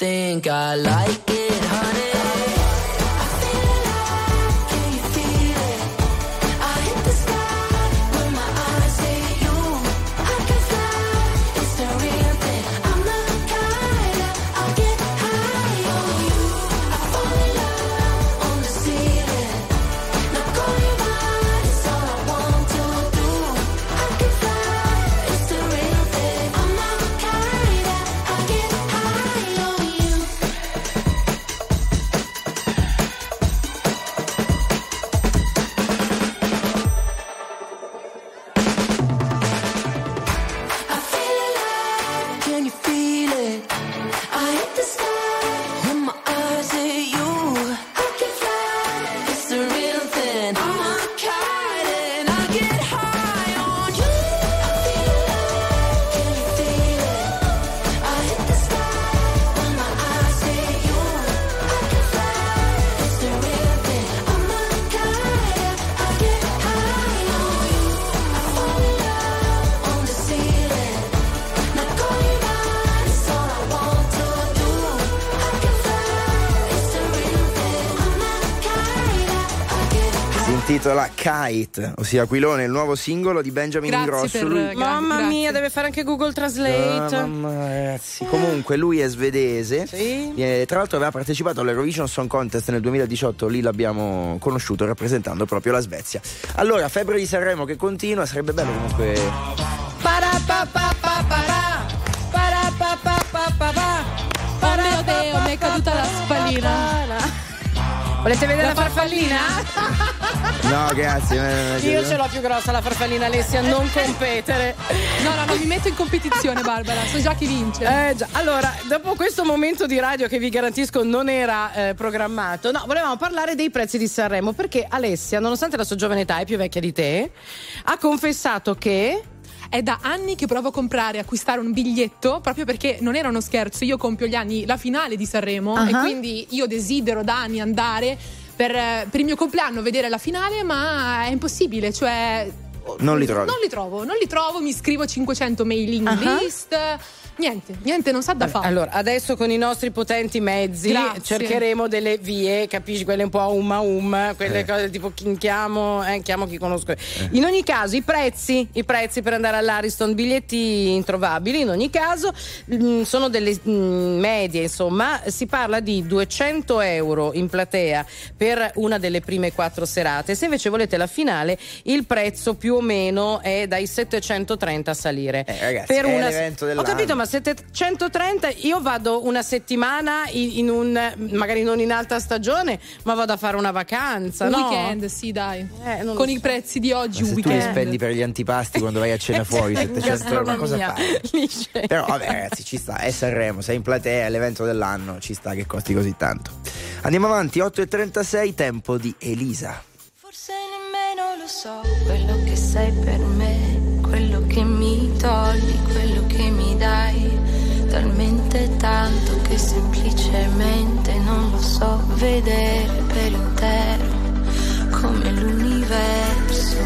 Think I like it, Kite, ossia Aquilone, il nuovo singolo di Benjamin Grazie Ingrosso. per- Lui- Mamma mia, deve fare anche Google Translate. Ah, mamma, ragazzi. Comunque lui è svedese. Eh, tra l'altro aveva partecipato all'Eurovision Song Contest nel 2018, lì l'abbiamo conosciuto rappresentando proprio la Svezia. Allora, Febbre di Sanremo che continua, sarebbe bello comunque Oh mio Dio, mi è caduta la spallina. Volete vedere la, farfallina? No, grazie. Io ce l'ho più grossa la farfallina Alessia, non competere. No, no, non mi metto in competizione, Barbara. So già chi vince. Eh già, allora, dopo questo momento di radio che vi garantisco non era eh, programmato, no, volevamo parlare dei prezzi di Sanremo perché Alessia, nonostante la sua giovane età, è più vecchia di te, ha confessato che È da anni che provo a comprare e acquistare un biglietto proprio perché non era uno scherzo. Io compio gli anni la finale di Sanremo Ah. e quindi io desidero da anni andare per, eh, per il mio compleanno vedere la finale, ma è impossibile. Cioè. Non li trovi. Non li trovo, non li trovo, mi scrivo 500 mailing Ah. list. Niente, niente, non sa da fare. Allora, adesso con i nostri potenti mezzi Grazie. cercheremo delle vie, capisci? Quelle un po' a umma um, quelle Eh. cose tipo chi chiamo, eh, chiamo chi conosco. In ogni caso, i prezzi, i prezzi per andare all'Ariston, biglietti introvabili, in ogni caso, mh, sono delle mh, medie, insomma, si parla di 200 euro in platea per una delle prime quattro serate. Se invece volete la finale, il prezzo più o meno è dai 730 a salire. Eh, ragazzi, per è una... l'evento Ho capito, ma 730 io vado una settimana in, in un magari non in alta stagione, ma vado a fare una vacanza, Un no? weekend, sì, dai. non Con lo i prezzi di oggi, Ma un se tu li weekend. spendi per gli antipasti quando vai a cena [laughs] fuori, 700 euro, ma cosa fai? [laughs] Però vabbè ragazzi ci sta, è Sanremo, sei in platea, è l'evento dell'anno, ci sta che costi così tanto. Andiamo avanti, 8.36, tempo di Elisa. Forse nemmeno lo so quello che sei per me, quello che mi togli, quello talmente tanto che semplicemente non lo so vedere per intero come l'universo.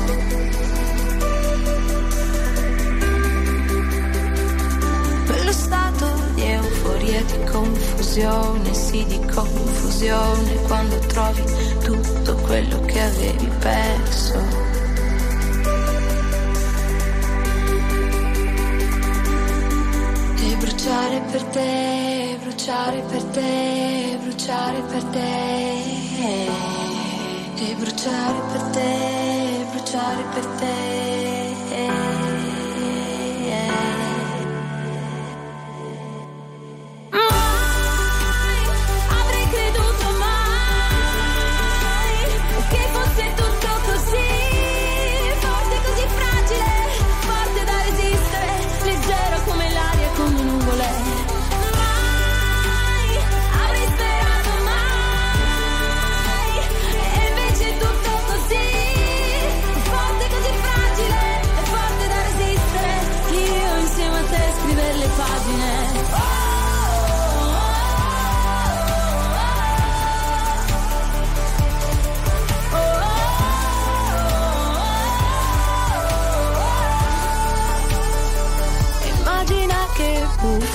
Quello stato di euforia, di confusione, sì di confusione, quando trovi tutto quello che avevi perso. Bruciare per te, bruciare per te, bruciare per te. E bruciare per te, bruciare per te.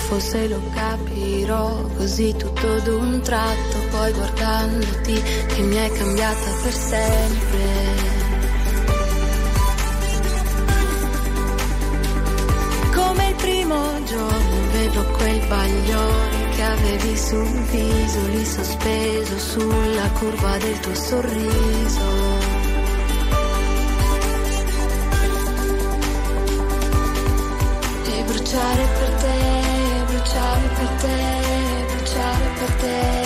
Buffo se lo capirò così tutto d'un tratto, poi guardandoti che mi hai cambiata per sempre. Come il primo giorno vedo quel bagliore che avevi sul viso, lì sospeso sulla curva del tuo sorriso. Bruciare per te, bruciare per te, bruciare per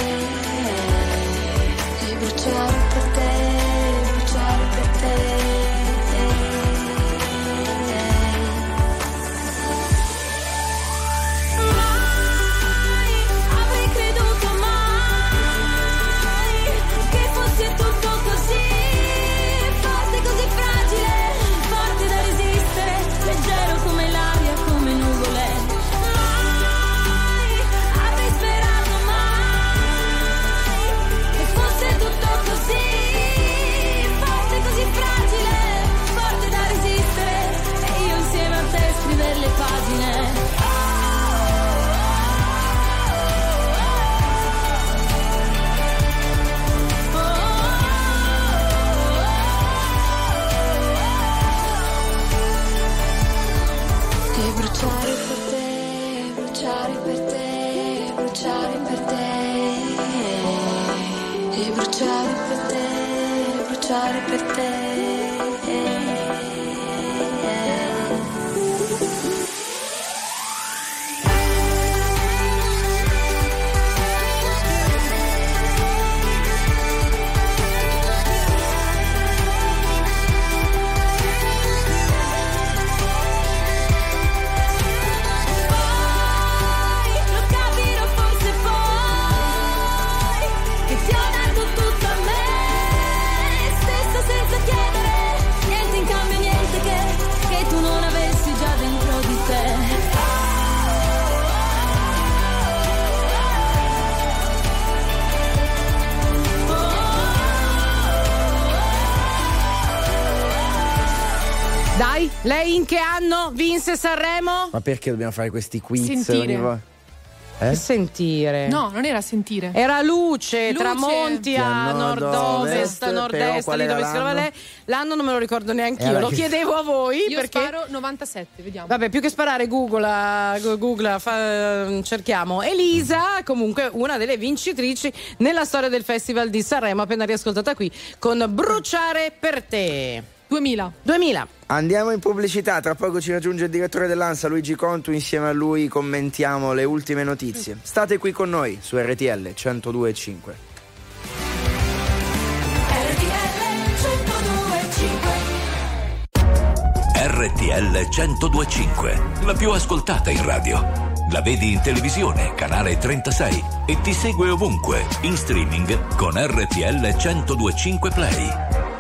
che anno vinse Sanremo? Ma perché dobbiamo fare questi quiz? Sentire. Eh? Sentire. No, non era sentire. Era luce, luce. tramonti a nord-ovest, nord-est, lì dove si trova lei. L'anno non me lo ricordo neanche io, lo che... chiedevo a voi. Io perché... sparo 97, vediamo. Vabbè, più che sparare Google, Google fa, ehm, cerchiamo. Elisa, comunque una delle vincitrici nella storia del Festival di Sanremo, appena riascoltata qui, con Bruciare per te. 2000. 2000. Andiamo in pubblicità, tra poco ci raggiunge il direttore dell'ANSA Luigi Contu, insieme a lui commentiamo le ultime notizie. State qui con noi su RTL 102.5. RTL 102.5, la più ascoltata in radio. La vedi in televisione, canale 36 e ti segue ovunque, in streaming con RTL 102.5 Play.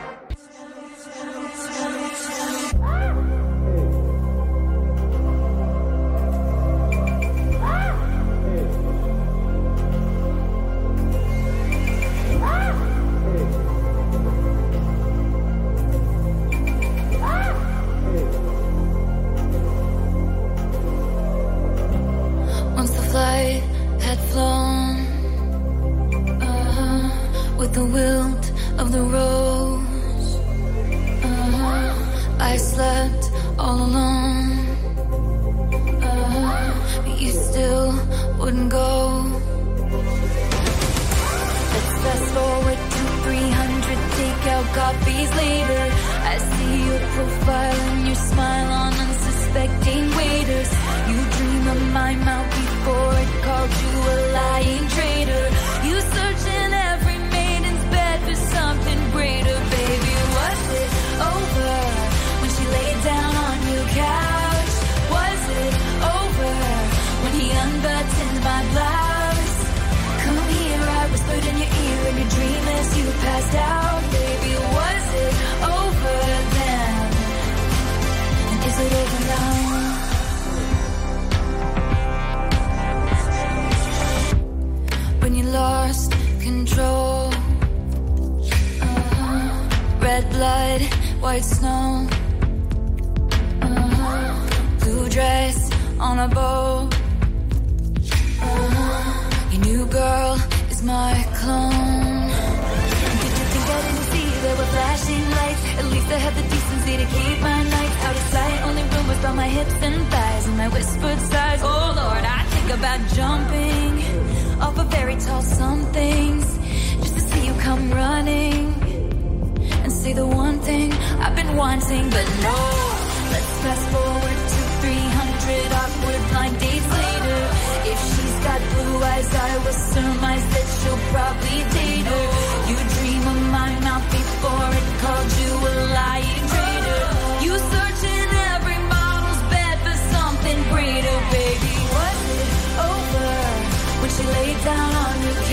on your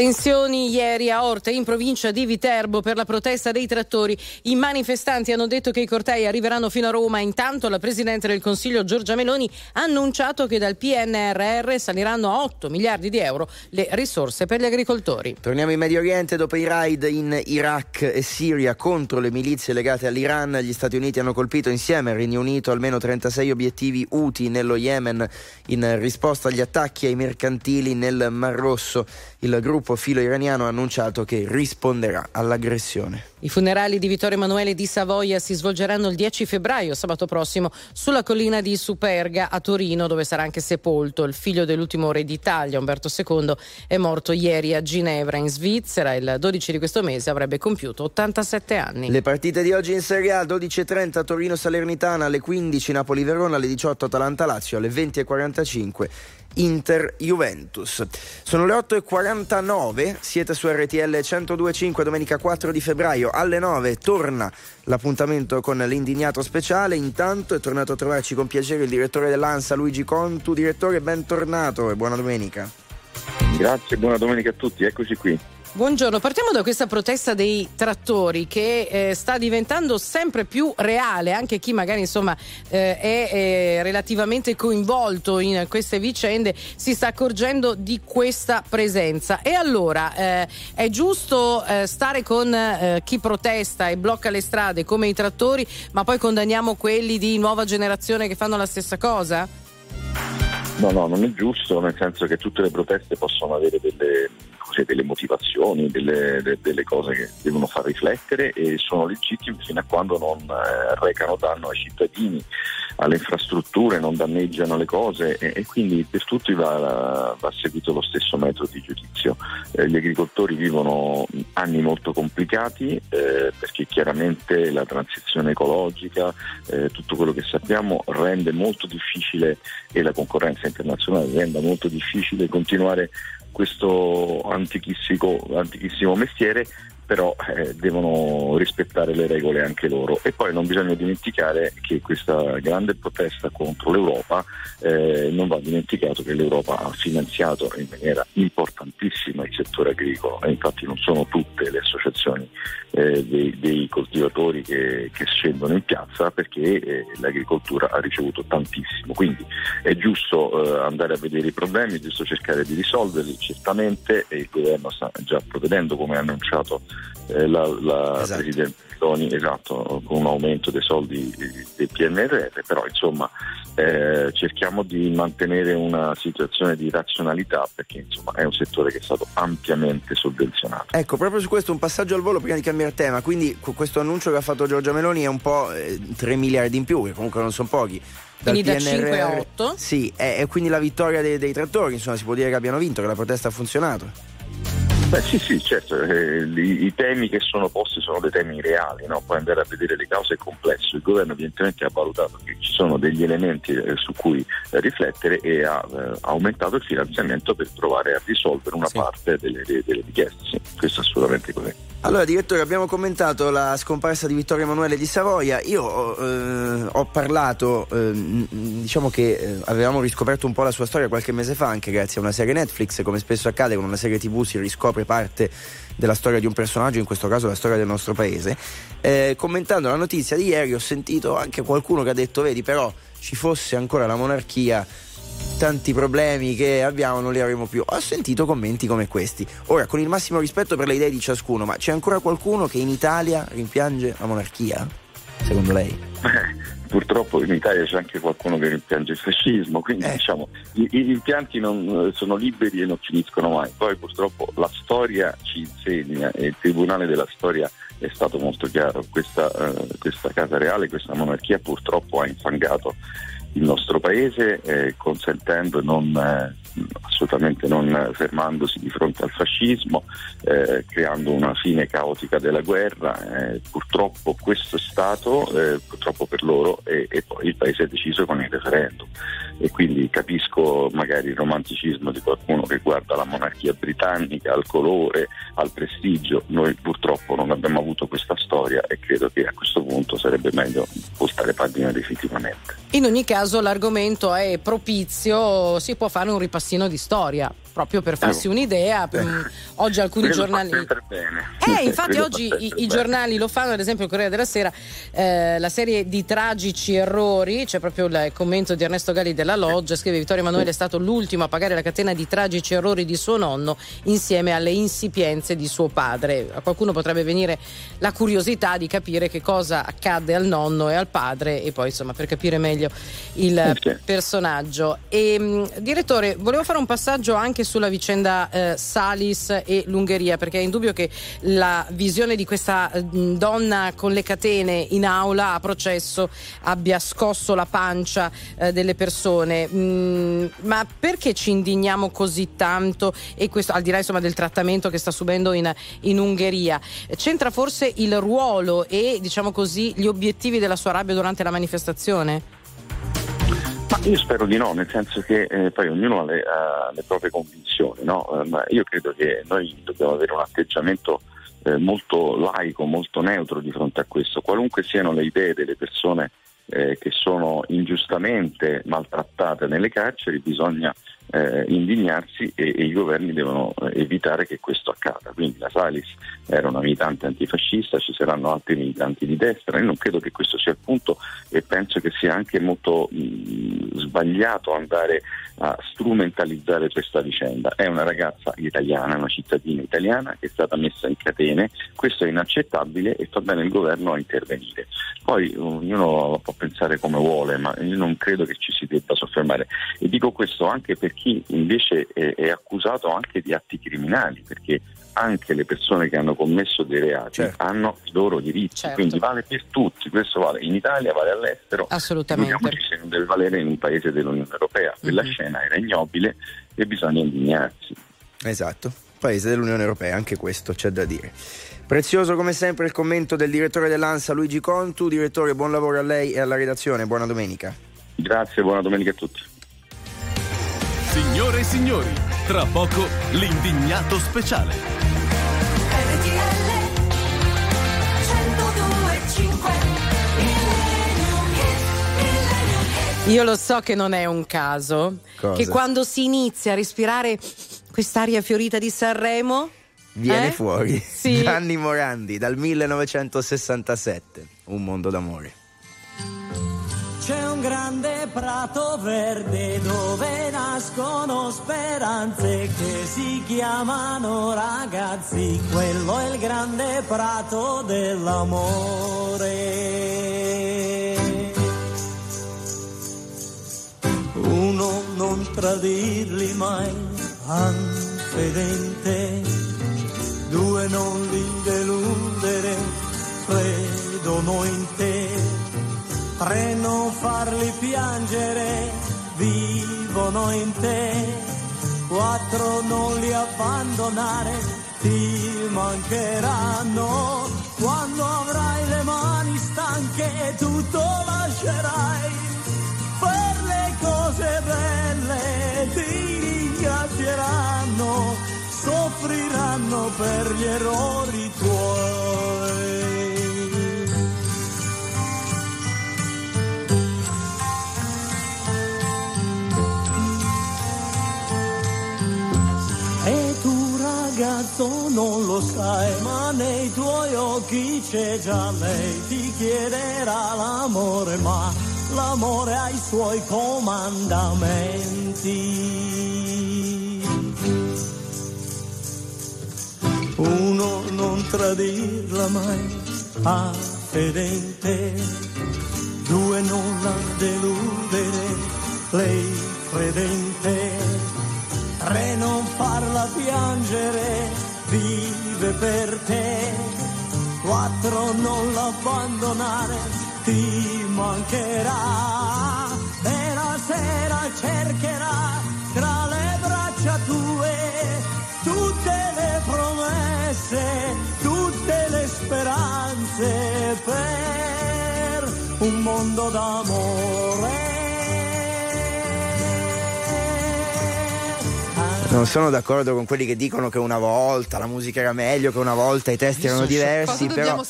Tensioni ieri a Orte, in provincia di Viterbo, per la protesta dei trattori. I manifestanti hanno detto che i cortei arriveranno fino a Roma. Intanto la Presidente del Consiglio Giorgia Meloni ha annunciato che dal PNRR saliranno a 8 miliardi di euro le risorse per gli agricoltori. Torniamo in Medio Oriente. Dopo i raid in Iraq e Siria contro le milizie legate all'Iran, gli Stati Uniti hanno colpito insieme al Regno Unito almeno 36 obiettivi UTI nello Yemen in risposta agli attacchi ai mercantili nel Mar Rosso. Il gruppo filo iraniano ha annunciato che risponderà all'aggressione. I funerali di Vittorio Emanuele di Savoia si svolgeranno il 10 febbraio, sabato prossimo, sulla collina di Superga a Torino, dove sarà anche sepolto il figlio dell'ultimo re d'Italia, Umberto II, è morto ieri a Ginevra, in Svizzera. Il 12 di questo mese avrebbe compiuto 87 anni. Le partite di oggi in Serie A 12.30 Torino-Salernitana alle 15 Napoli-Verona alle 18 Atalanta-Lazio alle 20.45 Inter-Juventus. Sono le 8.49, siete su RTL 102.5 domenica 4 di febbraio alle 9 torna l'appuntamento con l'indignato speciale. Intanto è tornato a trovarci con piacere il direttore dell'ANSA Luigi Contu. Direttore, bentornato e buona domenica. Grazie, buona domenica a tutti, eccoci qui. Buongiorno, partiamo da questa protesta dei trattori che eh, sta diventando sempre più reale, anche chi magari insomma eh, è, è relativamente coinvolto in queste vicende si sta accorgendo di questa presenza. E allora eh, è giusto eh, stare con eh, chi protesta e blocca le strade come i trattori, ma poi condanniamo quelli di nuova generazione che fanno la stessa cosa? No, no, non è giusto, nel senso che tutte le proteste possono avere delle, cose, delle motivazioni, delle, de- delle cose che devono far riflettere e sono legittime fino a quando non eh, recano danno ai cittadini, alle infrastrutture, non danneggiano le cose e, e quindi per tutti va, va seguito lo stesso metodo di giudizio. Eh, gli agricoltori vivono anni molto complicati eh, perché chiaramente la transizione ecologica, eh, tutto quello che sappiamo rende molto difficile e la concorrenza internazionale rende molto difficile continuare questo antichissimo, mestiere però eh, devono rispettare le regole anche loro. E poi non bisogna dimenticare che questa grande protesta contro l'Europa eh, non va dimenticato che l'Europa ha finanziato in maniera importantissima il settore agricolo. E infatti non sono tutte le associazioni eh, dei, dei coltivatori che, che, scendono in piazza perché eh, l'agricoltura ha ricevuto tantissimo. Quindi è giusto eh, andare a vedere i problemi, è giusto cercare di risolverli certamente il governo sta già provvedendo come ha annunciato eh, la, la Esatto. Presidente Meloni, esatto, con un aumento dei soldi del PNRR, però insomma eh, cerchiamo di mantenere una situazione di razionalità perché insomma è un settore che è stato ampiamente sovvenzionato. Ecco, proprio su questo un passaggio al volo prima di cambiare tema. Quindi questo annuncio che ha fatto Giorgia Meloni è un po' eh, 3 miliardi in più, che comunque non sono pochi. Dal Quindi da PNRR. 5 a 8? Sì, è, è quindi la vittoria dei, dei trattori, insomma, si può dire che abbiano vinto, che la protesta ha funzionato. Beh sì sì certo, eh, i, i temi che sono posti sono dei temi reali, no? poi andare a vedere le cause è complesso, il governo evidentemente ha valutato che ci sono degli elementi eh, su cui eh, riflettere e ha eh, aumentato il finanziamento per provare a risolvere una parte delle, delle- delle richieste, sì, questo è assolutamente così. Allora, direttore, abbiamo commentato la scomparsa di Vittorio Emanuele di Savoia. Io eh, ho parlato, eh, diciamo che eh, avevamo riscoperto un po' la sua storia qualche mese fa, anche grazie a una serie Netflix. Come spesso accade con una serie TV si riscopre parte della storia di un personaggio, in questo caso la storia del nostro paese. Eh, commentando la notizia di ieri ho sentito anche qualcuno che ha detto, vedi però ci fosse ancora la monarchia tanti problemi che abbiamo non li avremo più. Ho sentito commenti come questi. Ora, con il massimo rispetto per le idee di ciascuno, ma c'è ancora qualcuno che in Italia rimpiange la monarchia? Secondo lei? Eh, Purtroppo in Italia c'è anche qualcuno che rimpiange il fascismo, quindi diciamo i, i rimpianti non, eh, sono liberi e non finiscono mai. Poi purtroppo la storia ci insegna e il Tribunale della Storia è stato molto chiaro. Questa, eh, questa Casa Reale, questa monarchia purtroppo ha infangato il nostro paese eh, consentendo non, eh, assolutamente non fermandosi di fronte al fascismo, eh, creando una fine caotica della guerra. Eh, purtroppo questo è stato, eh, purtroppo per loro, e, e poi il paese ha deciso con il referendum. E quindi capisco magari il romanticismo di qualcuno che guarda la monarchia britannica, al colore, al prestigio. Noi purtroppo non abbiamo avuto questa storia e credo che a questo punto sarebbe meglio voltare pagina definitivamente. In ogni caso l'argomento è propizio, si può fare un ripassino di storia, proprio per farsi un'idea. [laughs] Mm, Oggi alcuni giornali... Eh, [laughs] infatti oggi i, i giornali lo fanno, ad esempio il Corriere della Sera, eh, la serie di tragici errori, c'è proprio il commento di Ernesto Galli della Loggia, scrive Vittorio Emanuele è stato l'ultimo a pagare la catena di tragici errori di suo nonno insieme alle insipienze di suo padre. A qualcuno potrebbe venire la curiosità di capire che cosa accadde al nonno e al padre e poi insomma per capire meglio il personaggio. E, mh, direttore, volevo fare un passaggio anche sulla vicenda eh, Salis e l'Ungheria, perché è indubbio che la visione di questa mh, donna con le catene in aula a processo abbia scosso la pancia eh, delle persone. Mm, ma perché ci indigniamo così tanto questo al di là insomma del trattamento che sta subendo in, in Ungheria? C'entra forse il ruolo e diciamo così gli obiettivi della sua rabbia durante la manifestazione? Io spero di no, nel senso che eh, poi ognuno ha le, ha le proprie convinzioni, no? Eh, ma io credo che noi dobbiamo avere un atteggiamento eh, molto laico, molto neutro di fronte a questo, qualunque siano le idee delle persone eh, che sono ingiustamente maltrattate nelle carceri, bisogna eh, indignarsi e, e i governi devono eh, evitare che questo accada. Quindi la Salis era una militante antifascista, ci saranno altri militanti di destra, io non credo che questo sia il punto e penso che sia anche molto mh, sbagliato andare a strumentalizzare questa vicenda. È una ragazza italiana, una cittadina italiana che è stata messa in catene, questo è inaccettabile e fa bene il governo a intervenire. Poi ognuno può pensare come vuole, ma io non credo che ci si debba soffermare. E dico questo anche per chi invece è, è accusato anche di atti criminali, perché anche le persone che hanno commesso dei reati hanno i loro diritti, Certo. quindi vale per tutti, questo vale in Italia, vale all'estero, Assolutamente. se non deve valere in un paese dell'Unione Europea, quella Mhm. scena era ignobile e bisogna indignarsi. Esatto, paese dell'Unione Europea, anche questo c'è da dire. Prezioso come sempre il commento del direttore dell'ANSA Luigi Contu. Direttore, buon lavoro a lei e alla redazione, buona domenica. Grazie, buona domenica a tutti. Signore e signori, tra poco l'indignato speciale. Io lo so che non è un caso, Cosa? che quando si inizia a respirare quest'aria fiorita di Sanremo, Viene Eh? fuori Sì. Gianni Morandi dal 1967, Un mondo d'amore. C'è un grande prato verde dove nascono speranze che si chiamano ragazzi, quello è il grande prato dell'amore. Uno non tradirli mai, anfedente, due non li deludere, credono in te. Tre non farli piangere, vivono in te. Quattro non li abbandonare, ti mancheranno. Quando avrai le mani stanche tutto lascerai. Per le cose belle ti ringrazieranno, soffriranno per gli errori tuoi. Ragazzo non lo sai, ma nei tuoi occhi c'è già lei, ti chiederà l'amore, ma l'amore ha i suoi comandamenti. Uno non tradirla mai, ah, fedente, due non la deludere, lei credente. Tre non farla piangere, vive per te. Quattro non l'abbandonare, ti mancherà. E la sera cercherà tra le braccia tue tutte le promesse, tutte le speranze per un mondo d'amore. Non sono d'accordo con quelli che dicono che una volta la musica era meglio, che una volta i testi erano diversi, Cosa però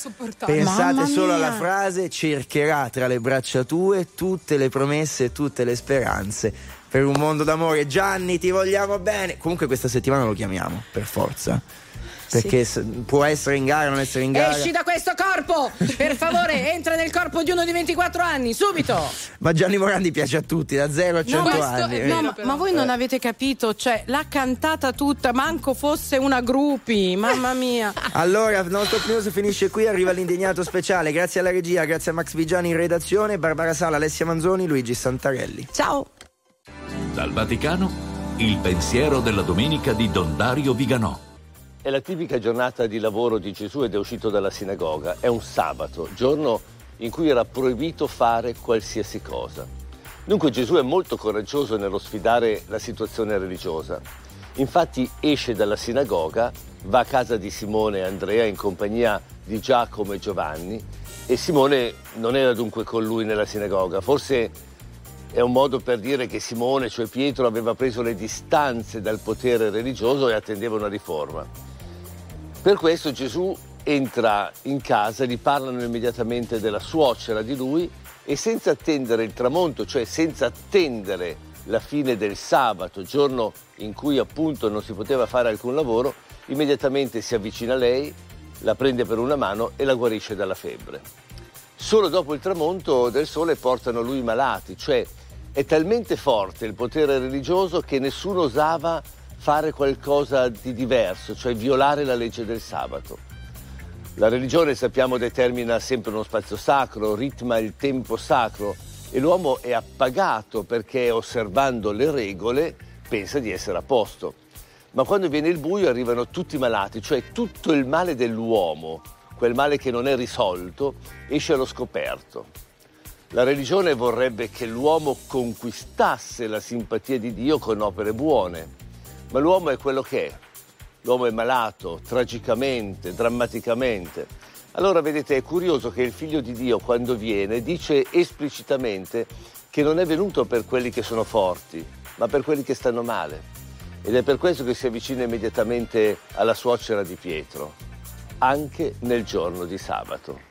pensate solo alla frase cercherà tra le braccia tue tutte le promesse e tutte le speranze per un mondo d'amore. Gianni, ti vogliamo bene. Comunque questa settimana lo chiamiamo, per forza. Perché s- può essere in gara, non essere in gara. Esci da questo corpo! Per favore, [laughs] entra nel corpo di uno di 24 anni, subito! Ma Gianni Morandi piace a tutti, da 0 a 100 questo anni. è- no, ma, ma voi non avete capito, cioè l'ha cantata tutta, manco fosse una gruppi, mamma mia. [laughs] Allora, il nostro news finisce qui, arriva l'indignato speciale. Grazie alla regia, grazie a Max Vigiani in redazione, Barbara Sala, Alessia Manzoni, Luigi Santarelli. Ciao! Dal Vaticano, il pensiero della domenica di Don Dario Viganò. È la tipica giornata di lavoro di Gesù ed è uscito dalla sinagoga. È un sabato, giorno in cui era proibito fare qualsiasi cosa. Dunque Gesù è molto coraggioso nello sfidare la situazione religiosa. Infatti esce dalla sinagoga, va a casa di Simone e Andrea in compagnia di Giacomo e Giovanni e Simone non era dunque con lui nella sinagoga. Forse è un modo per dire che Simone, cioè Pietro, aveva preso le distanze dal potere religioso e attendeva una riforma. Per questo Gesù entra in casa, gli parlano immediatamente della suocera di lui e senza attendere il tramonto, cioè senza attendere la fine del sabato, giorno in cui appunto non si poteva fare alcun lavoro, immediatamente si avvicina a lei, la prende per una mano e la guarisce dalla febbre. Solo dopo il tramonto del sole portano lui i malati, cioè è talmente forte il potere religioso che nessuno osava fare qualcosa di diverso, cioè violare la legge del sabato. La religione, sappiamo, determina sempre uno spazio sacro, ritma il tempo sacro e l'uomo è appagato perché osservando le regole pensa di essere a posto. Ma quando viene il buio arrivano tutti i malati, cioè tutto il male dell'uomo, quel male che non è risolto, esce allo scoperto. La religione vorrebbe che l'uomo conquistasse la simpatia di Dio con opere buone, ma l'uomo è quello che è. L'uomo è malato, tragicamente, drammaticamente. Allora vedete, è curioso che il figlio di Dio, quando viene, dice esplicitamente che non è venuto per quelli che sono forti, ma per quelli che stanno male. Ed è per questo che si avvicina immediatamente alla suocera di Pietro, anche nel giorno di sabato.